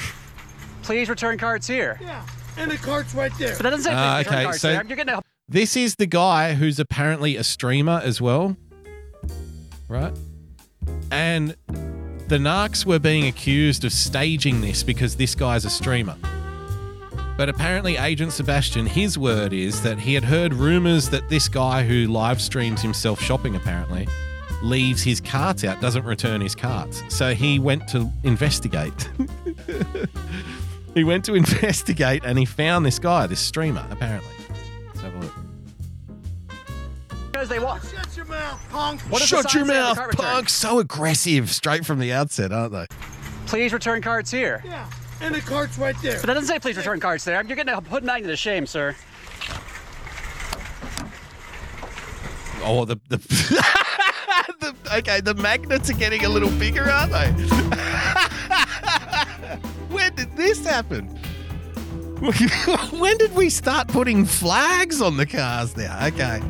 Speaker 31: Please return carts here.
Speaker 17: Yeah.
Speaker 27: And the cart's right there.
Speaker 31: But that doesn't say please ah, return
Speaker 2: okay,
Speaker 31: cards
Speaker 2: so-
Speaker 31: there. You're getting a
Speaker 2: This is the guy who's apparently a streamer as well. Right? And the Narcs were being accused of staging this because this guy's a streamer. But apparently, Agent Sebastian, his word is that he had heard rumors that this guy who live streams himself shopping, apparently, leaves his carts out, doesn't return his carts. So he went to investigate. <laughs> he went to investigate and he found this guy, this streamer, apparently. Let's have a look.
Speaker 31: because they want.
Speaker 27: Shut your mouth, punk.
Speaker 31: What does the
Speaker 2: Shut
Speaker 31: sign
Speaker 2: your
Speaker 31: say on the
Speaker 2: mouth,
Speaker 31: cart return?
Speaker 2: punk! So aggressive, straight from the outset, aren't they?
Speaker 31: Please return cards here.
Speaker 27: Yeah. And the cart's right there.
Speaker 31: But that doesn't say please return cards there. You're getting a put Magnet to shame, sir.
Speaker 2: Oh, the the, <laughs> the okay, the magnets are getting a little bigger, aren't they? <laughs> when did this happen? <laughs> when did we start putting flags on the cars now? Okay.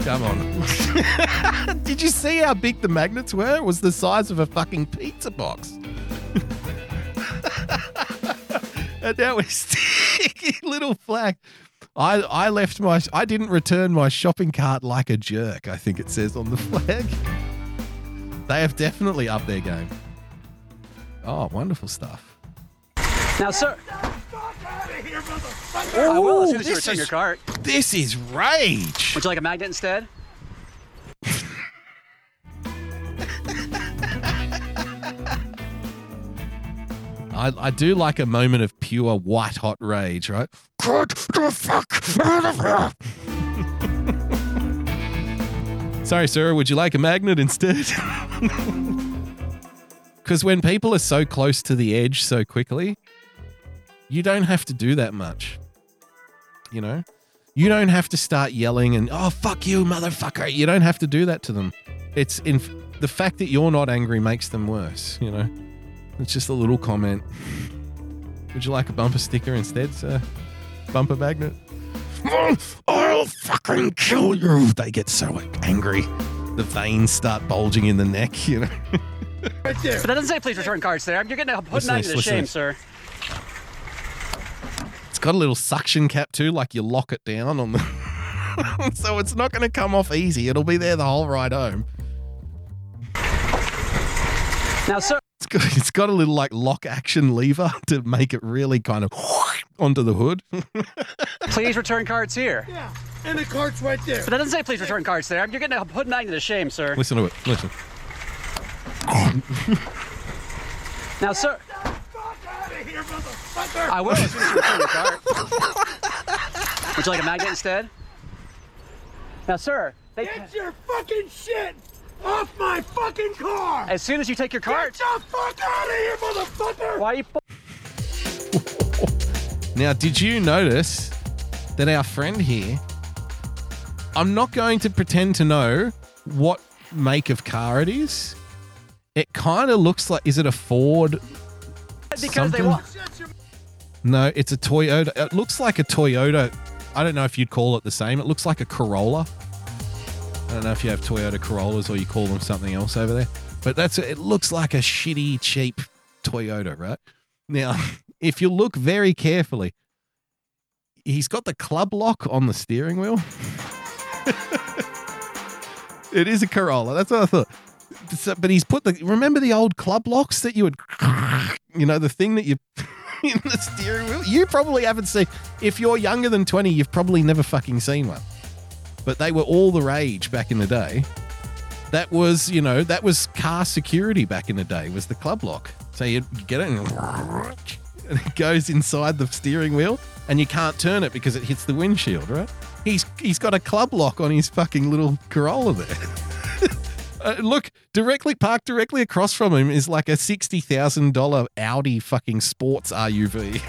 Speaker 2: Come on. did you see how big the magnets were? It was the size of a fucking pizza box. And now we're little flag. I I left my I didn't return my shopping cart like a jerk. I think it says on the <laughs> flag. They have definitely upped their game. Oh, wonderful stuff.
Speaker 31: Now, sir.
Speaker 27: Motherfucker.
Speaker 31: I will as soon as you return
Speaker 2: is-
Speaker 31: your cart.
Speaker 2: This is rage.
Speaker 31: Would you like a magnet instead? <laughs>
Speaker 2: I, I do like a moment of pure white hot rage, right? Get the fuck! <laughs> Sorry, sir, would you like a magnet instead? <laughs> Because when people are so close to the edge so quickly, you don't have to do that much. You know? You don't have to start yelling and, oh, fuck you, motherfucker. You don't have to do that to them. It's in the fact that you're not angry makes them worse, you know? It's just a little comment. Would you like a bumper sticker instead, sir? Bumper magnet? <laughs> I'll fucking kill you. They get so angry. The veins start bulging in the neck, you know?
Speaker 27: Right there.
Speaker 31: But that doesn't say please return cards there. You're getting a put
Speaker 2: Listen to
Speaker 31: Magnet to shame, sir.
Speaker 2: It's got a little suction cap too, like you lock it down on the. <laughs> so it's not going to come off easy. It'll be there the whole ride home.
Speaker 31: Now, sir.
Speaker 2: It's got, <laughs> it's got a little like lock action lever <laughs> to make it really kind of <laughs> onto the hood.
Speaker 31: Please return cards here.
Speaker 27: Yeah. And the cart's right there.
Speaker 31: But that doesn't say please return cards there. You're getting a put Magnet to shame, sir.
Speaker 2: Listen to it. Listen.
Speaker 31: Now, sir.
Speaker 27: Here.
Speaker 31: I will as soon as you return your cart. Would you like a magnet instead? Now, sir. They,
Speaker 27: Get your fucking shit off my fucking car.
Speaker 31: as soon as you take your cart.
Speaker 27: Get the fuck out of here, motherfucker.
Speaker 31: Why are you?
Speaker 2: Now, did you notice that our friend here? I'm not going to pretend to know what make of car it is. It kind of looks like. Is it a Ford?
Speaker 31: Because they
Speaker 2: something?
Speaker 31: want.
Speaker 2: No, it's a Toyota. It looks like a Toyota. I don't know if you'd call it the same. It looks like a Corolla. I don't know if you have Toyota Corollas or you call them something else over there. But that's it looks like a shitty cheap Toyota, right? Now, <laughs> if you look very carefully, he's got the club lock on the steering wheel. <laughs> it is a Corolla. That's what I thought. So- but he's put the remember the old club locks that you would <laughs> you know the thing that you in the steering wheel you probably haven't seen if you're younger than 20 you've probably never fucking seen one but they were all the rage back in the day that was you know that was car security back in the day was the club lock so you get it <laughs> and it goes inside the steering wheel and you can't turn it because it hits the windshield right he's he's got a club lock on his fucking little corolla there <laughs> Uh, look, directly parked directly across from him is like a sixty thousand dollar Audi fucking sports RUV.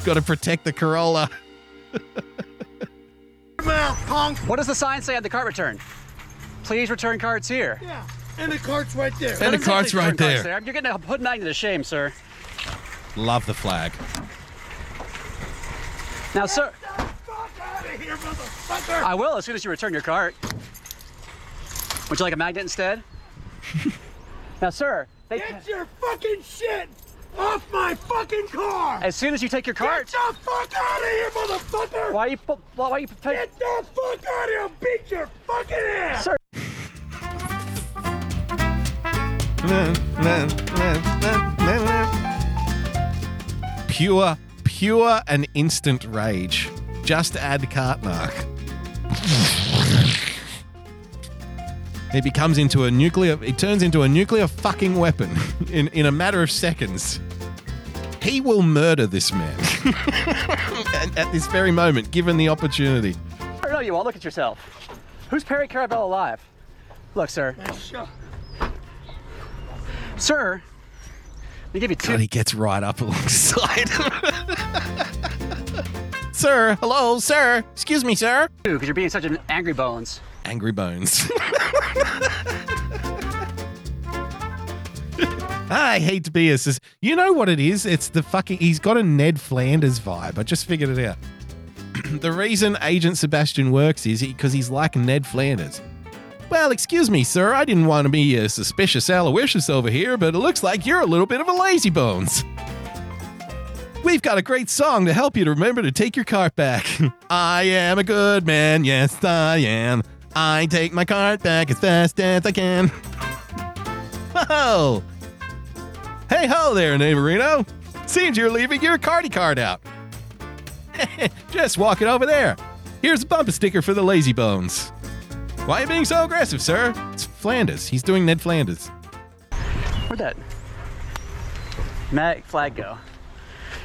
Speaker 2: <laughs> Got to protect the Corolla.
Speaker 27: Mouth.
Speaker 31: What does the sign say on the cart return? Please return carts here.
Speaker 27: Yeah. And the cart's right there.
Speaker 2: And the
Speaker 31: Doesn't say
Speaker 2: cart's right
Speaker 31: cards
Speaker 2: there.
Speaker 31: You're getting a put Magnet to shame, sir.
Speaker 2: Love the flag.
Speaker 31: Now, sir.
Speaker 27: Here, motherfucker.
Speaker 31: I will as soon as you return your cart. Would you like a magnet instead? <laughs> now, sir. They,
Speaker 27: Get your fucking shit off my fucking car!
Speaker 31: As soon as you take your cart.
Speaker 27: Get the fuck out of here, motherfucker!
Speaker 31: Why are you? pu- Why are you?
Speaker 27: Get the fuck out of here! I'll beat your fucking ass!
Speaker 31: Sir.
Speaker 2: Pure, pure and instant rage. Just add cart mark. <laughs> It becomes into a nuclear. It turns into a nuclear fucking weapon <laughs> in in a matter of seconds. He will murder this man <laughs> at, at this very moment, given the opportunity.
Speaker 31: Or no, you won't. Look at yourself. Who's Perry Carabell alive? Look, sir. Sir, let me give you two.
Speaker 2: God, he gets right up <laughs> alongside. sir, hello, sir. Excuse me, sir.
Speaker 31: Because you're being such an angry bones.
Speaker 2: Angry Bones. <laughs> I hate to be a sis- You know what it is? It's the fucking. He's got a Ned Flanders vibe. I just figured it out. <clears throat> the reason Agent Sebastian works is because he's like Ned Flanders. Well, excuse me, sir. I didn't want to be a suspicious Aloysius over here, but it looks like you're a little bit of a lazy bones. We've got a great song to help you to remember to take your cart back. <laughs> I am a good man, yes, I am. I take my cart back as fast as I can. Ho! Hey ho there, neighborino. Seems you're leaving your carty card out. <laughs> Just walk it over there. Here's a bumper sticker for the lazy bones. Why are you being so aggressive, sir? It's Flanders. He's doing Ned Flanders.
Speaker 31: Where'd that mag flag go?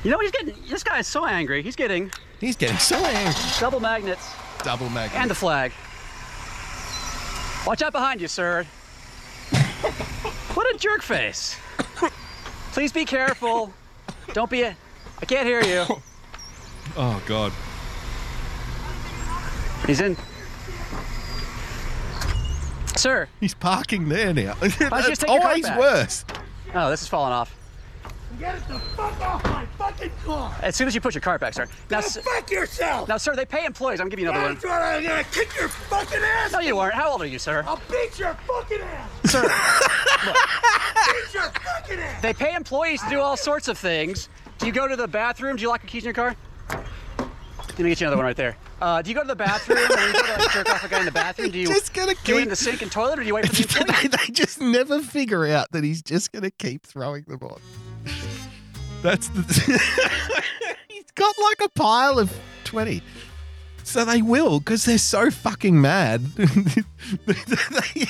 Speaker 31: You know he's getting. This guy is so angry. He's getting.
Speaker 2: He's getting so angry.
Speaker 31: Double magnets
Speaker 2: Double magnet.
Speaker 31: and the flag. Watch out behind you, sir. what a jerk face. Please be careful. Don't be a. I can't hear you.
Speaker 2: Oh God.
Speaker 31: He's in. Sir.
Speaker 2: He's parking there now. <laughs>
Speaker 31: Why don't you
Speaker 2: That's
Speaker 31: just take oh, your cart
Speaker 2: always worse.
Speaker 31: Oh, this is falling off.
Speaker 27: Get it the fuck off my fucking car!
Speaker 31: As soon as you put your car back, sir. Now,
Speaker 27: Go fuck yourself!
Speaker 31: now, sir, they pay employees. I'm giving you another one.
Speaker 27: That's right, I'm gonna kick your fucking ass!
Speaker 31: No, you aren't. How old are you, sir?
Speaker 27: I'll beat your fucking ass!
Speaker 31: Sir, <laughs>
Speaker 27: beat your fucking ass!
Speaker 31: they pay employees to do all sorts of things. Do you go to the bathroom? Do you lock your keys in your car? Let me get you another one right there. Uh, do you go to the bathroom and you go to like, jerk off a guy in the bathroom? <laughs> Do you
Speaker 2: Just gonna
Speaker 31: do it in the sink and toilet, or do you wait for the <laughs> employee?
Speaker 2: they, they just never figure out that he's just going to keep throwing them on. That's the. <laughs> he's got like a pile of 20. So they will because they're so fucking mad. they,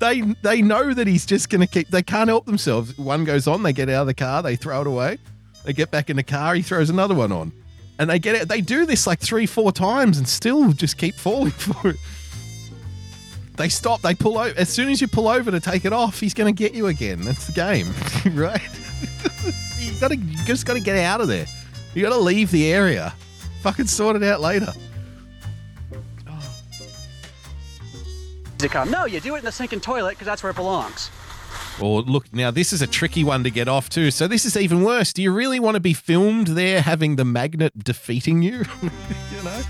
Speaker 2: <laughs> they, they know that he's just going to keep. They can't help themselves. One goes on, they get out of the car, they throw it away. They get back in the car, he throws another one on. And they get it. They do this like three, four times and still just keep falling <laughs> for it. They stop. They pull over. As soon as you pull over to take it off, he's going to get you again. That's the game, right? You got to you just got to get out of there. You got to leave the area. Fucking sort it out later.
Speaker 31: Come? No, you do it in the sink and toilet because that's where it belongs.
Speaker 2: Or look, now this is a tricky one to get off too. So this is even worse. Do you really want to be filmed there having the magnet defeating you? <laughs> you know?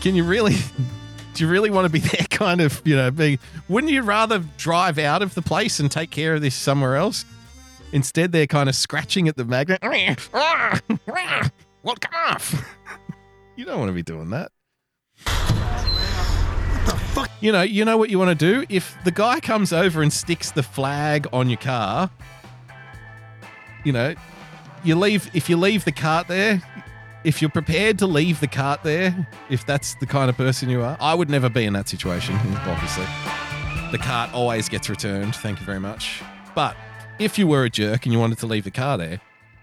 Speaker 2: Can you really do you really want to be <laughs> there kind of, you know, be wouldn't you rather drive out of the place and take care of this somewhere else? Instead they're kind of scratching at the magnet. <laughs> Come off. <laughs> you don't want to be doing that. You know, you know what you want to do? If the guy comes over and sticks the flag on your car, you know, you leave if you leave the cart there, if you're prepared to leave the cart there, if that's the kind of person you are, I would never be in that situation, obviously. The cart always gets returned, thank you very much. But if you were a jerk and you wanted to leave the car there,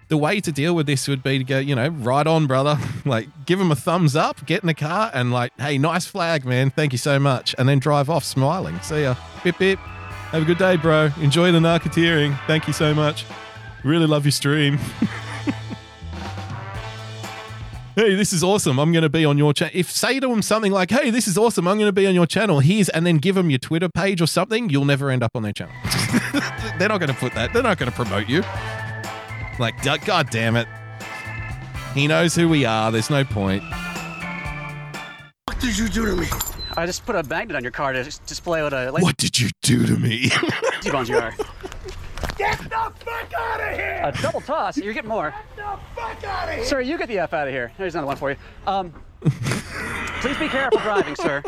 Speaker 2: the way to deal with this would be to go, you know, right on, brother. <laughs> like, give him a thumbs up, get in the car, and like, hey, nice flag, man. Thank you so much. And then drive off smiling. See ya. Bip, bip. Have a good day, bro. Enjoy the narcoteering. Thank you so much. Really love your stream. <laughs> hey, this is awesome. I'm going to be on your channel. If say to him something like, hey, this is awesome. I'm going to be on your channel. Here's, and then give him your Twitter page or something, you'll never end up on their channel. <laughs> They're not going to put that. They're not going to promote you. Like, God damn it. He knows who we are. There's no point.
Speaker 27: What did you do to me?
Speaker 31: I just put a magnet on your car to display what a
Speaker 2: What did you do to me? <laughs>
Speaker 31: lazy bones you are. <laughs>
Speaker 27: Get the fuck out of here!
Speaker 31: A double toss. You're getting more.
Speaker 27: Get the fuck out of here!
Speaker 31: Sir, you get the F out of here. There's another one for you. Um, please be careful driving, sir.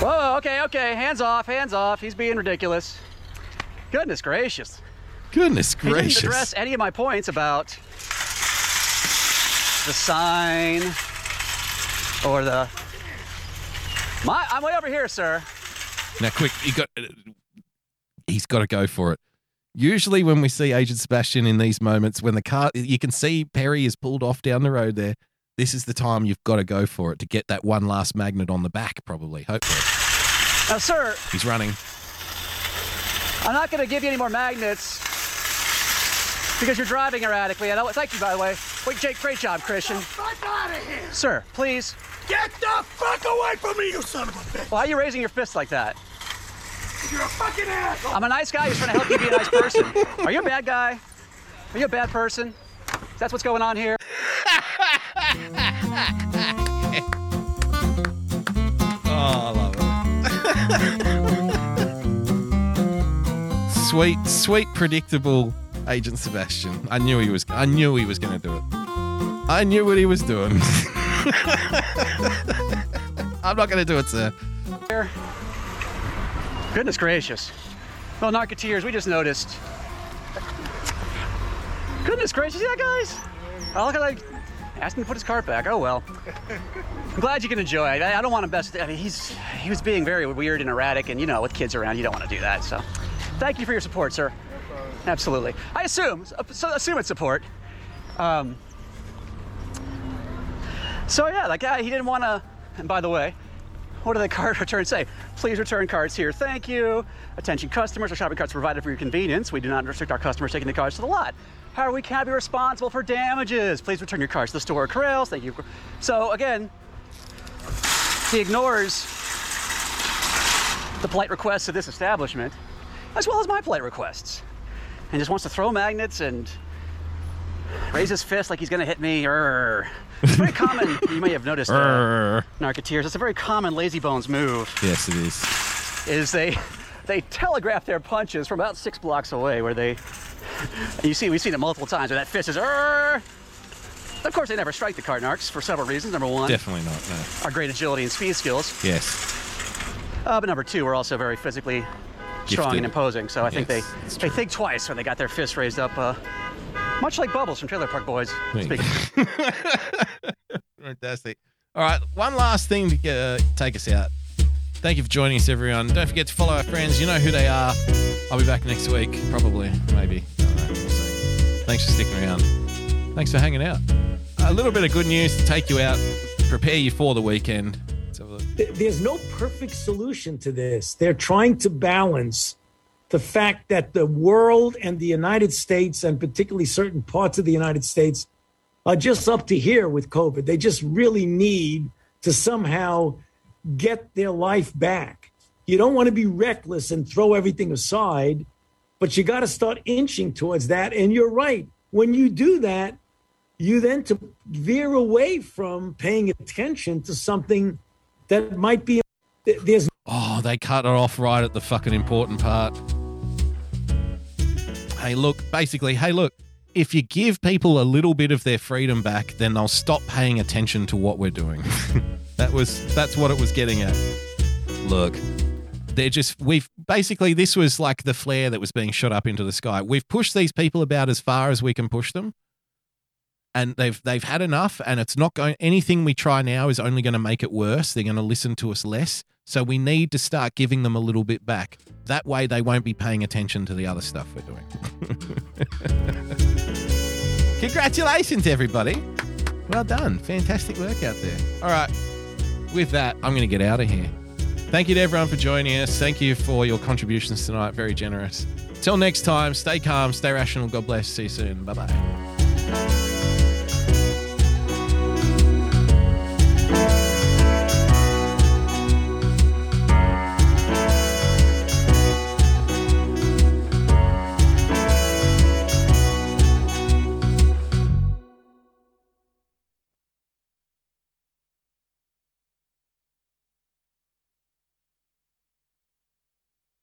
Speaker 31: Whoa, okay, okay. Hands off, hands off. He's being ridiculous. Goodness gracious.
Speaker 2: Goodness
Speaker 31: He didn't
Speaker 2: gracious.
Speaker 31: address any of my points about the sign or the. My, I'm way over here, sir.
Speaker 2: Now, quick, you got. He's got to go for it. Usually, when we see Agent Sebastian in these moments, when the car, you can see Perry is pulled off down the road there. This is the time you've got to go for it to get that one last magnet on the back, probably. Hopefully,
Speaker 31: Now, sir,
Speaker 2: he's running.
Speaker 31: I'm not going to give you any more magnets because you're driving erratically. I know. Thank you, by the way. Wait, Jake, great job, Christian.
Speaker 27: Fuck out of here!
Speaker 31: Sir, please.
Speaker 27: Get the fuck away from me, you son of a bitch!
Speaker 31: Why are you raising your fist like that?
Speaker 27: You're a fucking asshole!
Speaker 31: I'm a nice guy who's trying to help you be a nice person. Are you a bad guy? Are you a bad person? That's what's going on here. <laughs>
Speaker 2: Oh, I love it. <laughs> sweet, sweet, predictable Agent Sebastian. I knew he was. I knew he was going to do it. I knew what he was doing. <laughs> I'm not going to do it, sir.
Speaker 31: Goodness gracious. Well, Narcoteers, we just noticed. Goodness gracious, yeah, guys. Oh, look at that. Asked him to put his cart back. Oh well. I'm glad you can enjoy. I, I don't want him best. I mean, he's he was being very weird and erratic, and you know, with kids around, you don't want to do that. So, thank you for your support, sir. Absolutely. I assume so assume it's support. Um. So yeah, like uh, he didn't want to. And by the way, what do the card <laughs> returns say? Please return cards here. Thank you. Attention customers, our shopping carts provided for your convenience. We do not restrict our customers taking the cards to the lot. However, we cannot be responsible for damages. Please return your cards to the store or corrals. Thank you. So again, he ignores the polite requests of this establishment, as well as my polite requests, and just wants to throw magnets and raise his fist like he's going to hit me. Urgh. It's very common. <laughs> you may have noticed, uh. Narcoteers. It's a very common lazy bones move.
Speaker 2: Yes, it is.
Speaker 31: Is they <laughs> they telegraph their punches from about six blocks away, where they <laughs> you see we've seen it multiple times where that fist is. Urgh. Of course, they never strike the card narcs for several reasons. Number one,
Speaker 2: Definitely not. No.
Speaker 31: our great agility and speed skills.
Speaker 2: Yes.
Speaker 31: Uh, but number two, we're also very physically strong and imposing. So I think
Speaker 2: Yes,
Speaker 31: they they think twice when they got their fists raised up. Uh, much like Bubbles from Trailer Park Boys.
Speaker 2: There you
Speaker 31: Speaking. <laughs>
Speaker 2: Fantastic. All right, one last thing to get, uh, take us out. Thank you for joining us, everyone. Don't forget to follow our friends. You know who they are. I'll be back next week, probably, maybe. Know. We'll. Thanks for sticking around. Thanks for hanging out. A little bit of good news to take you out, prepare you for the weekend.
Speaker 32: Th- There's no perfect solution to this. They're trying to balance the fact that the world and the United States, and particularly certain parts of the United States, are just up to here with COVID. They just really need to somehow get their life back. You don't want to be reckless and throw everything aside, but you got to start inching towards that. And you're right. When you do that, you then to veer away from paying attention to something that might be there's
Speaker 2: Oh, they cut it off right at the fucking important part. Hey, look, basically, hey, look, if you give people a little bit of their freedom back, then they'll stop paying attention to what we're doing. <laughs> that was that's what it was getting at. Look, they're just we've basically this was like the flare that was being shot up into the sky. We've pushed these people about as far as we can push them. And they've they've had enough and it's not going anything we try now is only going to make it worse. They're going to listen to us less. So we need to start giving them a little bit back. That way they won't be paying attention to the other stuff we're doing. <laughs> Congratulations, everybody. Well done. Fantastic work out there. All right. With that, I'm going to get out of here. Thank you to everyone for joining us. Thank you for your contributions tonight. Very generous. Till next time, stay calm, stay rational. God bless. See you soon. Bye bye.